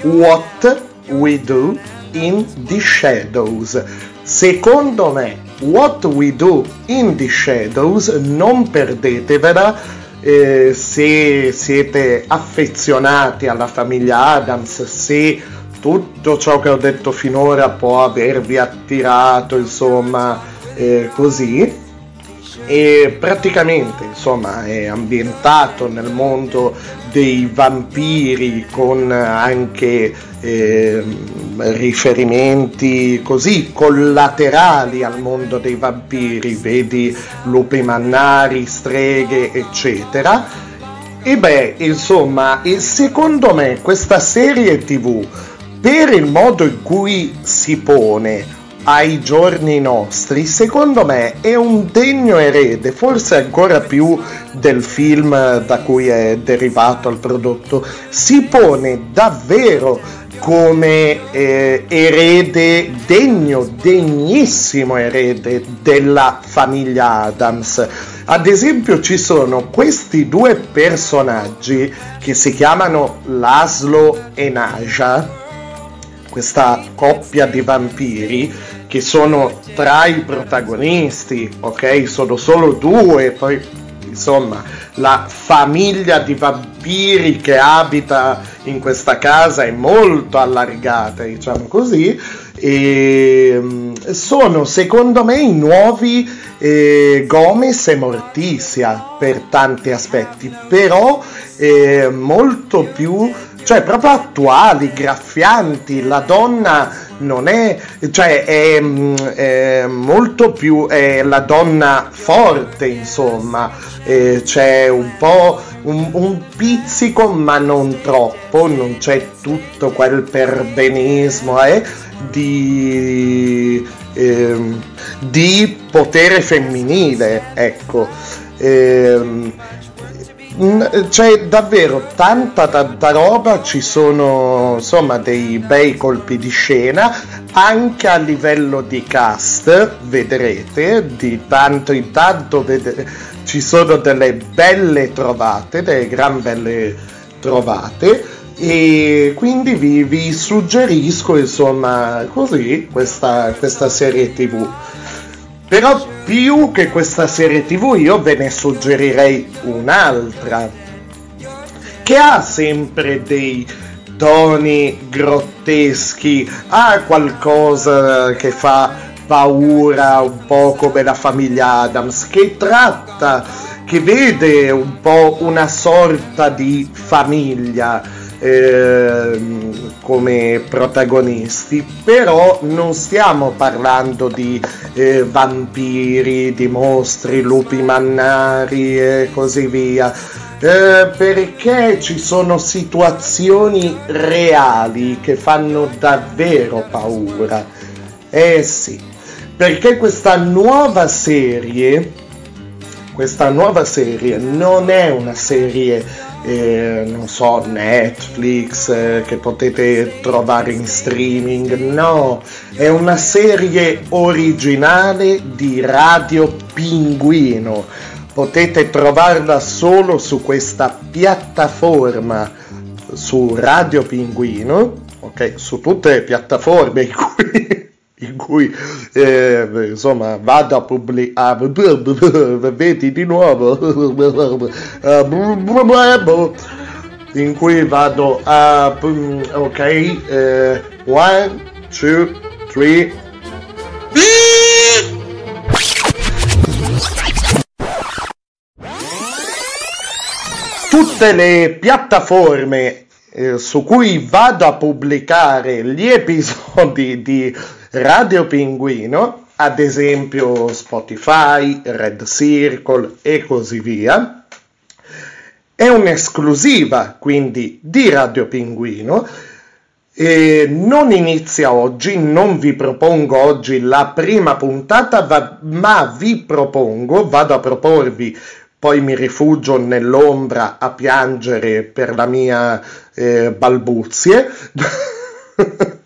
What We Do in the Shadows. Secondo me, What We Do in the Shadows, non perdetevela. Eh, se siete affezionati alla famiglia Adams, se tutto ciò che ho detto finora può avervi attirato, insomma, eh, così, e praticamente insomma è ambientato nel mondo dei vampiri con anche eh, riferimenti così collaterali al mondo dei vampiri, vedi lupi mannari, streghe, eccetera. E beh, insomma, secondo me questa serie TV, per il modo in cui si pone, ai giorni nostri, secondo me è un degno erede, forse ancora più del film da cui è derivato il prodotto, si pone davvero come eh, erede degno, degnissimo erede della famiglia Adams. Ad esempio ci sono questi due personaggi che si chiamano Laszlo e Naja, questa coppia di vampiri che sono tra i protagonisti, ok? Sono solo due, poi insomma la famiglia di vampiri che abita in questa casa è molto allargata, diciamo così, e mm, sono secondo me i nuovi eh, Gomez e Morticia per tanti aspetti, però eh, molto più cioè proprio attuali, graffianti, la donna non è, cioè è, mm, è molto più, è la donna forte insomma, eh, c'è un po' un, un, pizzico ma non troppo, non c'è tutto quel perbenismo eh, di, eh, di potere femminile, ecco. Eh, c'è davvero tanta tanta roba, ci sono insomma dei bei colpi di scena, anche a livello di cast, vedrete, di tanto in tanto vedrete, ci sono delle belle trovate, delle gran belle trovate e quindi vi, vi suggerisco insomma così questa, questa serie tv. Però più che questa serie tv io ve ne suggerirei un'altra che ha sempre dei toni grotteschi, ha qualcosa che fa paura un po' come la famiglia Adams, che tratta, che vede un po' una sorta di famiglia eh, come protagonisti, però non stiamo parlando di eh, vampiri, di mostri, lupi mannari e così via. Eh, perché ci sono situazioni reali che fanno davvero paura. Eh sì, perché questa nuova serie, questa nuova serie non è una serie eh, non so, Netflix eh, che potete trovare in streaming, no, è una serie originale di Radio Pinguino. Potete trovarla solo su questa piattaforma su Radio Pinguino, ok, su tutte le piattaforme in cui in cui eh, insomma vado a pubblicare vedi di nuovo in cui vado a ok eh, one two three. Tutte le piattaforme eh, su cui vado a pubblicare gli episodi di Radio Pinguino, ad esempio Spotify, Red Circle e così via. È un'esclusiva quindi di Radio Pinguino. E non inizia oggi, non vi propongo oggi la prima puntata, va, ma vi propongo, vado a proporvi, poi mi rifugio nell'ombra a piangere per la mia eh, balbuzie.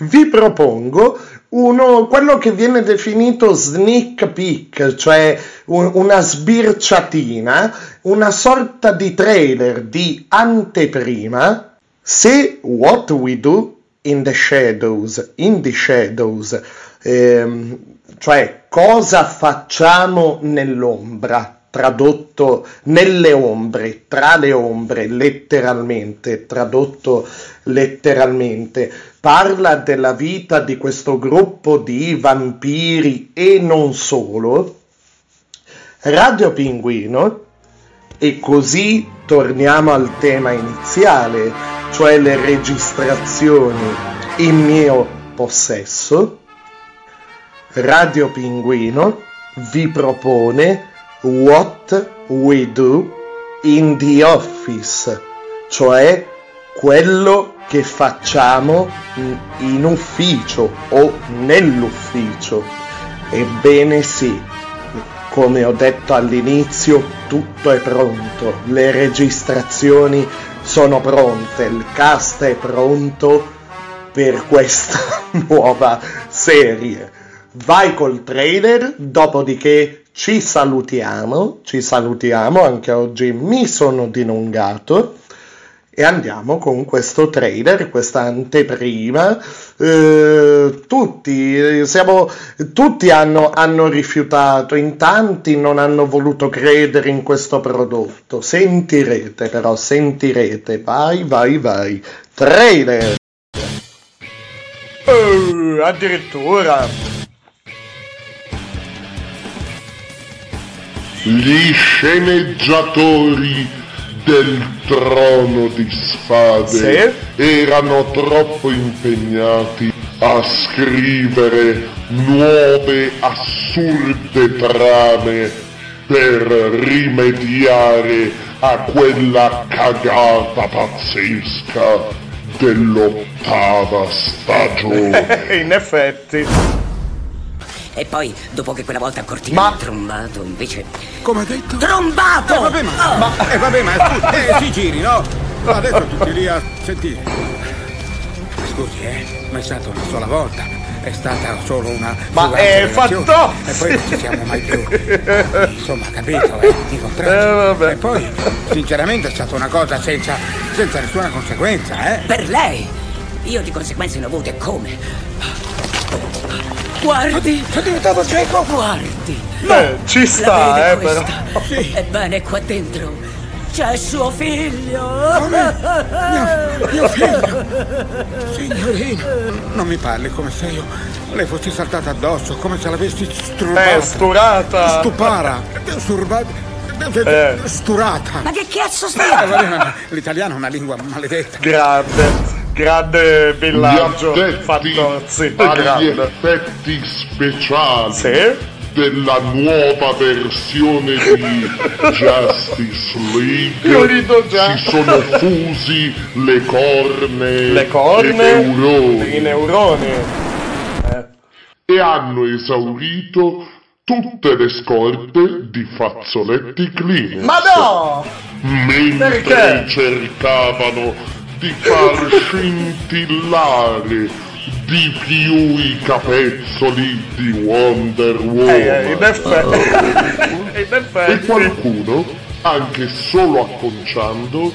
vi propongo uno, quello che viene definito sneak peek, cioè un, una sbirciatina, una sorta di trailer di anteprima, se What We Do in the Shadows, in the Shadows, ehm, cioè cosa facciamo nell'ombra, tradotto nelle ombre, tra le ombre, letteralmente, tradotto letteralmente, parla della vita di questo gruppo di vampiri e non solo, Radio Pinguino, e così torniamo al tema iniziale, cioè le registrazioni in mio possesso, Radio Pinguino vi propone What We Do in the Office, cioè quello che facciamo in ufficio o nell'ufficio. Ebbene sì, come ho detto all'inizio, tutto è pronto, le registrazioni sono pronte, il cast è pronto per questa nuova serie. Vai col trailer, dopodiché ci salutiamo, ci salutiamo, anche oggi mi sono dilungato e andiamo con questo trailer, questa anteprima. Eh, tutti, siamo, tutti hanno, hanno rifiutato, in tanti non hanno voluto credere in questo prodotto. Sentirete però, sentirete, vai, vai, vai. Trailer! Oh, addirittura! Gli sceneggiatori del trono di spade erano troppo impegnati a scrivere nuove assurde trame per rimediare a quella cagata pazzesca dell'ottava stagione. in effetti. E poi, dopo che quella volta Cortina ha trombato, invece... Come ha detto? Trombato! Eh, vabbè, ma, ma, eh, vabbè, ma eh, si giri, no? Ma adesso tutti lì a sentire. Scusi, eh, ma è stata una sola volta. È stata solo una. Ma è fatto- E poi non ci siamo mai più. Insomma, capito, eh? Dico, Eh, E poi, sinceramente, è stata una cosa senza, senza nessuna conseguenza, eh? Per lei! Io di conseguenze ne ho avute come? Guardi! Sono diventato cieco! Guardi! Eh, ci La sta, vede eh, però. Ebbene, qua dentro c'è suo figlio! Mio, mio figlio! Signorina! Non mi parli come se io le fossi saltata addosso, come se l'avessi strubata. Eh, sturata. Stupara. Sturbata. Eh. Sturata. Ma che cazzo stai Eh, L'italiano è una lingua maledetta. Grande, grande villaggio Gli fatto agli grande. effetti speciali Sì? della nuova versione di Justice League si sono fusi le corne, Le corne e neuroni i neuroni. e hanno esaurito tutte le scorte di fazzoletti Kleenex Ma no! mentre Perché? cercavano di far scintillare di più i capezzoli di Wonder Woman. Eh, in effetti. in E qualcuno, anche solo acconciando,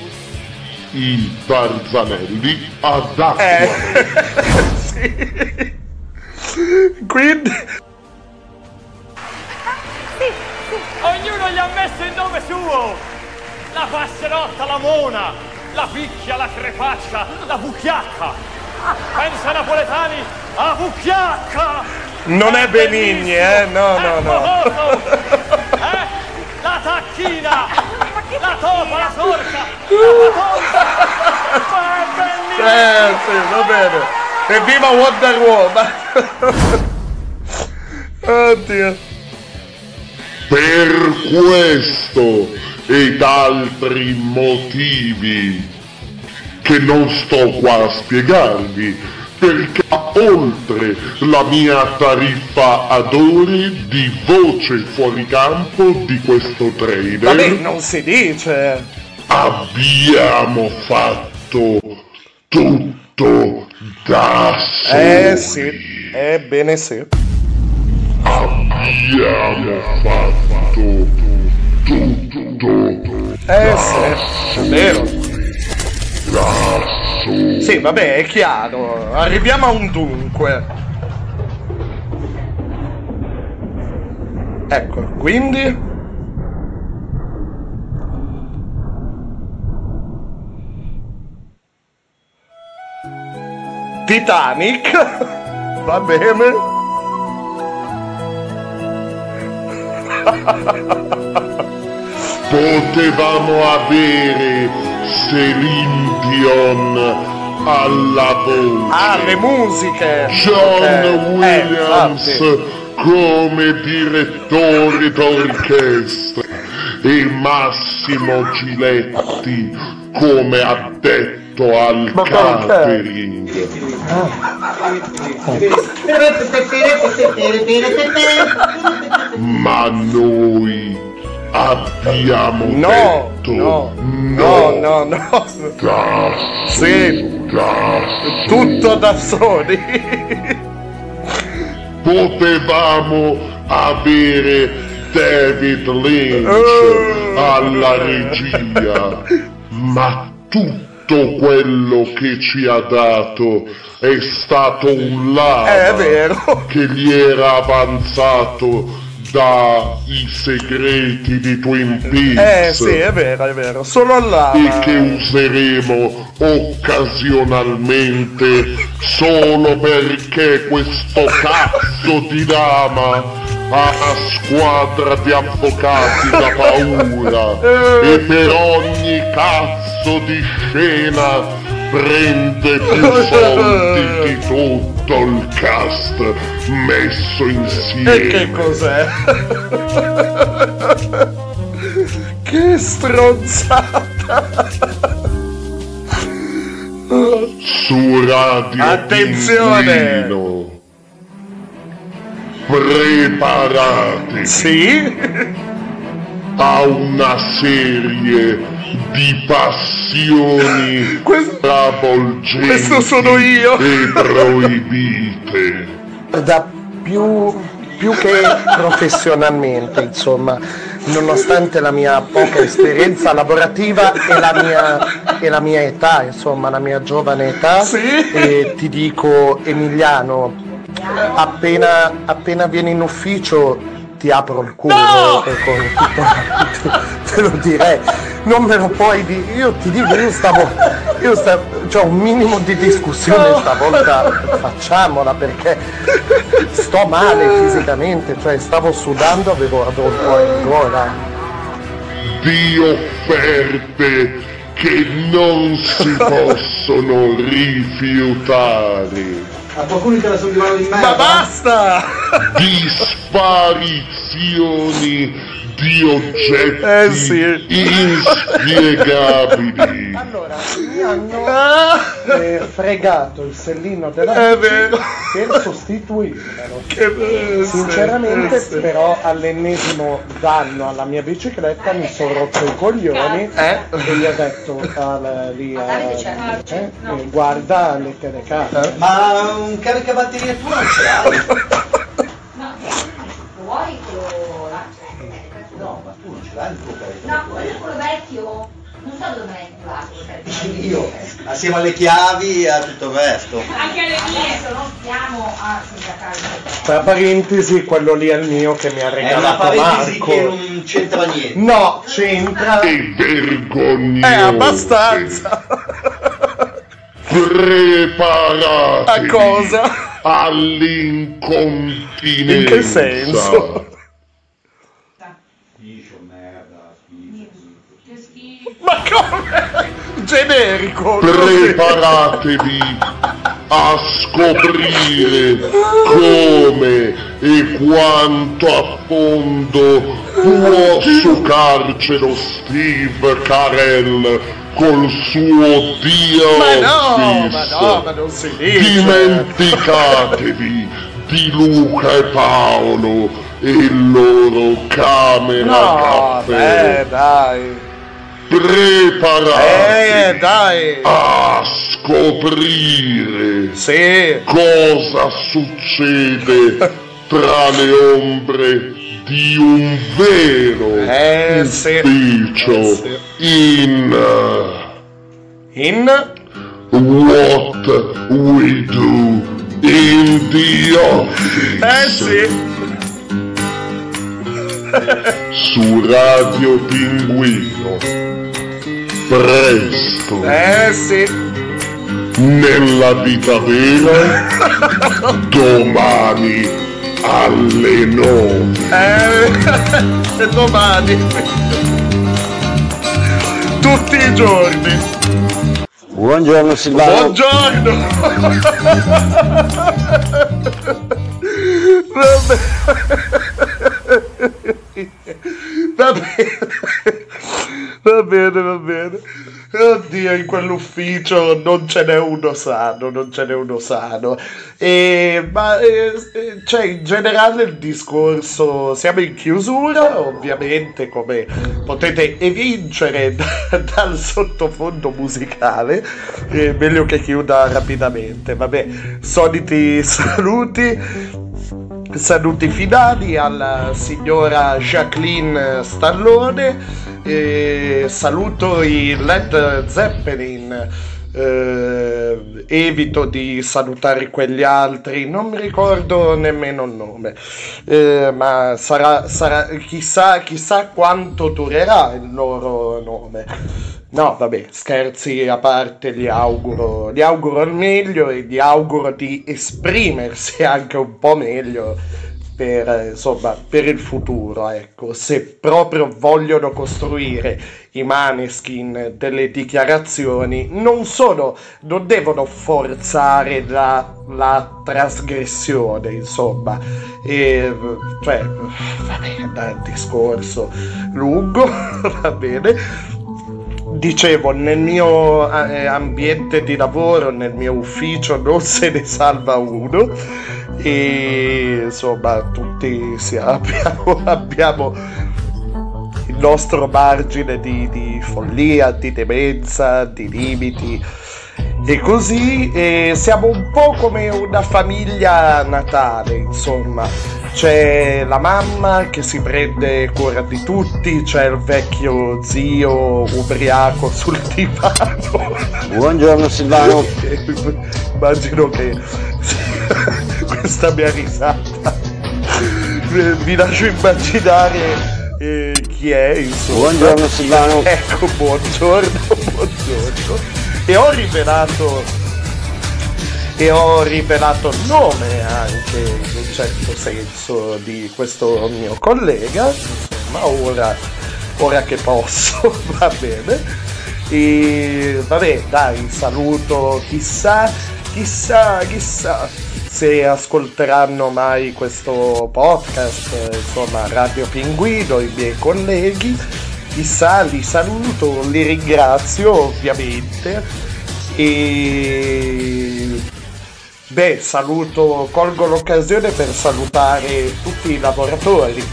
i tarzanelli ad acqua. Eh. sì. Quindi. Ognuno gli ha messo il nome suo! La passerotta, la mona, la picchia, la crepaccia, la bucchiacca! Pensa napoletani a bucchiacca! Non è Benigni, eh? No, no, no. Eh? La tacchina! La topa, la sorca! La patonta! Ma è bellissimo! Eh, sì, va bene. Evviva Wonder Woman! Oddio. Per questo ed altri motivi che non sto qua a spiegarvi, perché oltre la mia tariffa ad ore di voce fuori campo di questo trailer, Vabbè, non si dice. abbiamo fatto tutto da soli. Eh sì, ebbene sì. Abbiamo fatto tutto Eh sì, è vero. soli. Sì, vabbè, è chiaro. Arriviamo a un dunque. Ecco, quindi... Titanic. Va bene. Potevamo avere Celine Dion alla voce. Ah, le musiche. John Ok, eh, Williams infatti. come direttore d'orchestra e Massimo Giletti come addetto al Ma catering. Ma noi abbiamo No, detto no, no, no, no. da Sì, da tutto da soli. potevamo avere David Lynch alla regia, ma tutto quello che ci ha dato è stato un lama che gli era avanzato dai segreti di Twin Peaks Eh sì, è vero, è vero. Solo là. e che useremo occasionalmente solo perché questo cazzo di dama ha una squadra di avvocati da paura e per ogni cazzo di scena prende più soldi di tutto il cast messo insieme. E che cos'è? che stronzata! su Radio Attenzione! Pinguino. Preparatevi sì? a una serie di passioni travolgenti questo sono io. e proibite. Da più, più che professionalmente, insomma, nonostante la mia poca esperienza lavorativa e la mia, e la mia età, insomma, la mia giovane età, e ti dico Emiliano, appena, appena vieni in ufficio ti apro il culo con tutto, te lo direi. Non me lo puoi dire io ti dico io stavo io stavo cioè un minimo di discussione stavolta facciamola perché sto male fisicamente cioè stavo sudando avevo, avevo un po' in gola. Di offerte che non si possono rifiutare. A qualcuno te la sono divano di merda? ma basta Di sparizioni di oggetti Eh, sì. inspiegabili. allora mi hanno eh, fregato il sellino della. Eh, per sostituirmelo bello. sinceramente Eh, però all'ennesimo danno alla mia bicicletta mi sono rotto i coglioni Eh? e gli ho detto al- lì a- eh, eh, guarda le telecamere Ma un caricabatterie tuo non ce l'hai? Vuoi che lo No, ma tu non ce l'hai il tuo No, caricabatterie? quello è quello vecchio. Non so dove l'hai trovato. Io, assieme alle chiavi e a tutto il resto. Anche le mie. Adesso non stiamo a sindacare. tra parentesi quello lì è il mio che mi ha È una regalato parentesi Marco che non c'entra niente. no c'entra È vergognoso. è abbastanza Preparatevi a cosa? all'incontinenza. in che senso? Ma come? generico. Preparatevi a scoprire come e quanto a fondo può succarcelo Steve Carell col suo Dio ma no ma no ma non si dice Dimenticatevi di Luca e Paolo e il loro camera no caffè. eh dai Preparatevi eh dai. a scoprire sì. cosa succede tra le ombre di un vero Eh, ufficio Eh, sì. in in? What We Do in the Office eh sì su Radio Pinguino. Presto. Eh sì. Nella vita vera domani alle nove. Eh e domani. Tutti i giorni. Buongiorno Silvano. buongiorno Va bene. Va bene, va bene. Oddio, in quell'ufficio non ce n'è uno sano, non ce n'è uno sano. E, ma eh, eh, cioè, in generale il discorso, siamo in chiusura, ovviamente come potete evincere da- dal sottofondo musicale, è meglio che chiuda rapidamente. Vabbè, soliti saluti. Saluti finali alla signora Jacqueline Stallone, e saluto i Led Zeppelin, eh, evito di salutare quegli altri, non mi ricordo nemmeno il nome, eh, ma sarà, sarà, chissà, chissà quanto durerà il loro nome. No, vabbè, scherzi a parte, gli auguro, gli auguro il meglio e gli auguro di esprimersi anche un po' meglio per, insomma, per il futuro, ecco. Se proprio vogliono costruire i maneskin delle dichiarazioni, non sono, non devono forzare la, la trasgressione, insomma. E, cioè, vabbè, dal discorso lungo, va bene dicevo, nel mio eh, ambiente di lavoro, nel mio ufficio, non se ne salva uno. E insomma, tutti abbiamo, abbiamo, il nostro margine di, di, follia, di demenza, di limiti. E così e siamo un po' come una famiglia Natale, insomma c'è la mamma che si prende cura di tutti, c'è il vecchio zio ubriaco sul divano. Buongiorno Silvano. Immagino che questa mia risata vi lascio immaginare eh, chi è insomma. Buongiorno Silvano. Ecco, buongiorno, buongiorno. E ho rivelato e ho rivelato il nome anche in un certo senso di questo mio collega, ma ora, ora che posso, va bene. E vabbè, dai, saluto, chissà, chissà, chissà se ascolteranno mai questo podcast, insomma, Radio Pinguino, i miei colleghi. Chissà, li saluto, li ringrazio ovviamente e Beh, saluto, colgo l'occasione per salutare tutti i lavoratori,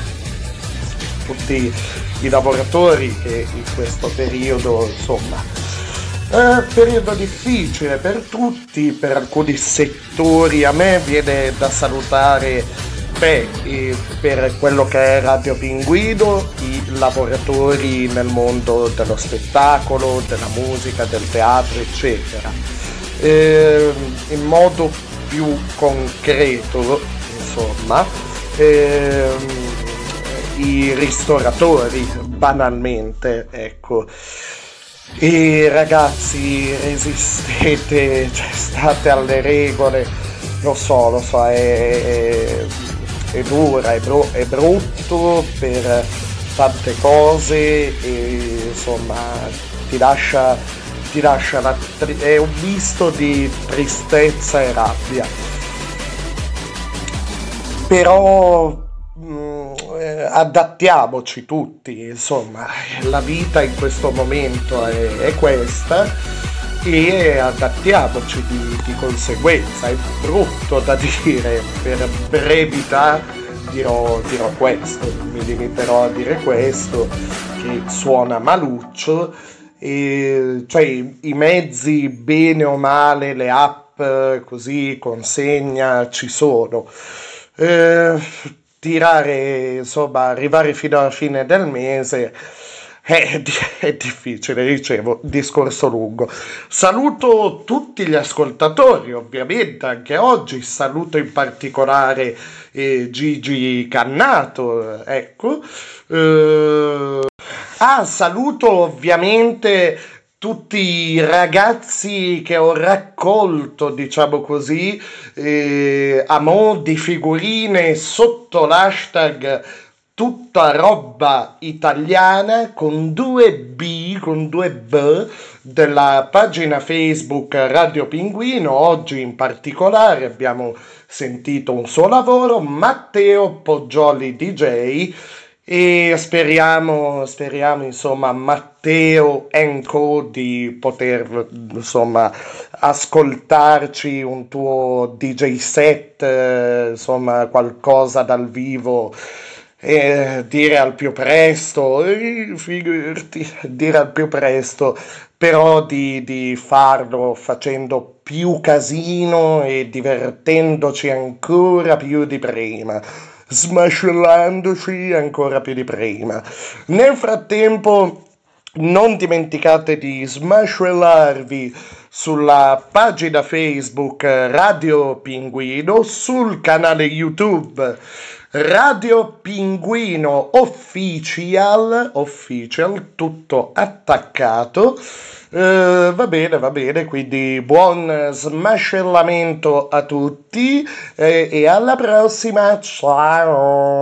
tutti i lavoratori che in questo periodo, insomma, eh, periodo difficile per tutti, per alcuni settori. A me viene da salutare, beh, eh, per quello che è Radio Pinguino, i lavoratori nel mondo dello spettacolo, della musica, del teatro, eccetera. Eh, in modo più concreto, insomma, ehm, i ristoratori, banalmente, ecco. E ragazzi, resistete, cioè, state alle regole, lo so, lo so, è, è, è dura, è, bru- è brutto per tante cose e insomma ti lascia ti lascia la tri- è un misto di tristezza e rabbia. Però mh, mm, eh, adattiamoci tutti, insomma, la vita in questo momento è, è questa e adattiamoci di, di, conseguenza. È brutto da dire, per brevità dirò, dirò questo, mi limiterò a dire questo, che suona maluccio e, cioè i mezzi bene o male, le app così consegna ci sono. Eh, tirare, insomma, arrivare fino alla fine del mese è, è, difficile, dicevo, discorso lungo. Saluto tutti gli ascoltatori, ovviamente, anche oggi. Saluto in particolare eh, Gigi Cannato, ecco. Eh, Ah, saluto ovviamente tutti i ragazzi che ho raccolto, diciamo così, eh, a mo' di figurine sotto l'hashtag tutta roba italiana con due B, con due B della pagina Facebook Radio Pinguino. Oggi in particolare abbiamo sentito un suo lavoro, Matteo Poggioli DJ e speriamo, speriamo insomma Matteo Enco di poter insomma ascoltarci un tuo DJ set insomma qualcosa dal vivo e dire al più presto, eh, dire al più presto, però di, di farlo facendo più casino e divertendoci ancora più di prima, smascellandoci ancora più di prima. Nel frattempo non dimenticate di smascellarvi sulla pagina Facebook Radio Pinguino, sul canale YouTube Radio Pinguino Official, official tutto attaccato. Eh, va bene, va bene, quindi buon smascellamento a tutti eh, e alla prossima, ciao!